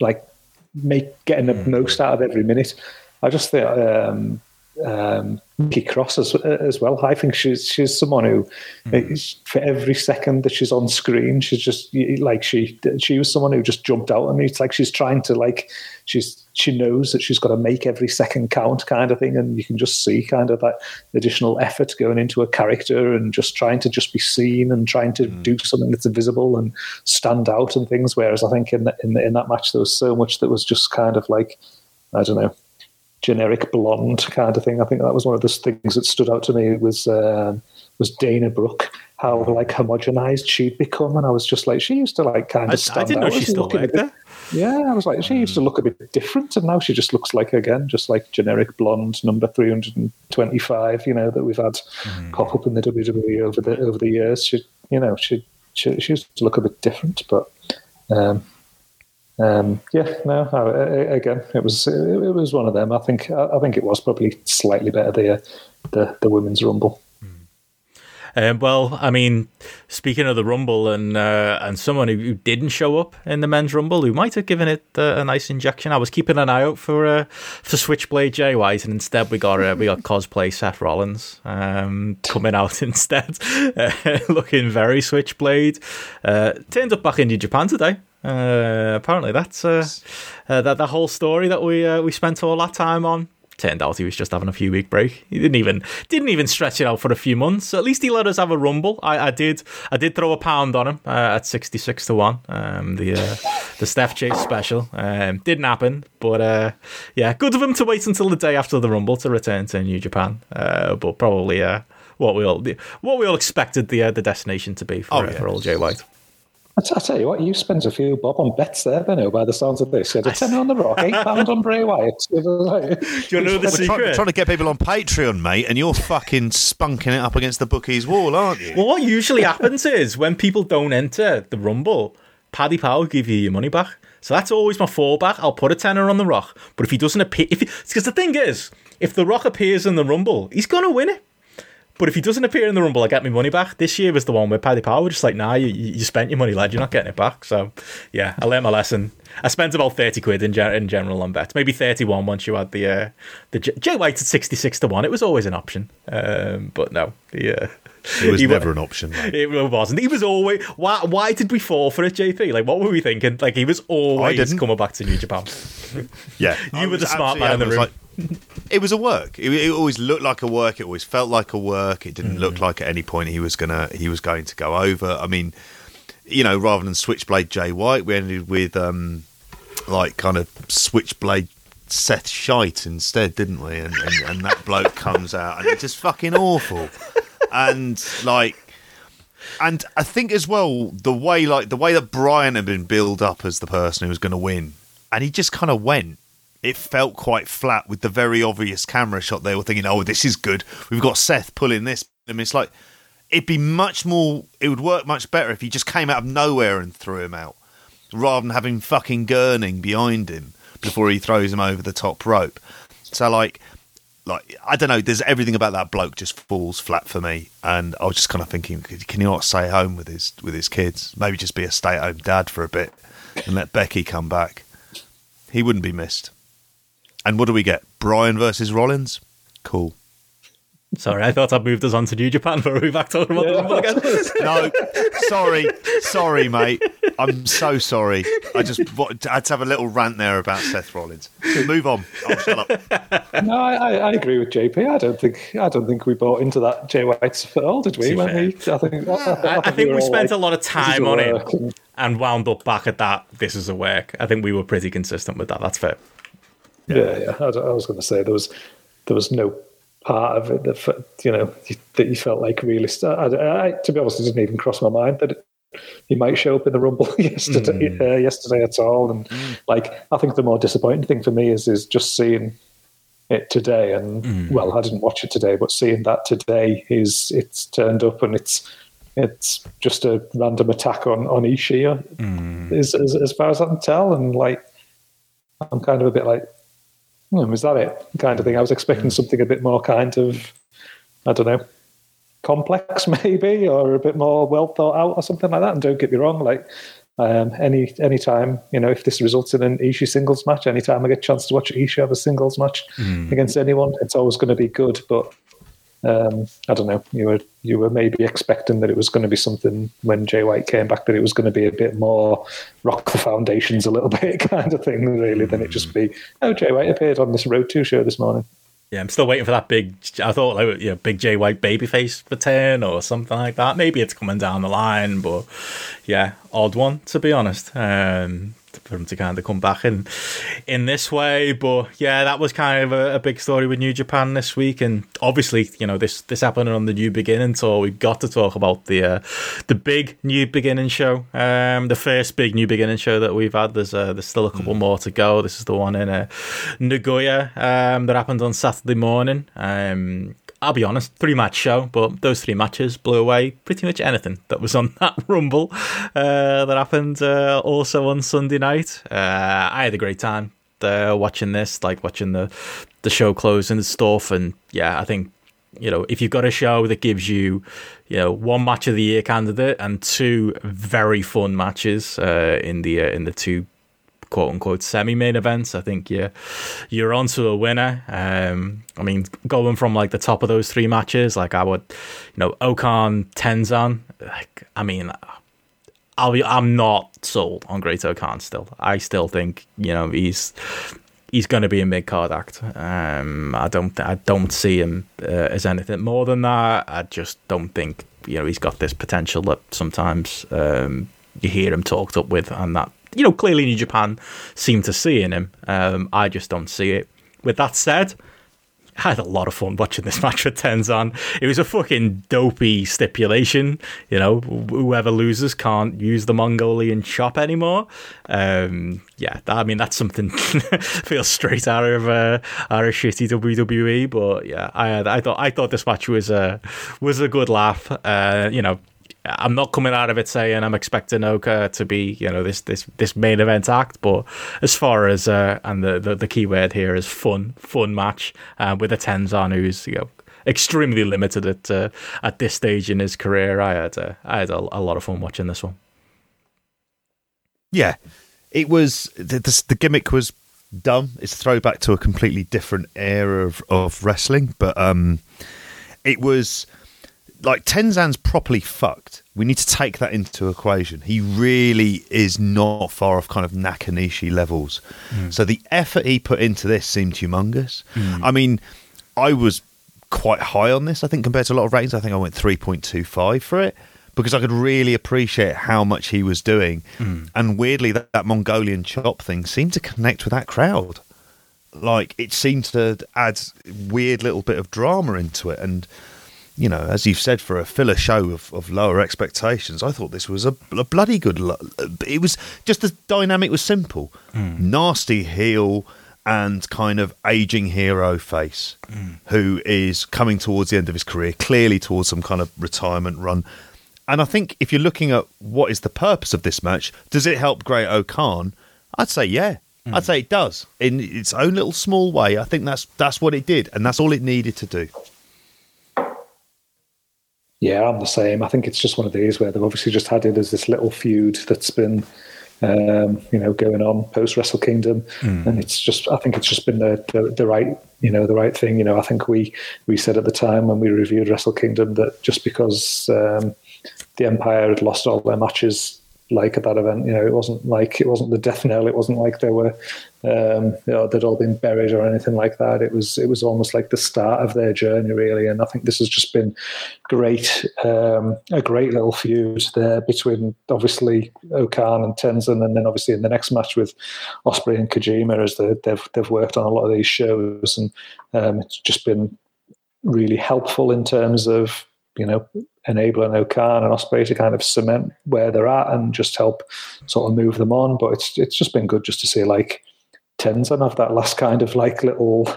D: like make getting the hmm. most out of every minute. I just think um, um, Nikki Cross as, as well. I think she's she's someone who, mm. for every second that she's on screen, she's just like she she was someone who just jumped out at me. It's like she's trying to like she's she knows that she's got to make every second count, kind of thing, and you can just see kind of that additional effort going into a character and just trying to just be seen and trying to mm. do something that's visible and stand out and things. Whereas I think in the, in the, in that match there was so much that was just kind of like I don't know generic blonde kind of thing. I think that was one of the things that stood out to me was um, was Dana Brooke, how like homogenized she'd become, and I was just like, she used to like kind of. I, stand
B: I didn't
D: out.
B: know she still
D: like
B: that.
D: Yeah, I was like, she used to look a bit different, and now she just looks like again, just like generic blonde number three hundred and twenty-five. You know that we've had mm. pop up in the WWE over the over the years. She, you know, she she, she used to look a bit different, but. Um, um, yeah, no, again, it was it was one of them. I think I think it was probably slightly better the the, the women's rumble.
B: Um, well, I mean, speaking of the Rumble and uh, and someone who, who, didn't show up in the men's Rumble, who might have given it uh, a nice injection. I was keeping an eye out for uh, for Switchblade Jay White, and instead we got uh, we got cosplay Seth Rollins um, coming out instead, looking very Switchblade. Uh, turned up back in New Japan today. Uh, apparently, that's uh, uh, that the whole story that we uh, we spent all that time on. Turned out he was just having a few week break. He didn't even didn't even stretch it out for a few months. At least he let us have a rumble. I, I did I did throw a pound on him uh, at sixty six to one. Um, the uh, the Steph Chase special um, didn't happen, but yeah, good of him to wait until the day after the rumble to return to New Japan. but probably what we all what we all expected the the destination to be for, oh, yeah. for old Jay White.
D: I tell you what, you spent a few bob on bets there, Benno, by the sounds of this. You had a tenner on the rock, eight pound on Bray Wyatt.
B: Do you know the secret?
C: Trying, trying to get people on Patreon, mate, and you're fucking spunking it up against the bookies wall, aren't you?
B: Well, what usually happens is when people don't enter the Rumble, Paddy Power will give you your money back. So that's always my fallback. I'll put a tenner on the Rock, but if he doesn't appear, if because the thing is, if the Rock appears in the Rumble, he's gonna win it. But if he doesn't appear in the Rumble, I get my money back. This year was the one where Paddy Power was just like, nah, you, you spent your money, lad. You're not getting it back. So, yeah, I learned my lesson. I spent about 30 quid in, in general on bets. Maybe 31 once you had the uh, the J-, Jay White at 66 to 1. It was always an option. Um, but no, the, uh,
C: it was never an option. Mate.
B: It wasn't. He was always. Why? Why did we fall for it, JP? Like, what were we thinking? Like, he was always coming back to New Japan.
C: yeah,
B: you were the smart man in the room. Like,
C: it was a work. It, it, always looked like a work. It always felt like a work. It didn't mm. look like at any point he was gonna he was going to go over. I mean, you know, rather than Switchblade Jay White, we ended with um, like kind of Switchblade Seth Shite instead, didn't we? And, and, and that bloke comes out and it's just fucking awful. And like, and I think as well the way like the way that Bryan had been built up as the person who was going to win, and he just kind of went it felt quite flat with the very obvious camera shot. They were thinking, "Oh, this is good. We've got Seth pulling this." I mean, it's like it'd be much more. It would work much better if he just came out of nowhere and threw him out, rather than having fucking Gurning behind him before he throws him over the top rope. So, like, like I don't know. There's everything about that bloke just falls flat for me, and I was just kind of thinking, can he not stay home with his with his kids? Maybe just be a stay at home dad for a bit and let Becky come back. He wouldn't be missed. And what do we get? Bryan versus Rollins? Cool.
B: Sorry, I thought I'd moved us on to New Japan, but are we back talking about yeah. the Rumble again?
C: no, sorry, sorry, mate. I'm so sorry. I just I had to have a little rant there about Seth Rollins. Move on. Oh, shut
D: up. No, I, I, agree with JP. I don't think I don't think we bought into that Jay White's at all, did we? When we I think I,
B: I, I think we, we spent like, a lot of time on it and, and wound up back at that. This is a work. I think we were pretty consistent with that. That's fair.
D: Yeah, yeah. yeah. I, I was going to say there was there was no part of it that you know that you felt like really. I, I, to be honest, it didn't even cross my mind that it, he might show up in the Rumble yesterday. Mm. Uh, yesterday at all, and mm. like I think the more disappointing thing for me is is just seeing it today. And mm. well, I didn't watch it today, but seeing that today is it's turned up and it's it's just a random attack on on Ishii, mm. is, as, as far as I can tell. And like, I'm kind of a bit like, hmm, was that it? Kind of thing. I was expecting something a bit more kind of, I don't know, complex maybe or a bit more well thought out or something like that. And don't get me wrong, like um, any any time you know if this results in an Ishii singles match, anytime I get a chance to watch Ishii have a singles match mm. against anyone, it's always going to be good. But um, I don't know. You were you were maybe expecting that it was going to be something when Jay White came back that it was going to be a bit more rock the foundations a little bit kind of thing, really, than it just be oh Jay White appeared on this Road to show this morning.
B: Yeah, I'm still waiting for that big. I thought like you know, big Jay White babyface return or something like that. Maybe it's coming down the line, but yeah, odd one to be honest. Um, for him to kind of come back in in this way. But yeah, that was kind of a, a, big story with New Japan this week, and obviously, you know, this this happened on the New Beginning tour. We've got to talk about the uh, the big New Beginning show, um, the first big New Beginning show that we've had. There's uh, there's still a couple mm. more to go. This is the one in uh, Nagoya um, that happened on Saturday morning. Um, I'll be honest, three match show, but those three matches blew away pretty much anything that was on that Rumble uh, that happened uh, also on Sunday night. Uh, I had a great time uh, watching this, like watching the the show close and stuff. And yeah, I think you know if you've got a show that gives you you know one match of the year candidate and two very fun matches uh, in the uh, in the two quote unquote semi main events. I think you're you're onto a winner. Um, I mean, going from like the top of those three matches, like I would, you know, O-Khan Tenzan. Like, I mean, I'll be, I'm not sold on Great-O-Khan still. I still think you know he's he's going to be a mid card act. Um, I don't I don't see him uh, as anything more than that. I just don't think you know he's got this potential that sometimes um, you hear him talked up with, and that you know, clearly New Japan seem to see in him. Um, I just don't see it. With that said, I had a lot of fun watching this match with Tenzan. It was a fucking dopey stipulation. You know, whoever loses can't use the Mongolian chop anymore. Um, yeah, that, I mean that's something feels straight out of uh, out of shitty WWE. But yeah, I I thought I thought this match was a was a good laugh. Uh, you know, I'm not coming out of it saying I'm expecting Oka to be, you know, this this this main event act, but as far as uh, and the, the, the key word here is fun, fun match uh, with a Tenzan who's you know extremely limited at uh, at this stage in his career. I had uh, I had a, a, lot of fun watching this one.
C: Yeah, it was the, the, the gimmick was dumb. It's a throwback to a completely different era of, of wrestling, but um, it was like Tenzan's properly fucked. We need to take that into equation. He really is not far off kind of Nakanishi levels. Mm. So the effort he put into this seemed humongous. Mm. I mean, I was quite high on this. I think compared to a lot of ratings, I think I went three point two five for it because I could really appreciate how much he was doing. Mm. And weirdly, that, that Mongolian chop thing seemed to connect with that crowd. Like it seemed to add weird little bit of drama into it and you know, as you've said, for a filler show of, of lower expectations, I thought this was a, a bloody good. Lo- it was just the dynamic was simple, mm. nasty heel and kind of aging hero face, mm. who is coming towards the end of his career, clearly towards some kind of retirement run. And I think if you're looking at what is the purpose of this match, does it help Great-O-Khan? I'd say yeah. Mm. I'd say it does in its own little small way. I think that's that's what it did, and that's all it needed to do.
D: Yeah, I'm the same. I think it's just one of these where they've obviously just had it as this little feud that's been, um, you know, going on post Wrestle Kingdom, mm. and it's just. I think it's just been the, the, the right, you know, the right thing. You know, I think we we said at the time when we reviewed Wrestle Kingdom that just because um, the Empire had lost all their matches like at that event. You know, it wasn't like it wasn't the death knell. It wasn't like there were um, you know, they'd all been buried or anything like that. It was it was almost like the start of their journey, really. And I think this has just been great, um, a great little feud there between obviously O-Khan and Tenzan, and then obviously in the next match with Ospreay and Kojima, as they, they've they've worked on a lot of these shows, and um, it's just been really helpful in terms of you know enabling O-Khan and Ospreay to kind of cement where they're at and just help sort of move them on. But it's it's just been good just to see like Tenzan have that last kind of like little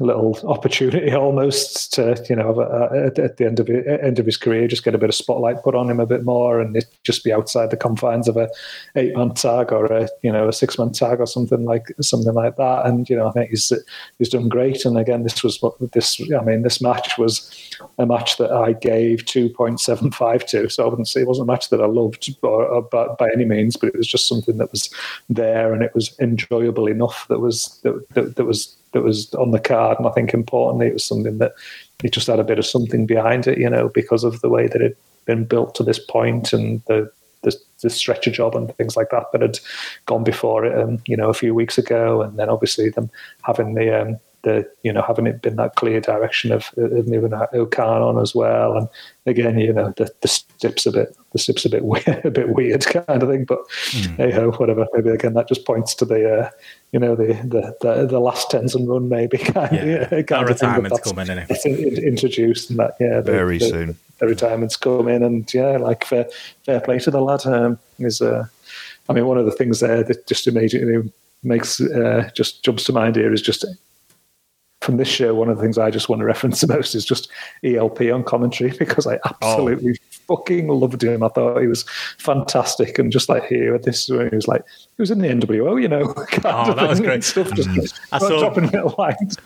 D: little opportunity almost to you know at, at the end of end of his career just get a bit of spotlight put on him a bit more and just be outside the confines of a eight month tag or a you know a six month tag or something like something like that. And you know I think he's he's done great. And again this was what this I mean this match was a match that I gave 2.75 to. So I wouldn't say it wasn't a match that I loved or, or by, by any means but it was just something that was there and it was enjoyable enough that was that, that, that was that was on the card. And I think importantly, it was something that it just had a bit of something behind it, you know, because of the way that it'd been built to this point and the the, the stretcher job and things like that that had gone before it, um, you know, a few weeks ago, and then obviously them having the um, the you know having it been that clear direction of, of moving O-Khan on as well, and again, you know, the the stip's a bit the stip's a bit weird, a bit weird kind of thing, but mm. hey ho, whatever. Maybe again that just points to the uh, you know the the the, the last and run maybe kind
B: yeah.
D: of, yeah, kind
B: of retirement's coming in
D: it. introduced and that yeah
C: the, very
D: the,
C: soon
D: the retirement's coming and yeah like fair fair play to the lad um, is uh, I mean one of the things there that just immediately makes uh, just jumps to mind here is just from this show, one of the things I just want to reference the most is just ELP on commentary because I absolutely oh. fucking loved him. I thought he was fantastic, and just like here this, he was like he was in the NWO, you know.
B: oh, that was great. Stuff, just mm. I saw, dropping little.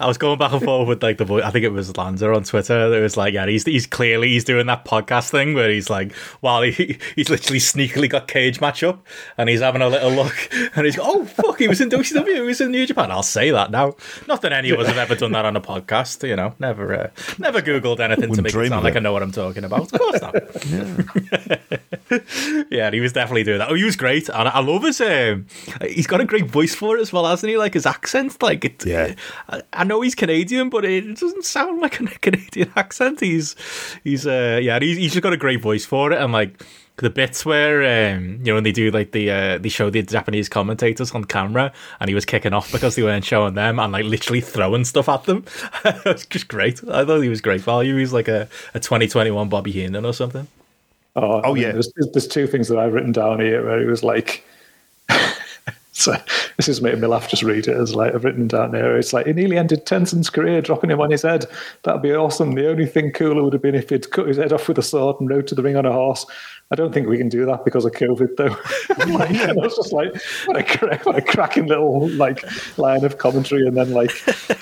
B: I was going back and forth with like the voice. I think it was Lanza on Twitter. It was like, yeah, he's he's clearly he's doing that podcast thing where he's like, while he he's literally sneakily got Cagematch up, and he's having a little look, and he's oh fuck, he was in WCW, he was in New Japan. I'll say that now. Not that any of us have ever done that on a podcast. You know, never, uh, never googled anything to make it sound like I know what I'm talking about. Of course not. yeah. yeah, he was definitely doing that. Oh, he was great, and I love his. Um, he's got a great voice for it as well, hasn't he? Like his accent, like it.
C: Yeah.
B: I, I know he's Canadian, but it doesn't sound like a Canadian accent. He's, he's, uh, yeah, he's, he's just got a great voice for it, and like the bits where um, you know when they do like the uh, they show the Japanese commentators on camera and he was kicking off because they weren't showing them and like literally throwing stuff at them. it's just great. I thought he was great value. He's like a, a 2021 Bobby Heenan or something.
D: Oh, oh yeah. There's, there's two things that I've written down here where he was like. So this is making me laugh just read it as like I've written down there. It's like he nearly ended Tenzan's career dropping him on his head. That'd be awesome. The only thing cooler would have been if he'd cut his head off with a sword and rode to the ring on a horse. I don't think we can do that because of COVID, though. like, I was just like, what a, what a cracking little like line of commentary, and then like,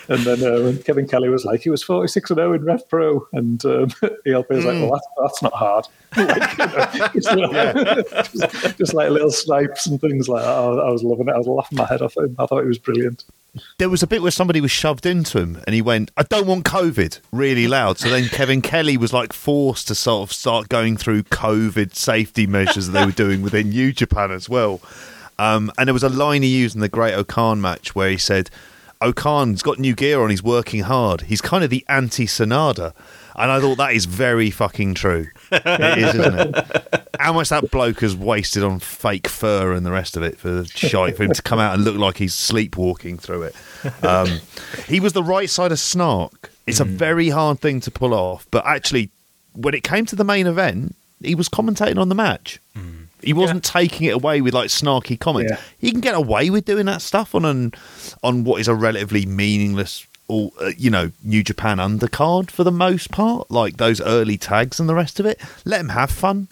D: and then uh, Kevin Kelly was like, he was forty six and zero oh in Rev Pro, and um, ELP was like, mm. well, that's, that's not hard. Like, you know, just, just, just, like little snipes and things like that. I, I was loving it. I was laughing my head off him. I thought it was brilliant
C: there was a bit where somebody was shoved into him and he went, I don't want COVID really loud. So then Kevin Kelly was like forced to sort of start going through COVID safety measures that they were doing within New Japan as well. Um, and there was a line he used in the Great O-Khan match where he said, O-Khan's got new gear on, he's working hard. He's kind of the anti Sanada. And I thought that is very fucking true. It is, isn't it? How much that bloke has wasted on fake fur and the rest of it for the shite for him to come out and look like he's sleepwalking through it. Um, he was the right side of snark. It's mm. a very hard thing to pull off, but actually, when it came to the main event, he was commentating on the match. Mm. He wasn't yeah. taking it away with like snarky comments. Yeah. He can get away with doing that stuff on an on what is a relatively meaningless all uh, you know New Japan undercard for the most part, like those early tags and the rest of it. Let him have fun.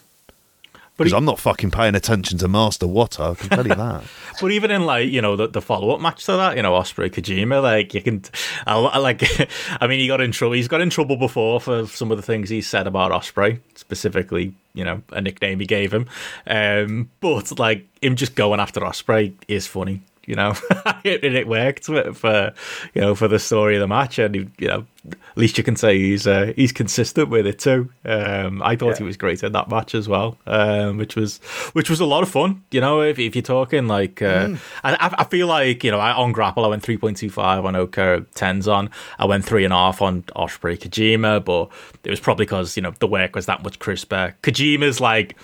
C: Because I'm not fucking paying attention to Master Wato, I can tell you that.
B: but even in like you know the, the follow up match to that, you know Ospreay Kojima, like you can, I, I like, I mean he got in trouble. He's got in trouble before for some of the things he said about Ospreay, specifically, you know, a nickname he gave him. Um, but like him just going after Ospreay is funny you know, and it worked for, you know for the story of the match, and he, you know, at least you can say he's uh, he's consistent with it too. Um, I thought
D: Yeah.
B: he was great in that match as well, um, which was which was a lot of fun. You know, if, if you're talking like, uh, I, I I feel like you know I, on Grapple I went three point two five on Oka, Tenzan. I went three and a half on Ospreay Kojima, but it was probably because you know the work was that much crisper. Kojima's like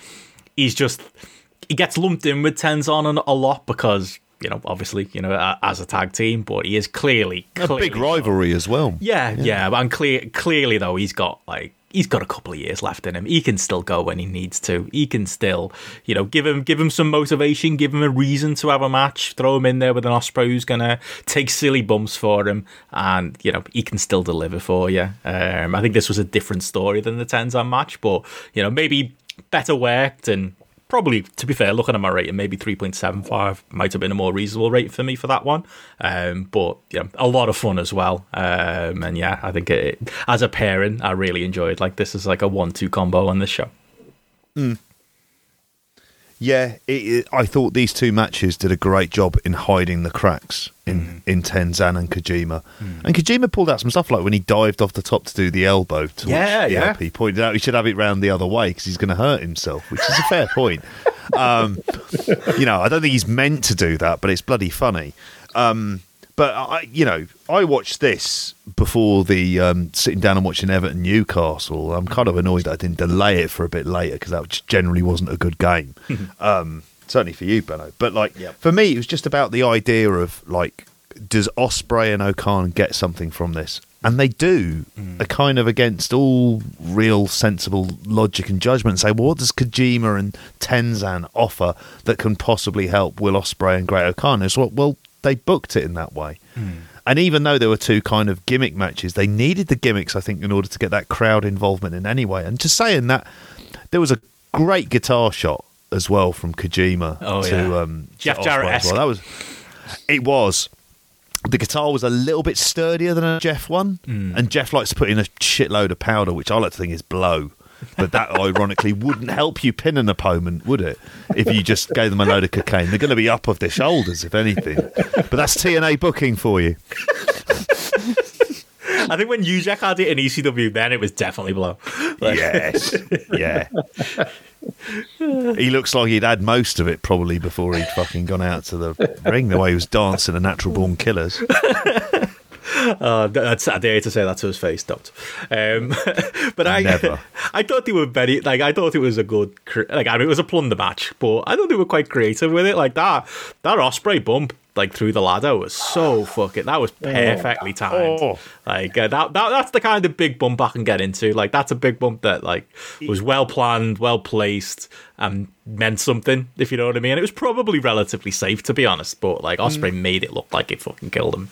B: he's just he gets lumped in with Tenzan a lot because you know obviously you know as a tag team, but he is clearly,
C: A big rivalry as well.
B: yeah, yeah, and clear, clearly though he's got like he's got a couple of years left in him. He can still go when he needs to. He can still, you know, give him give him some motivation, give him a reason to have a match. Throw him in there with an Ospreay who's gonna take silly bumps for him, and you know he can still deliver for you. Um, I think this was a different story than the Tenzan match, but you know maybe better worked and. Probably, to be fair, looking at my rating, maybe three point seven five might have been a more reasonable rate for me for that one. Um, but know, a lot of fun as well. Um, and yeah, I think it, as a pairing, I really enjoyed. Like this is like a one-two combo on this show.
C: Yeah, it, it, I thought these two matches did a great job in hiding the cracks in, in Tenzan and Kojima. And Kojima pulled out some stuff like when he dived off the top to do the elbow. To
B: Yeah, yeah.
C: He pointed out he should have it round the other way because he's going to hurt himself, which is a fair point. Um, you know, I don't think he's meant to do that, but it's bloody funny. Um, but I, you know, I watched this before the um, sitting down and watching Everton Newcastle. I'm kind of annoyed that I didn't delay it for a bit later because that generally wasn't a good game. um, certainly for you, Benno. But like
B: Yep.
C: for me, it was just about the idea of like, does Ospreay and O-Khan get something from this? And they do, a kind of against all real sensible logic and judgment. Say, well, what does Kojima and Tenzan offer that can possibly help Will Ospreay and Great O-Khan? It's what, well, they booked it in that way. And even though there were two kind of gimmick matches, they needed the gimmicks, I think, in order to get that crowd involvement in any way. And just saying that, there was a great guitar shot as well from Kojima
B: Oh,
C: to
B: yeah.
C: um,
B: Jeff Jarrett-esque.
C: Well. That was it was. The guitar was a little bit sturdier than a Jeff one, and Jeff likes to put in a shitload of powder, which I like to think is blow. But that ironically wouldn't help you pin an opponent, would it? If you just gave them a load of cocaine, they're going to be up off their shoulders, if anything. But that's TNA booking for you.
B: I think when New Jack had it in ECW, then it was definitely blow. Like,
C: Yes, yeah. He looks like he'd had most of it probably before he'd fucking gone out to the ring. The way he was dancing the Natural Born Killers.
B: Uh, that's I dare to say that to his face, don't. Um, but I,
C: Never.
B: I thought they were very like I thought it was a good like I mean it was a plunder match, but I thought they were quite creative with it. Like that that Ospreay bump like through the ladder was so fucking that was perfectly timed.
C: Oh.
B: Like uh, that, that that's the kind of big bump I can get into. Like that's a big bump that like was well planned, well placed, and meant something. If you know what I mean. It was probably relatively safe to be honest, but like Ospreay made it look like it fucking killed him.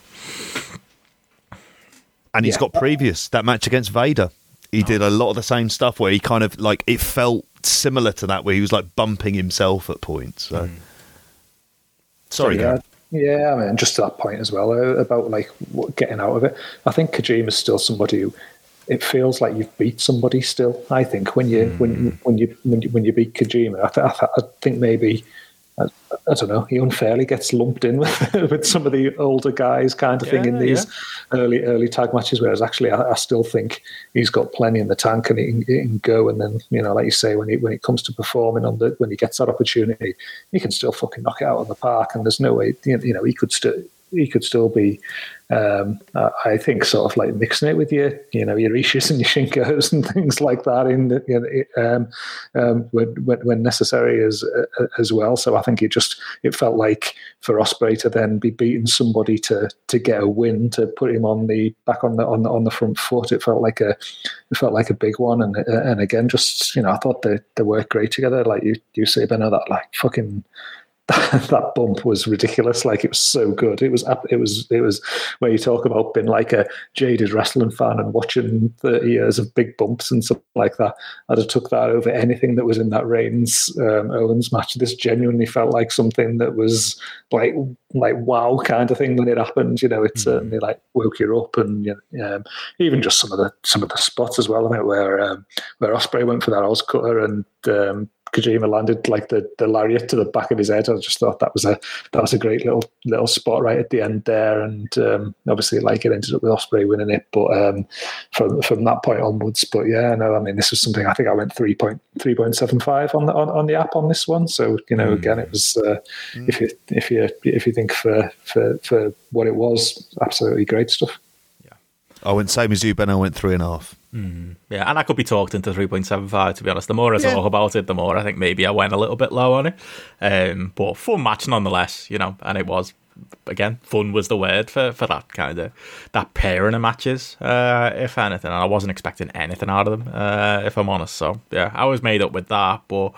C: And he's
D: Yeah.
C: got previous that match against Vader. He did a lot of the same stuff where he kind of like it felt similar to that where he was like bumping himself at points. So sorry,
D: yeah,
C: Gary.
D: yeah. I mean, just to that point as well uh, about like what, getting out of it. I think Kojima's still somebody who it feels like you've beat somebody. Still, I think when you when when you when you when you beat Kojima, I, th- I, th- I think maybe. I, I don't know. He unfairly gets lumped in with with some of the older guys, kind of thing, in
B: Yeah,
D: these early early tag matches. Whereas actually, I, I still think he's got plenty in the tank and he can, he can go. And then you know, like you say, when he when it comes to performing on the when he gets that opportunity, he can still fucking knock it out of the park. And there's no way you know he could still he could still be. Um, I think sort of like mixing it with your, you know, your Ishis and your Shingos and things like that in the, you know, um, um, when, when, necessary as uh, as well. So I think it just it felt like for Ospreay to then be beating somebody to to get a win to put him on the back on the on the on the front foot. It felt like a it felt like a big one. And uh, and again, just you know, I thought they they worked great together. Like you you say, Benno, that like fucking that bump was ridiculous. Like it was so good. It was it was it was where you talk about being like a jaded wrestling fan and watching thirty years of big bumps and stuff like that. I'd have took that over anything that was in that Reigns um, Owens match. This genuinely felt like something that was like like wow kind of thing when it happened. You know, it certainly like woke you up and you know, um, even just some of the some of the spots as well. I mean, where um, where Ospreay went for that OsCutter and um, Kojima landed like the, the lariat to the back of his head. I just thought that was a that was a great little little spot right at the end there, and um, obviously like it ended up with Ospreay winning it, but um, from from that point onwards. But yeah, no, I mean this was something I think I went three point three point seven five on the on, on the app on this one. So you know, mm. again, it was uh, mm. if you if you if you think for for for what it was, absolutely great stuff.
C: Yeah, I went same as you, Ben. I went three and a half.
B: Mm, yeah, and I could be talked into 3.75 to be honest. The more I yeah. talk about it, the more I think maybe I went a little bit low on it. Um, but fun match nonetheless, you know, and it was again fun was the word for, for that kind of that pairing of matches. Uh, if anything, and I wasn't expecting anything out of them. Uh, if I'm honest, so yeah, I was made up with that, but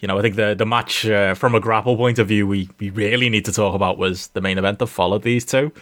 B: you know, I think the the match uh, from a grapple point of view, we we really need to talk about was the main event that followed these two.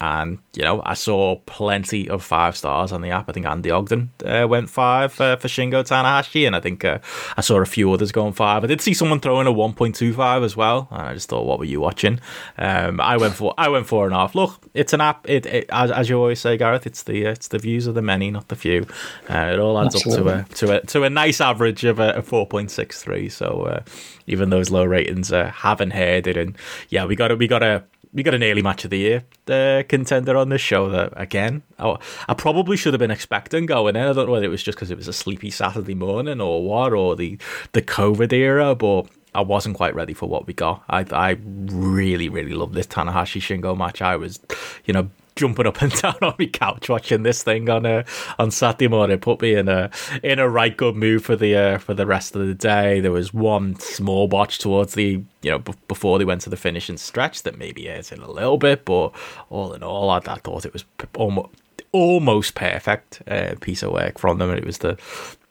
B: And, you know, I saw plenty of five stars on the app. I think Andy Ogden uh, went five uh, for Shingo Tanahashi, and I think uh, I saw a few others going five. I did see someone throwing a 1.25 as well. And I just thought, what were you watching? Um, I went for I went four and a half. Look, it's an app. It, it as, as, you always say, Gareth, it's the it's the views of the many, not the few. Uh, it all adds Absolutely. up to a, to a to a nice average of a, a 4.63. So uh, even those low ratings uh, haven't heard it, and yeah, we got to we got to we got an early match of the year uh, contender on this show that again oh, I probably should have been expecting going in. I don't know whether it was just because it was a sleepy Saturday morning or what, or the the COVID era, but I wasn't quite ready for what we got. I I really really love this Tanahashi Shingo match. I was, you know, jumping up and down on my couch watching this thing on uh, on Saturday morning. Put me in a in a right good mood for the uh, for the rest of the day. There was one small botch towards the you know b- before they went to the finishing stretch that maybe hurt in a little bit, but all in all, I, I thought it was almost almost perfect uh, piece of work from them. And it was the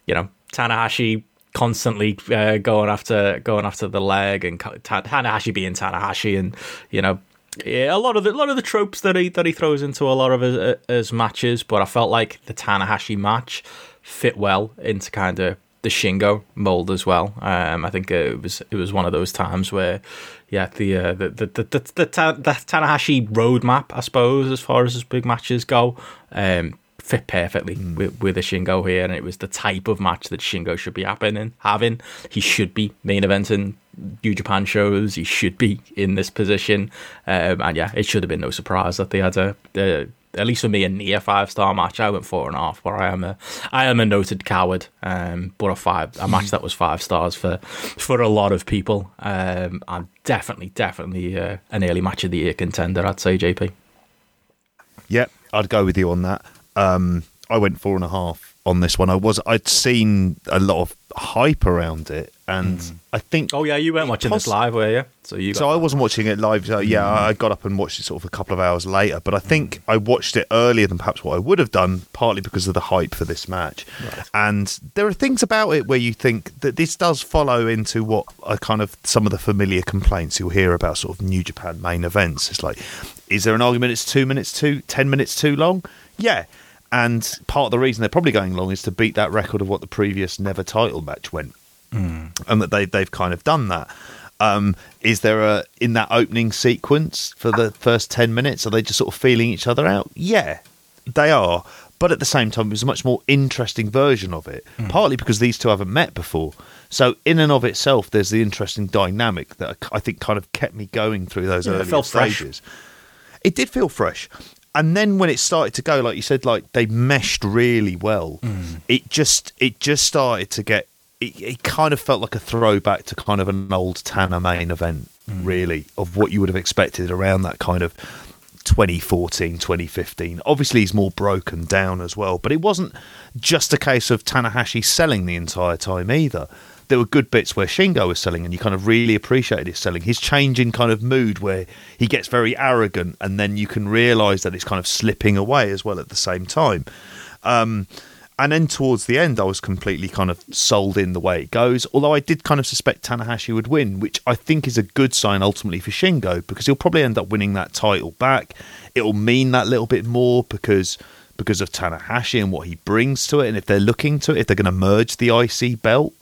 B: you know Tanahashi constantly uh, going after going after the leg and Tanahashi being Tanahashi and you know yeah, a lot of the lot of the tropes that he that he throws into a lot of his, his matches, but I felt like the Tanahashi match fit well into kind of the Shingo mold as well. Um, I think it was it was one of those times where, yeah, the uh, the, the, the the the, the Tanahashi roadmap, I suppose, as far as his big matches go, um, fit perfectly mm. with, with a Shingo here, and it was the type of match that Shingo should be happening, having. He should be main eventing New Japan shows. He should be in this position, um, and yeah, it should have been no surprise that they had a, a at least for me, a near five star match. I went four and a half, but I am a I am a noted coward. Um, but a five a match that was five stars for for a lot of people. Um, and definitely, definitely uh, an early match of the year contender. I'd say, JP.
C: Yep, I'd go with you on that. Um, I went four and a half on this one. I was I'd seen a lot of hype around it, and mm. I think.
B: Oh yeah, you weren't watching this live, were you?
C: So you. so I wasn't watching it live. So yeah, mm. I got up and watched it sort of a couple of hours later. But I think mm. I watched it earlier than perhaps what I would have done, partly because of the hype for this match. Right. And there are things about it where you think that this does follow into what are kind of some of the familiar complaints you'll hear about sort of New Japan main events. It's like, is there an argument? It's two minutes too, ten minutes too long? Yeah and part of the reason they're probably going long is to beat that record of what the previous never title match went, mm. and that they they've kind of done that. Um, is there a in that opening sequence for the first ten minutes? Are they just sort of feeling each other out? Yeah, they are. But at the same time, it was a much more interesting version of it. Mm. Partly because these two haven't met before, so in and of itself, there's the interesting dynamic that I think kind of kept me going through those yeah, early stages. Fresh. It did feel fresh, and then when it started to go, like you said, like they meshed really well. Mm. It just it just started to get. It, it, kind of felt like a throwback to kind of an old Tana main event, mm. really, of what you would have expected around that kind of 2014, 2015. Obviously, he's more broken down as well, but it wasn't just a case of Tanahashi selling the entire time either there were good bits where Shingo was selling, and you kind of really appreciated his selling. His change in kind of mood, where he gets very arrogant, and then you can realise that it's kind of slipping away as well at the same time. Um, and then towards the end, I was completely kind of sold in the way it goes. Although I did kind of suspect Tanahashi would win, which I think is a good sign ultimately for Shingo because he'll probably end up winning that title back. It'll mean that little bit more because because of Tanahashi and what he brings to it, and if they're looking to it, if they're going to merge the IC belt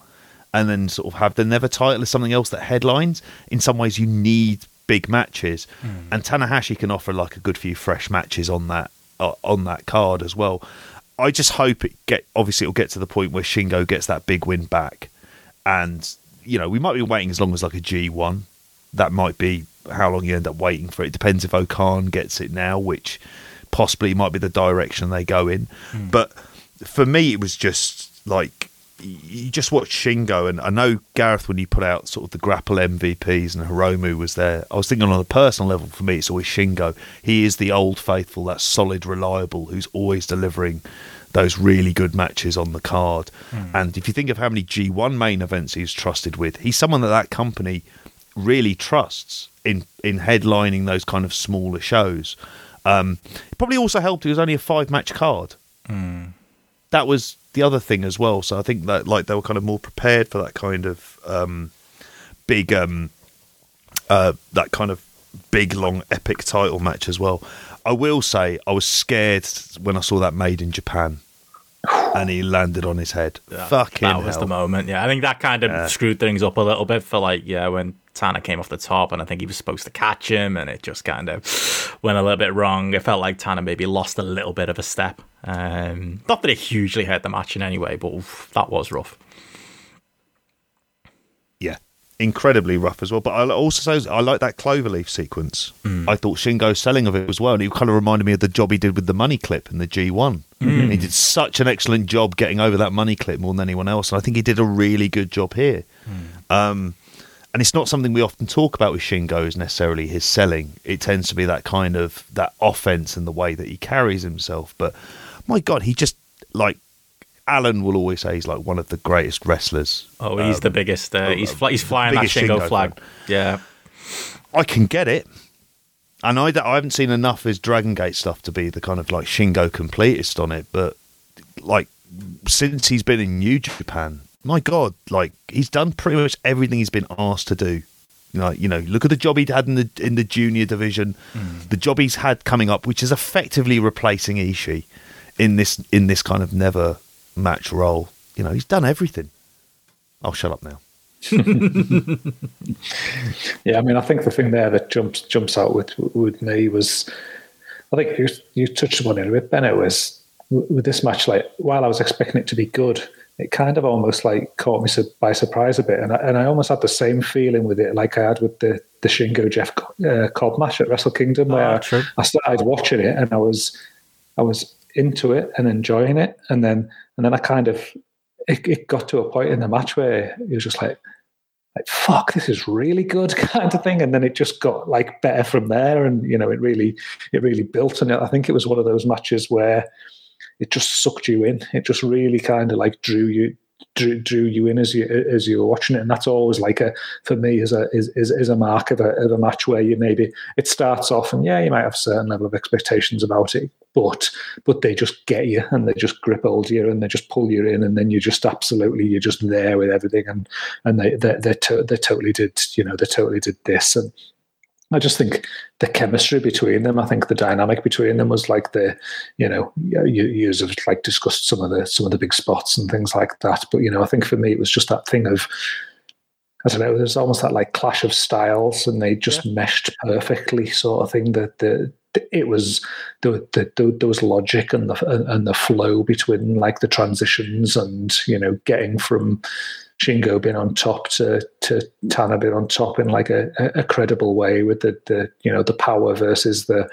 C: and then sort of have the Never title as something else that headlines. In some ways, you need big matches, mm. and Tanahashi can offer like a good few fresh matches on that uh, on that card as well. I just hope it get obviously it'll get to the point where Shingo gets that big win back, and you know, we might be waiting as long as like a G1. That might be how long you end up waiting for it. Depends if O-Khan gets it now, which possibly might be the direction they go in. But for me, it was just like you just watch Shingo, and I know Gareth when you put out sort of the grapple MVPs and Hiromu was there. I was thinking on a personal level for me, it's always Shingo. He is the old faithful, that solid, reliable, who's always delivering those really good matches on the card. And if you think of how many G1 main events he's trusted with, he's someone that that company really trusts in in headlining those kind of smaller shows. Um, it probably also helped. It was only a five match card. That was the other thing as well. So I think that like they were kind of more prepared for that kind of um, big, um, uh, that kind of big long epic title match as well. I will say I was scared when I saw that made in Japan, and he landed on his head. Fucking
B: that was
C: hell.
B: the moment. Yeah, I think that kind of screwed things up a little bit for like yeah when Tana came off the top, and I think he was supposed to catch him, and it just kind of went a little bit wrong. It felt like Tana maybe lost a little bit of a step. Um, not that it hugely hurt the match in any way, but oof, that was rough.
C: Incredibly rough as well. But I also say I like that cloverleaf sequence. Mm. I thought Shingo's selling of it as well, and it kind of reminded me of the job he did with the money clip in the G1. Mm. He did such an excellent job getting over that money clip more than anyone else, and I think he did a really good job here. Mm. Um, and it's not something we often talk about with Shingo is necessarily his selling. It tends to be that kind of that offense and the way that he carries himself. But my God, he just like Alan will always say he's like one of the greatest wrestlers
B: Oh, he's the biggest. Uh, he's fly, he's flying that Shingo,
C: Shingo
B: flag.
C: fan.
B: Yeah,
C: I can get it. And I, I haven't seen enough of his Dragon Gate stuff to be the kind of like Shingo completist on it. But like since he's been in New Japan, my God, like he's done pretty much everything he's been asked to do. Like you know, look at the job he'd had in the in the junior division, the job he's had coming up, which is effectively replacing Ishii in this in this kind of never match role. You know, he's done everything. I'll shut up now.
D: Yeah, I mean, I think the thing there that jumps jumps out with with me was, I think you you touched upon it a bit, Bennett, was with this match. Like, while I was expecting it to be good, it kind of almost like caught me by surprise a bit, and I, and I almost had the same feeling with it, like I had with the the Shingo Jeff uh, Cobb match at Wrestle Kingdom, where
B: Ah, true.
D: I started watching it and I was I was into it and enjoying it, and then and then I kind of it, it got to a point in the match where it was just like like fuck this is really good kind of thing. And then it just got like better from there. And you know it really it really built. And i think it was one of those matches where it just sucked you in. It just really kind of like drew you drew, drew you in as you as you were watching it. And that's always like a for me is a is, is, a mark of a, of a match where you maybe it starts off and yeah you might have a certain level of expectations about it but but they just get you and they just grip hold you and they just pull you in and then you're just absolutely you're just there with everything and and they they they, to, they totally did you know they totally did this and I just think the chemistry between them, I think the dynamic between them was like the, you know, you, you have like discussed some of the some of the big spots and things like that. But you know, I think for me it was just that thing of, I don't know, there's almost that like clash of styles, and they just meshed perfectly, sort of thing. That the it was there, there, there was logic and the and the flow between like the transitions and you know getting from Shingo being on top to to Tana being on top in like a, a credible way with the the you know the power versus the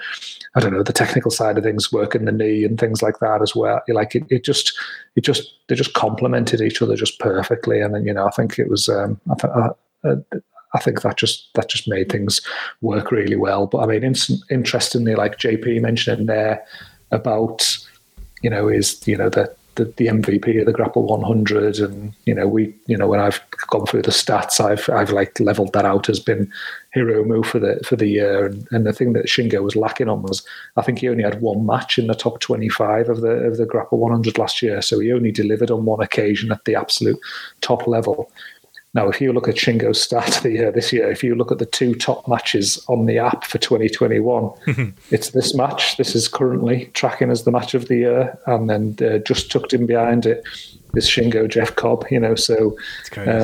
D: I don't know the technical side of things, working the knee and things like that as well. Like it, it just it just they just complemented each other just perfectly, and then you know I think it was um, I, th- I, I think that just that just made things work really well. But I mean, in, interestingly, like JP mentioned there about you know is you know the the, the MVP of the Grapple 100, and you know we, you know when I've gone through the stats, I've I've like leveled that out as been Hiromu for the for the year, and, and the thing that Shingo was lacking on was I think he only had one match in the top 25 of the of the Grapple 100 last year, so he only delivered on one occasion at the absolute top level. Now, if you look at Shingo's start of the year this year, if you look at the two top matches on the app for 2021, it's this match. This is currently tracking as the match of the year, and then uh, just tucked in behind it is Shingo Jeff Cobb. You know, so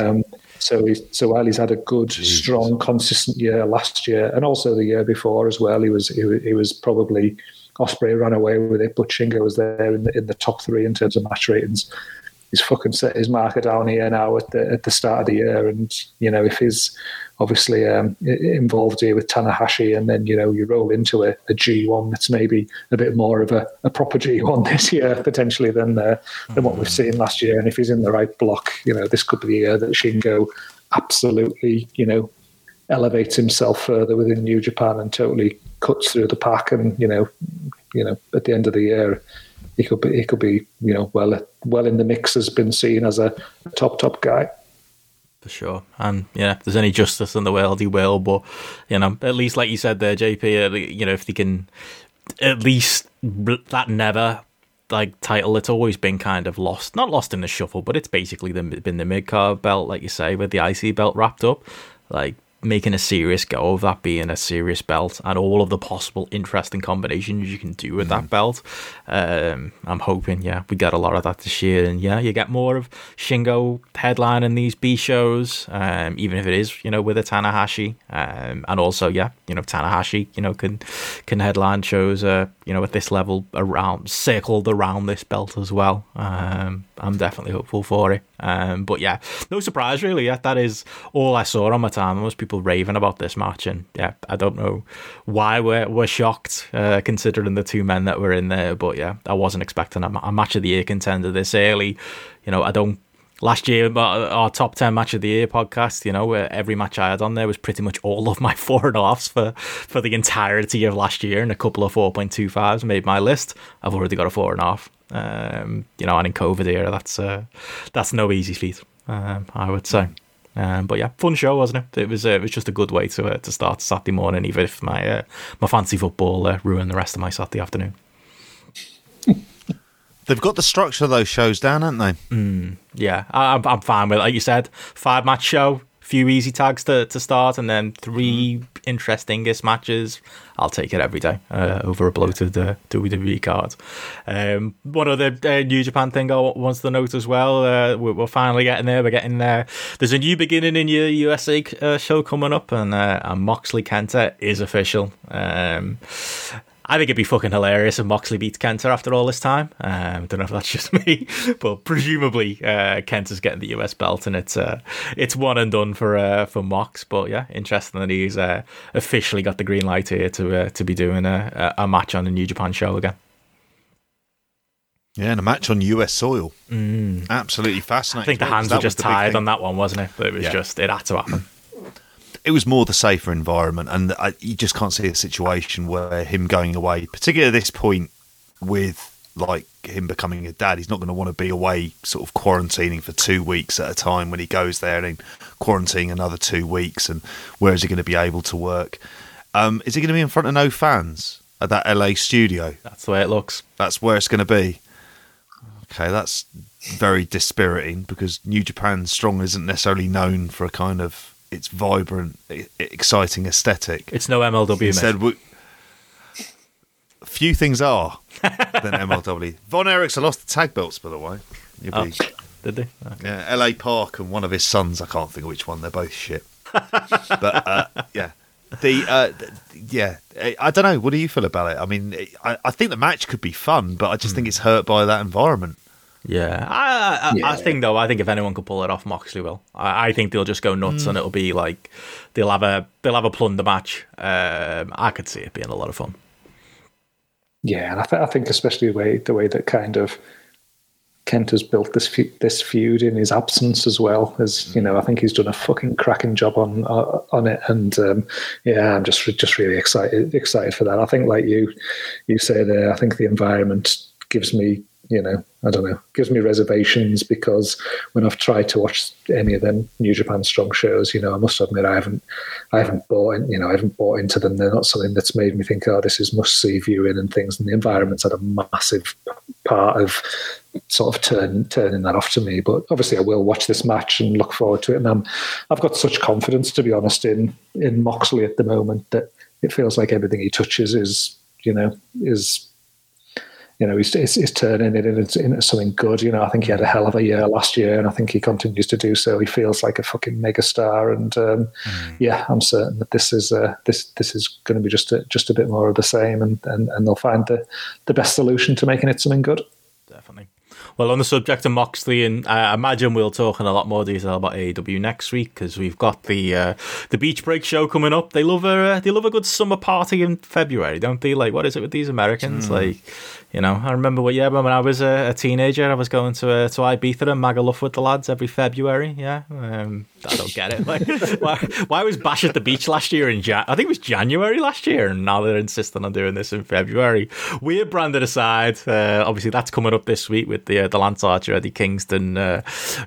D: um, so he's, so while he's had a good, strong, consistent year last year, and also the year before as well, he was he, was- he was probably Ospreay ran away with it, but Shingo was there in the, in the top three in terms of match ratings. He's fucking set his marker down here now at the at the start of the year, and you know if he's obviously um, involved here with Tanahashi, and then you know you roll into a a G1 that's maybe a bit more of a, a proper G1 this year potentially than uh, than what we've seen last year. And if he's in the right block, you know this could be the year that Shingo absolutely you know elevates himself further within New Japan and totally cuts through the pack. And you know, you know, at the end of the year, he could be he could be you know well well in the mix has been seen as a top top guy.
B: For sure, and yeah, if there's any justice in the world, he will. But you know, at least like you said there, JP, uh, you know, if they can at least that never like title it's always been kind of lost not lost in the shuffle but it's basically the, been the mid card belt like you say with the ic belt wrapped up like making a serious go of that being a serious belt and all of the possible interesting combinations you can do with mm that belt. Um, I'm hoping, yeah, we get a lot of that this year, and yeah, you get more of Shingo headlining these B shows, um, even if it is, you know, with a Tanahashi, um, and also, yeah, you know, Tanahashi, you know, can can headline shows, uh, you know, at this level around circled around this belt as well. Um, I'm definitely hopeful for it. Um, but yeah, no surprise really. That is all I saw on my time. Most people raving about this match, and yeah, I don't know why we're we're shocked uh, considering the two men that were in there. But yeah, I wasn't expecting a, a match of the year contender this early. You know, I don't last year our top 10 match of the year podcast you know every match i had on there was pretty much all of my four and a for for the entirety of last year and a couple of 4.25s made my list i've already got a four and a half um, you know, and in COVID era, that's uh, that's no easy feat. Um, I would say. Um, but yeah, fun show, wasn't it? It was uh, it was just a good way to uh, to start Saturday morning, even if my uh, my fancy football uh, ruined the rest of my Saturday afternoon.
C: They've got the structure of those shows down, haven't they?
B: Mm, yeah, I, am I'm fine with it. Like you said, five match show, few easy tags to, to start, and then three interestingest matches. I'll take it every day uh, over a bloated uh, WWE card. Um, one other uh, New Japan thing I want to note as well. Uh, we're, we're, finally getting there. We're getting there. There's a new beginning in your USA uh, show coming up, and, uh, and Moxley Kenta is official. Um, I think it'd be fucking hilarious if Moxley beats Kenta after all this time. Um, don't know if that's just me, but presumably uh, Kenta's getting the US belt and it's uh, it's one and done for uh, for Mox. But yeah, interesting that he's uh, officially got the green light here to uh, to be doing a, a match on the New Japan show again.
C: Yeah, and a match on US soil.
B: Mm.
C: Absolutely fascinating.
B: I think the hands were just tied on that one, wasn't it? But it was yeah. just it had to happen
C: it was more the safer environment, and I, you just can't see a situation where him going away, particularly at this point with like him becoming a dad, he's not going to want to be away, sort of quarantining for two weeks at a time when he goes there and quarantining another two weeks. And where is he going to be able to work? Um, is he going to be in front of no fans at that LA studio?
B: That's the way it looks.
C: That's where it's going to be. Okay, that's very dispiriting because New Japan Strong isn't necessarily known for a kind of its vibrant, exciting aesthetic.
B: It's no MLW. Instead, we,
C: few things are than MLW. Von Erichsen lost the tag belts, by the way.
B: Oh, did they?
C: Okay. Yeah, LA Park and one of his sons. I can't think of which one. They're both shit. but uh, yeah, the uh, yeah, I don't know. What do you feel about it? I mean, I, I think the match could be fun, but I just mm. think it's hurt by that environment.
B: Yeah, I, I, yeah. I, think though. I think if anyone could pull it off, Moxley will. I, I think they'll just go nuts, mm. and it'll be like they'll have a they'll have a plunder match. Um, I could see it being a lot of fun.
D: Yeah, and I, th- I think especially the way the way that kind of Kent has built this fe- this feud in his absence as well. As you know, I think he's done a fucking cracking job on uh, on it, and um, yeah, I'm just just really excited excited for that. I think, like you you say there, I think the environment gives me you know, I don't know, gives me reservations because when I've tried to watch any of them New Japan Strong shows, you know, I must admit I haven't, I haven't bought, in, you know, I haven't bought into them. They're not something that's made me think, oh, this is must see viewing and things. And the environment's had a massive part of sort of turn, turning that off to me. But obviously, I will watch this match and look forward to it. And I'm, I've got such confidence, to be honest, in in Moxley at the moment that it feels like everything he touches is, you know, is you know, he's, he's, he's turning it into, into, something good. You know, I think he had a hell of a year last year, and I think he continues to do so. He feels like a fucking megastar, and um, mm. yeah, I'm certain that this is uh, this this is going to be just a, just a bit more of the same, and, and, and they'll find the the best solution to making it something good.
B: Well, on the subject of Moxley, and I imagine we'll talk in a lot more detail about AEW next week because we've got the uh, the Beach Break show coming up. They love a uh, they love a good summer party in February, don't they? Like, what is it with these Americans? Mm. Like, you know, I remember what, yeah, when I was a, a teenager, I was going to uh, to Ibiza and Magaluf with the lads every February. Yeah, um, I don't get it. Like, why, why was Bash at the Beach last year in Jan? I think it was January last year, and now they're insisting on doing this in February. Weird branded aside, uh, obviously that's coming up this week with the uh, the Lance Archer Eddie Kingston uh,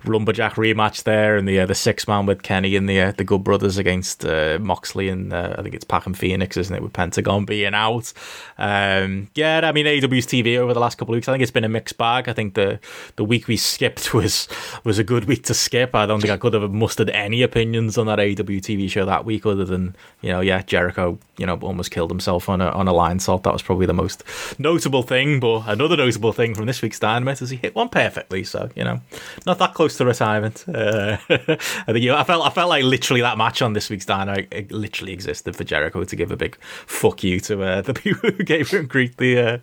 B: Lumberjack rematch there, and the uh, the six man with Kenny and the uh, the Good Brothers against uh, Moxley and I think it's Pac and Fenix, isn't it? With Pentagon being out. Um, yeah, I mean AW's TV over the last couple of weeks. I think it's been a mixed bag. I think the the week we skipped was was a good week to skip. I don't think I could have mustered any opinions on that AEW TV show that week, other than you know, yeah, Jericho, you know, almost killed himself on a on a Lionsault. That was probably the most notable thing. But another notable thing from this week's Dynamite is he hit one perfectly. So you know, not that close to retirement. Uh, I think you know, I felt I felt like literally that match on this week's Dynamite literally existed for Jericho to give a big fuck you to uh, the people who gave him grief the uh,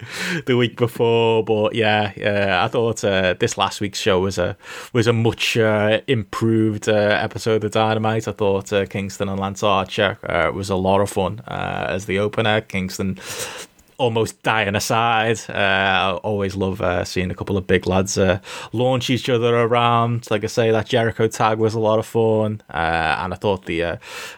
B: the week before. But yeah, uh, I thought uh, this last week's show was a was a much uh, improved uh, episode of Dynamite. I thought uh, Kingston and Lance Archer uh, was a lot of fun as the opener. Kingston almost dying aside. Uh, I always love uh, seeing a couple of big lads uh, launch each other around. Like I say, that Jericho tag was a lot of fun, uh, and I thought the uh,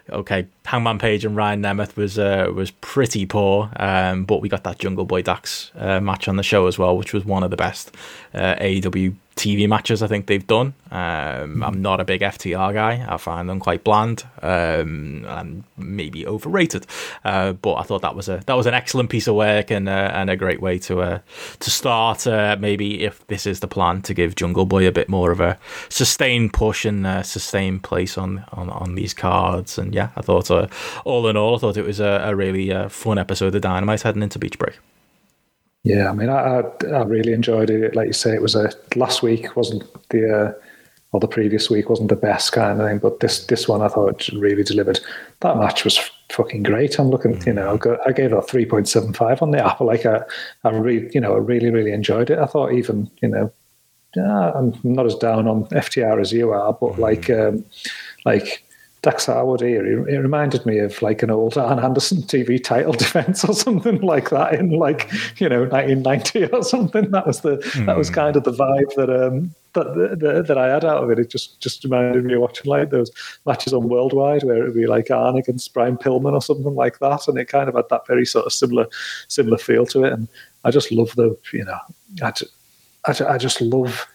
B: okay Hangman Page and Ryan Nemeth was uh, was pretty poor, um, but we got that Jungle Boy Dax match on the show as well, which was one of the best AEW TV matches I think they've done. Um, I'm not a big FTR guy. I find them quite bland um, and maybe overrated. Uh, but I thought that was a that was an excellent piece of work and uh, and a great way to uh, to start. Uh, maybe if this is the plan to give Jungle Boy a bit more of a sustained push and uh, sustained place on, on on these cards. And yeah, I thought uh, all in all, I thought it was a, a really fun episode of Dynamite heading into Beach Break.
D: Yeah, I mean, I, I really enjoyed it. Like you say, it was a last week wasn't the uh, or the previous week wasn't the best kind of thing, but this this one I thought really delivered. That match was fucking great. I'm looking, you know, I gave it a three point seven five on the Apple. Like I, I really, you know, I really really enjoyed it. I thought even, you know, I'm not as down on FTR as you are, but like, um, like Dax Harwood here, it reminded me of like an old Arn Anderson TV title defense or something like that in like you know 1990 or something. That was the mm. that was hmm. kind of the vibe that um that, that that I had out of it. It just just reminded me of watching like those matches on Worldwide where it'd be like Arn against Brian Pillman or something like that, and it kind of had that very sort of similar similar feel to it. And I just love the you know I just, I, I just love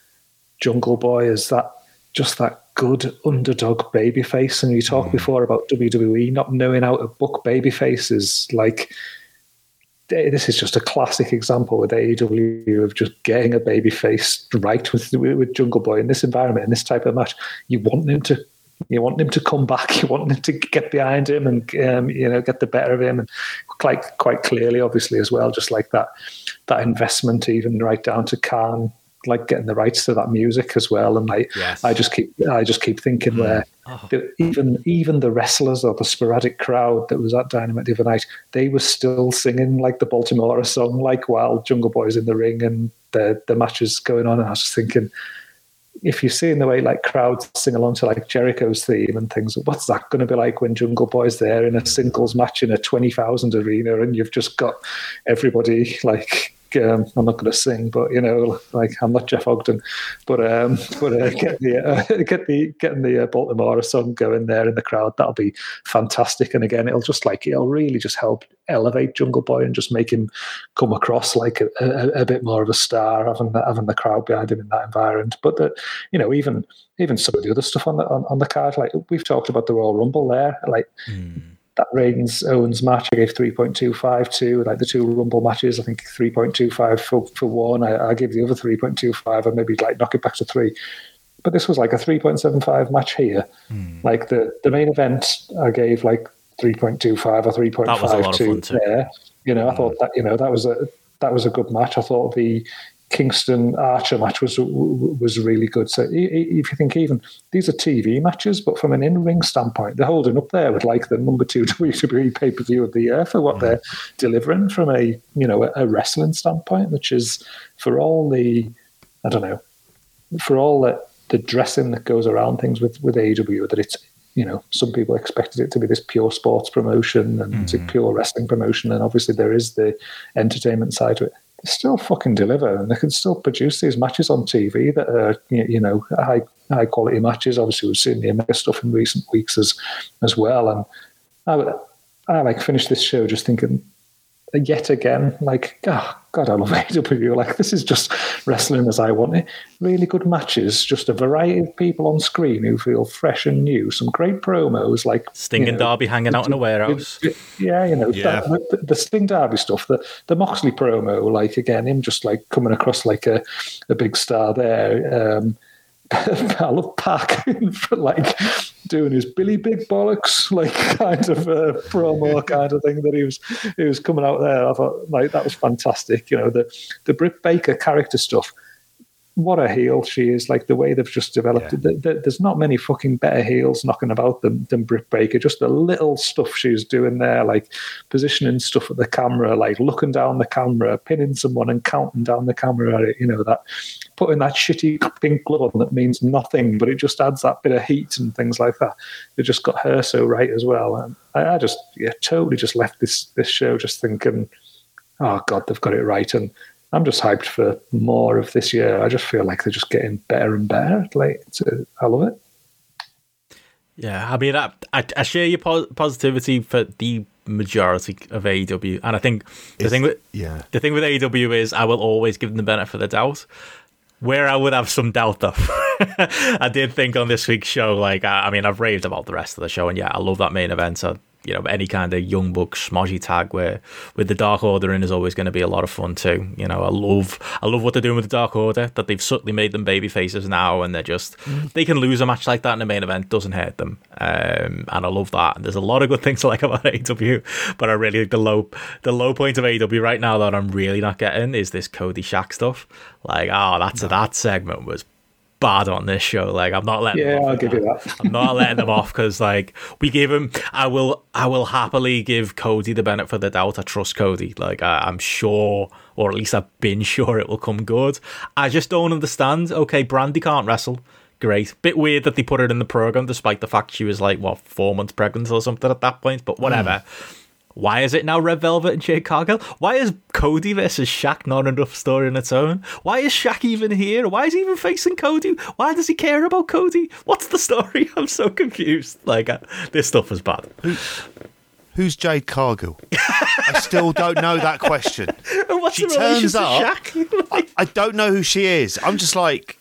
D: Jungle Boy as that just that good underdog babyface. And you talked mm. before about WWE not knowing how to book babyfaces. Like, this is just a classic example with AEW of just getting a babyface right with with Jungle Boy in this environment, in this type of match. You want him to. You want him to come back. You want him to get behind him and um, you know get the better of him, and quite quite clearly, obviously as well. Just like that, that investment, even right down to Khan like getting the rights to that music as well. And like yes. I just keep I just keep thinking mm. where oh. even even the wrestlers or the sporadic crowd that was at Dynamite the other night, they were still singing like the Baltimore song, like while Jungle Boy's in the ring and the the matches going on. And I was just thinking, if you're seeing the way like crowds sing along to like Jericho's theme and things, what's that going to be like when Jungle Boy's there in a singles match in a twenty thousand arena and you've just got everybody like um, I'm not going to sing, but you know, like I'm not Jeff Ogden, but um, but uh, get the uh, get the getting the uh, Baltimore song going there in the crowd, that'll be fantastic. And again, it'll just like it'll really just help elevate Jungle Boy and just make him come across like a, a, a bit more of a star, having the, having the crowd behind him in that environment. But that you know, even even some of the other stuff on the on, on the card, like we've talked about the Royal Rumble there, like. Mm that Reigns Owens match I gave 3.25 to. Like the two Rumble matches, I think 3.25 for, for one. I, I gave the other 3.25 and maybe like knock it back to three. But this was like a 3.75 match here. Mm. Like the, the main event, I gave like 3.25 or 3.52 there. You know, I hmm. thought that, you know, that was a that was a good match. I thought the Kingston Archer match was was really good. So if you think even these are TV matches, but from an in ring standpoint, they're holding up there with like the number two WWE pay per view of the year for what mm-hmm. they're delivering from a you know a wrestling standpoint, which is for all the I don't know, for all the the dressing that goes around things with with AEW, that it's you know some people expected it to be this pure sports promotion and it's a pure wrestling promotion, and obviously there is the entertainment side to it. Still fucking deliver, and they can still produce these matches on TV that are you you know high high quality matches. Obviously, we've seen the Omega stuff in recent weeks as as well, and I I like finished this show just thinking yet again, like, oh, God, I love AEW. Like, this is just wrestling as I want it. Really good matches, just a variety of people on screen who feel fresh and new. Some great promos, like
B: Sting
D: you
B: and
D: know,
B: Darby hanging out in a warehouse.
D: Yeah, you know,
C: Yeah.
D: that- the, the Sting Darby stuff, the, the Moxley promo, like, again, him just like coming across like a, a big star there. Um, I love Pac, like doing his Billy Big Bollocks, like kind of uh, promo kind of thing that he was he was coming out there. I thought like that was fantastic. You know the the Britt Baker character stuff. What a heel she is! Like the way they've just developed
C: Yeah.
D: it. There- there- There's not many fucking better heels knocking about than than Britt Baker. Just the little stuff she's doing there, like positioning stuff at the camera, like looking down the camera, pinning someone and counting down the camera. You know that putting that shitty pink glove on that means nothing, but it just adds that bit of heat and things like that. They just got her so right as well. And I, I just, yeah, totally just left this this show just thinking, oh god, they've got it right. And I'm just hyped for more of this year. I just feel like they're just getting better and better. Like, it's, uh, I love it.
B: Yeah, I mean, I, I, I share your po- positivity for the majority of AEW, and I think the
C: It's-
B: thing with
C: yeah.
B: the thing with AEW is I will always give them the benefit of the doubt. Where I would have some doubt, though, I did think on this week's show, like I, I mean, I've raved about the rest of the show, and yeah, I love that main event. So you know, any kind of young buck smodgy tag where with the Dark Order in is always going to be a lot of fun too. You know, I love I love what they're doing with the Dark Order that they've subtly made them baby faces now, and they're just they can lose a match like that in the main event doesn't hurt them, um, and I love that. And there's a lot of good things to like about AW, but I really think the low the low point of AW right now that I'm really not getting is this Cody Shaq stuff. Like, oh, that's that segment was bad on this show. Like, I'm not letting. them
D: Yeah, I'll give
B: that.
D: you that.
B: I'm not letting them off because like we gave him. I will. I will happily give Cody the benefit of the doubt. I trust Cody. Like I, I'm sure, or at least I've been sure it will come good. I just don't understand. Okay, Brandi can't wrestle. Great. Bit weird that they put her in the program despite the fact she was like what four months pregnant or something at that point. But hmm. whatever. Why is it now Red Velvet and Jade Cargill? Why is Cody versus Shaq not enough story in its own? Why is Shaq even here? Why is he even facing Cody? Why does he care about Cody? What's the story? I'm so confused. Like, uh, this stuff is bad.
C: Who's Jade Cargill? I still don't know that question. She
B: the
C: turns up-
B: Shaq? Like,
C: I don't know who she is. I'm just like,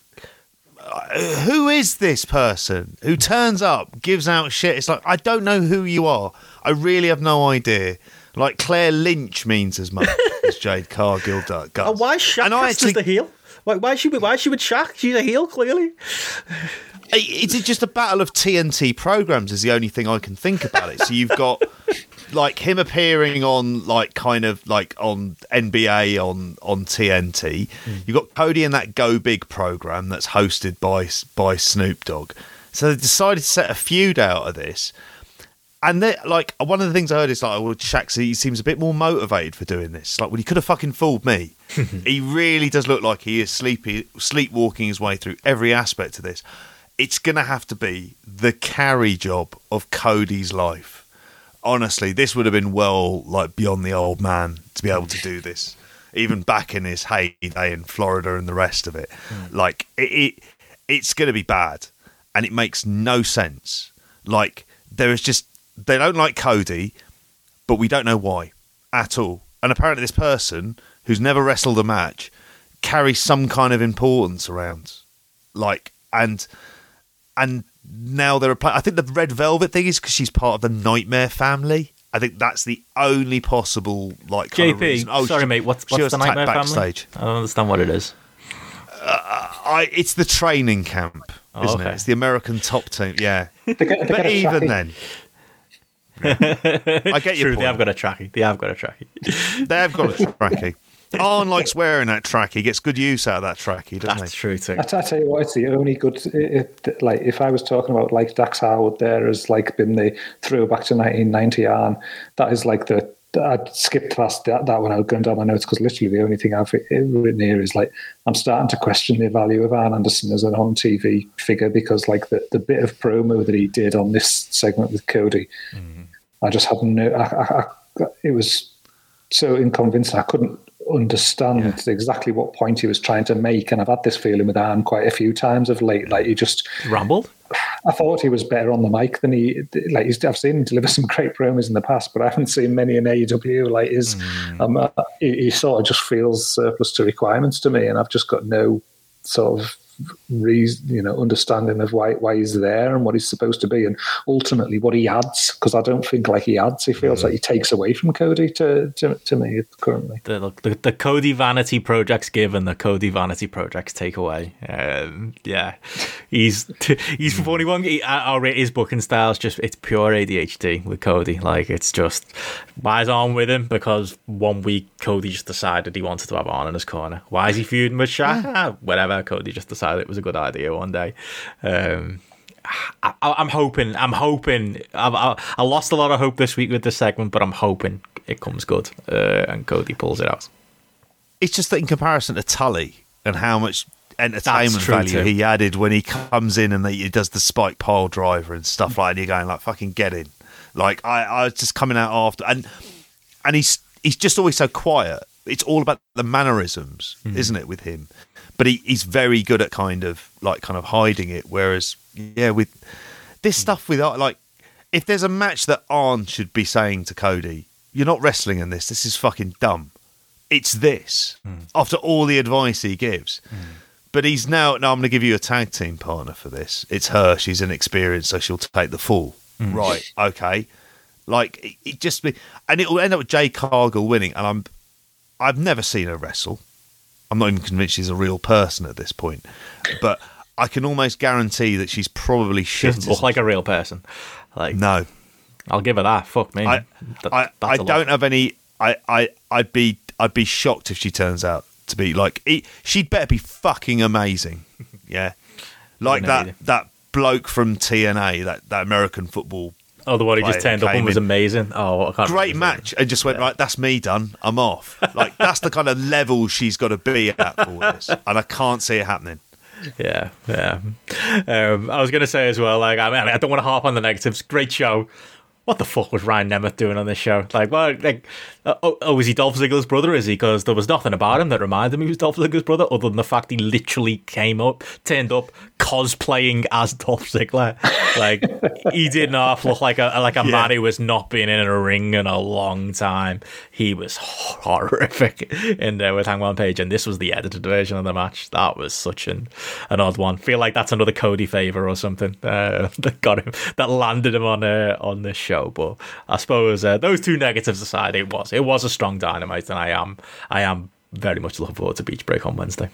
C: uh, who is this person who turns up, gives out shit? It's like, I don't know who you are. I really have no idea. Like, Claire Lynch means as much as Jade Cargill does.
B: and why is Shaq
C: And I
B: cast as
C: actually-
B: the heel? Why, why is she? Why is she with Shaq? She's a heel, clearly.
C: Is it just a battle of TNT programs? Is the only thing I can think about it. So you've got like him appearing on like kind of like on NBA on on TNT. Hmm. You've got Cody in that Go Big program that's hosted by by Snoop Dogg. So they decided to set a feud out of this. And they like one of the things I heard is like, well, Shaq he seems a bit more motivated for doing this. Like, well, he could have fucking fooled me. he really does look like he is sleepy, sleepwalking his way through every aspect of this. It's gonna have to be the carry job of Cody's life. Honestly, this would have been well like beyond the old man to be able to do this, even back in his heyday in Florida and the rest of it. Mm. Like it, it, it's gonna be bad, and it makes no sense. Like there is just they don't like Cody, but we don't know why at all. And apparently, this person who's never wrestled a match carries some kind of importance around, like and and now they're. Pl- I think the Red Velvet thing is because she's part of the Nightmare family. I think that's the only possible like kind of.
B: JP,
C: Oh,
B: sorry,
C: she-
B: mate. What's,
C: she
B: what's
C: was
B: the Nightmare
C: backstage.
B: family? I don't understand what it is.
C: Uh, I, it's the training camp,
B: Oh,
C: isn't
B: okay.
C: it? It's the American top team. Yeah,
D: They get, they
C: but even then, I get your
B: True,
C: point.
B: they have got a tracky. They have got a tracky.
C: They have got a tracky. Arn likes wearing that tracky. He gets good use out of that tracky, doesn't
B: That's
C: he?
B: true too.
D: I t- I tell you what, it's the only good. It, it, like if I was talking about like Dax Harwood, there has like been the throwback to 1990 on. That is like the I'd skipped past that, that when I was going down my notes because literally the only thing I've written here is like I'm starting to question the value of Arn Anderson as an on TV figure because like the, the bit of promo that he did on this segment with Cody, mm-hmm. I just had no. I, I, I, it was so inconvincing. I couldn't understand yeah. exactly what point he was trying to make, and I've had this feeling with Arn quite a few times of late. Like he just
B: rambled.
D: I thought he was better on the mic than he like. He's, I've seen him deliver some great promos in the past, but I haven't seen many in AEW. Like his, mm. um, uh, he, he, sort of just feels surplus to requirements to me, and I've just got no sort of reason, you know, understanding of why why he's there and what he's supposed to be, and ultimately what he adds. Because I don't think like he adds; he feels mm. like he takes away from Cody to to, to me currently.
B: The, the, the Cody vanity projects give and the Cody vanity projects take away. Um, yeah, he's he's funny one. He, I'll rate his booking styles just it's pure ADHD with Cody. Like it's just buys on with him because one week Cody just decided he wanted to have Arn in his corner. Why is he feuding with Shaq? Yeah. Whatever. Cody just decided decided it was a good idea one day. Um, I, am hoping. I'm hoping. I've, I, I, lost a lot of hope this week with this segment, but I'm hoping it comes good uh, and Cody pulls it out.
C: It's just that in comparison to Tully and how much entertainment value too. he added when he comes in and he does the spike pile driver and stuff like that, and you're going like fucking get in. Like I, I was just coming out after and and he's he's just always so quiet. It's all about the mannerisms, mm. isn't it, with him? But he, he's very good at kind of like kind of hiding it. Whereas, yeah, with this stuff with like, if there's a match that Arn should be saying to Cody, "You're not wrestling in this. This is fucking dumb." It's this. Mm. After all the advice he gives. Mm. But he's now, now I'm going to give you a tag team partner for this. It's her. She's inexperienced, so she'll take the fall. Mm. Right. Okay. Like, it, it just be, and it will end up with Jade Cargill winning. And I'm, I've never seen her wrestle. I'm not even convinced she's a real person at this point, but I can almost guarantee that she's probably
B: shit. She doesn't look like a real person. Like
C: no,
B: I'll give her that. Fuck me.
C: I, that, I, I don't have any. I, I, I'd be, I'd be shocked if she turns out to be like. She'd better be fucking amazing. Yeah, like that, that bloke from TNA, that, that American football
B: Oh, the one who just turned up and was in. amazing. Oh,
C: great match, and just went yeah. right. That's me done. I'm off. Like that's the kind of level she's got to be at for this, and I can't see it happening.
B: Yeah, yeah. Um, I was going to say as well, like I mean, I don't want to harp on the negatives. Great show. What the fuck was Ryan Nemeth doing on this show? Like, well, like uh, oh, oh, is he Dolph Ziggler's brother? Is he? Because there was nothing about him that reminded me he was Dolph Ziggler's brother, other than the fact he literally came up, turned up, cosplaying as Dolph Ziggler. Like he did not look like a like a yeah. man who was not been in a ring in a long time. He was horrific in there with Hangman Page, and this was the edited version of the match. That was such an an odd one. Feel like that's another Cody favor or something uh, that got him that landed him on uh, on this show. But I suppose uh, those two negatives aside, it was it was a strong dynamite, and I am I am very much looking forward to Beach Break on Wednesday.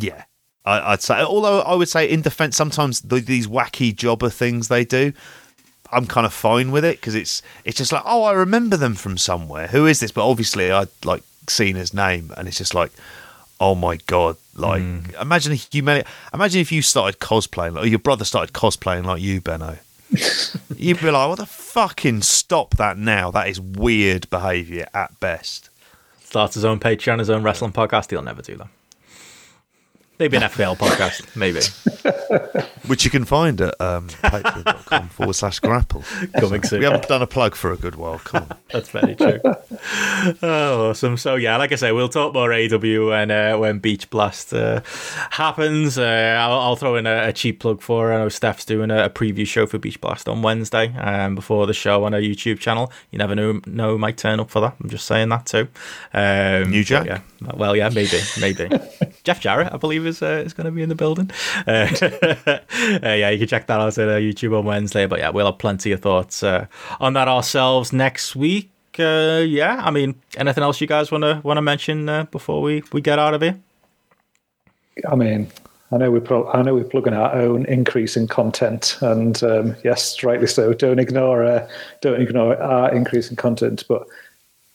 C: Yeah, I, would say. Although I would say, in defence, sometimes the, these wacky jobber things they do, I'm kind of fine with it because it's it's just like, oh, I remember them from somewhere. Who is this? But obviously, I'd like seen his name, and it's just like, oh my god! Like, mm. imagine if you imagine if you started cosplaying, or your brother started cosplaying like you, Benno. You'd be like, what the fucking stop that now? That is weird behaviour at best.
B: Start his own Patreon, his own wrestling podcast. He'll never do that. Maybe an FPL podcast, maybe.
C: Which you can find at um, patreon.com forward slash grapple.
B: Coming soon.
C: We haven't done a plug for a good while. Come on.
B: That's very true. oh, awesome. So, yeah, like I say, we'll talk more AW when, uh, when Beach Blast uh, happens. Uh, I'll, I'll, throw in a, a, cheap plug for I know Steph's doing a, a, preview show for Beach Blast on Wednesday um, before the show on our YouTube channel. You never know, know might turn up for that. I'm just saying that too. Um,
C: New Jack?
B: Yeah. Well, yeah, maybe. Maybe. Jeff Jarrett, I believe is uh, is going to be in the building. Uh, uh, yeah, you can check that out on uh, YouTube on Wednesday. But yeah, we'll have plenty of thoughts uh, on that ourselves next week. Uh, yeah, I mean, anything else you guys want to want to mention before we, we get out of here?
D: I mean, I know we're pro- I know we're plugging our own increase in content, and um, yes, rightly so. Don't ignore don't ignore our increase in content, but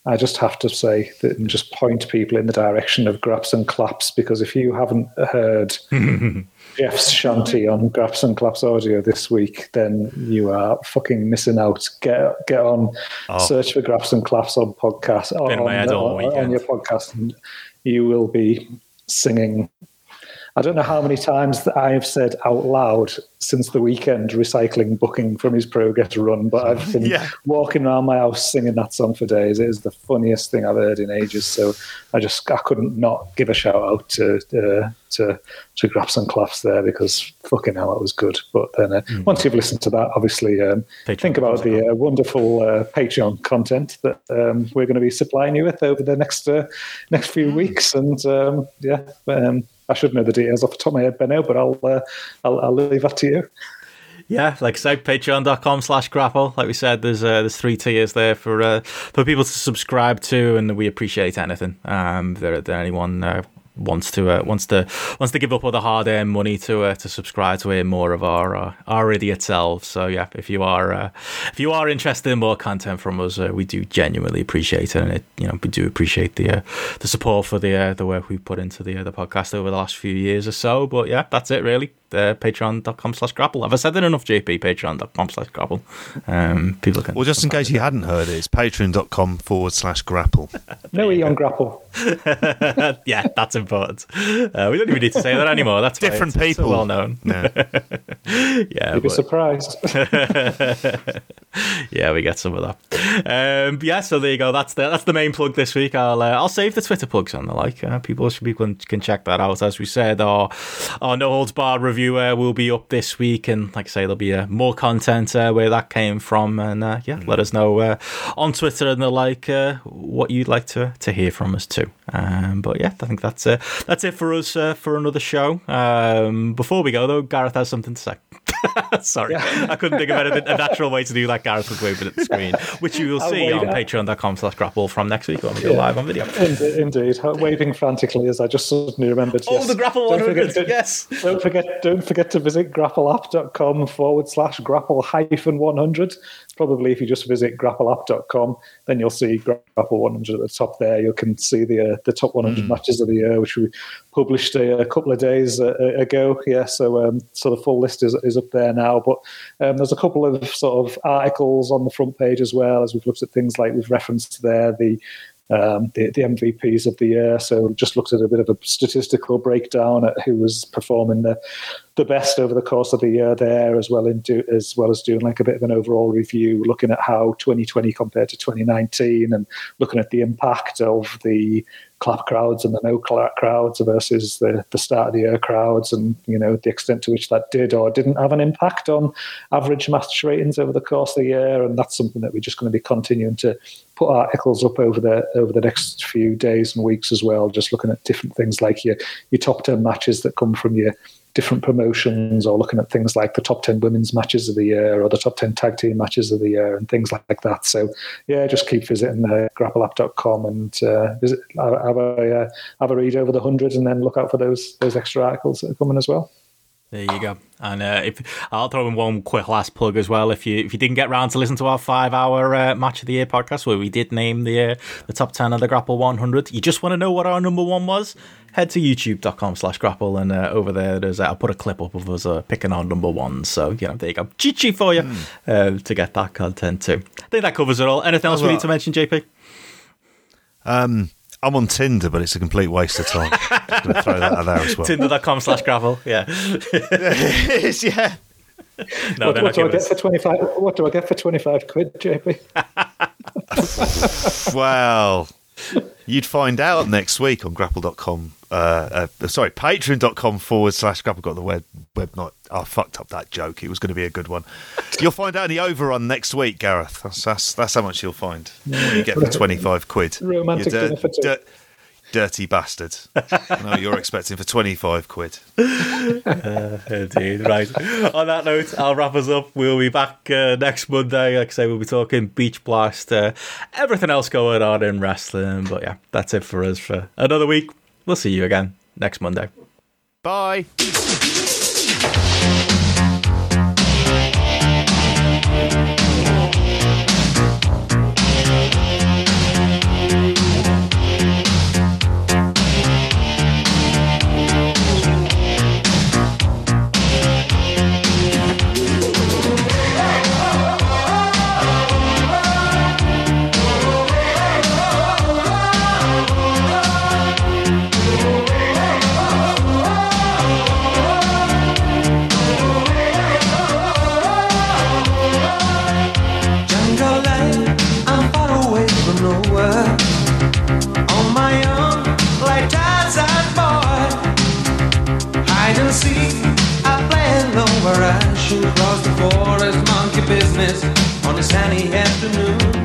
D: I just have to say that and just point people in the direction of Graps and Claps because if you haven't heard Jeff's shanty on Graps and Claps audio this week, then you are fucking missing out. Get get on, search for Graps and Claps on podcast on,
B: Been in my head all
D: on, on your podcast, and you will be singing. I don't know how many times that I have said out loud since the weekend recycling booking from his progress run, but I've been
C: Yeah.
D: walking around my house singing that song for days. It is the funniest thing I've heard in ages. So I just I couldn't not give a shout out to uh, to to Graps and Claps there because fucking hell, it was good. But then uh, once you've listened to that, obviously um, think about the uh, wonderful uh, Patreon content that um, we're going to be supplying you with over the next uh, next few weeks. And um, yeah, um, I should know the details off the top of my head by now, but I'll uh, I'll, I'll leave that to you.
B: Yeah, like I said, patreon.com slash grapple. Like we said, there's uh, there's three tiers there for uh, for people to subscribe to, and we appreciate anything. Um, there, there anyone uh, wants to uh, wants to wants to give up all the hard earned money to uh, to subscribe to hear more of our uh, our idiot selves. So yeah, if you are uh, if you are interested in more content from us, uh, we do genuinely appreciate it, and it you know we do appreciate the uh, the support for the uh, the work we've put into the uh, the podcast over the last few years or so. But yeah, that's it really. Uh, patreon.com slash grapple. Have I said it enough, JP? Patreon.com slash grapple. Um, people can.
C: Well, just in case you hadn't heard it, it's patreon.com forward slash grapple.
D: No E on Grapple.
B: yeah, that's important. Uh, we don't even need to say that anymore. That's
C: Different
B: it's- it's so
C: people.
B: well known.
C: Yeah.
B: Yeah,
D: You'd be surprised.
B: yeah, we get some of that. Um, yeah, so there you go. That's the that's the main plug this week. I'll uh, I'll save the Twitter plugs on the like. Uh, people should people can, can check that out. As we said, our our No Holds Bar review uh, will be up this week, and like I say, there'll be uh, more content uh, where that came from. And uh, yeah, let us know uh, on Twitter and the like uh, what you'd like to to hear from us too. Um, but yeah, I think that's uh, that's it for us uh, for another show. Um, before we go though, Gareth has something to say. Sorry, I couldn't think of anything, a natural way to do that. Gareth was waving at the screen, which you will
D: I'll
B: see on patreon.com slash grapple from next week when we go
D: Yeah.
B: live on video.
D: Indeed, indeed. waving frantically as I just suddenly remembered.
B: Oh,
D: yes.
B: the Grapple
D: Don't
B: 100,
D: forget to-
B: yes.
D: Don't forget, don't forget to visit grappleapp.com forward slash grapple hyphen 100. Probably if you just visit grappleapp.com, then you'll see grapple 100 at the top there. You can see the uh, the top 100 matches of the year, which we published a, a couple of days uh, ago. Yeah, so um, so the full list is, is up there now. But um, there's a couple of sort of articles on the front page as well as we've looked at things like we've referenced there the um, the, the MVPs of the year. So just looked at a bit of a statistical breakdown at who was performing the the best over the course of the year there, as well in do, as well as doing like a bit of an overall review, looking at how 2020 compared to 2019, and looking at the impact of the clap crowds and the no clap crowds versus the, the start of the year crowds, and you know the extent to which that did or didn't have an impact on average match ratings over the course of the year, and that's something that we're just going to be continuing to put articles up over the over the next few days and weeks as well, just looking at different things like your your top ten matches that come from your different promotions or looking at things like the top 10 women's matches of the year or the top 10 tag team matches of the year and things like that so yeah just keep visiting uh, grappleapp.com and uh, visit have a uh, have a read over the 100 and then look out for those those extra articles that are coming as well
B: There you go. And uh, if I'll throw in one quick last plug as well. If you if you didn't get round to listen to our five hour uh, match of the year podcast where we did name the uh, the top ten of the Grapple 100, you just want to know what our number one was. Head to youtube.com slash grapple and uh, over there there's uh, I'll put a clip up of us uh, picking our number one. So you know there you go, Chi for you uh, to get that content too. I think that covers it all. Anything else we
C: well-
B: need to mention, JP?
C: Um, I'm on Tinder, but it's a complete waste of time. Just going to throw that out there as well.
B: Tinder.com slash grapple. Yeah.
C: it is, yeah.
B: No,
D: what, what do I get for 25 what do I get for 25 quid JP
C: Well, you'd find out next week on grapple.com. Uh, uh, sorry, patreon.com forward slash grapple. Got the web, web not. I fucked up that joke. It was going to be a good one. You'll find out in the overrun next week, Gareth. That's, that's, that's how much you'll find. What you get for 25 quid.
D: Romantic
C: You
D: dinner for two.
C: dirty bastard. I know what you're expecting for 25 quid.
B: Indeed, right. On that note, I'll wrap us up. We'll be back uh, next Monday. Like I say, we'll be talking Beach Blast, uh, everything else going on in wrestling. But yeah, that's it for us for another week. We'll see you again next Monday.
C: Bye.
A: On a sunny afternoon.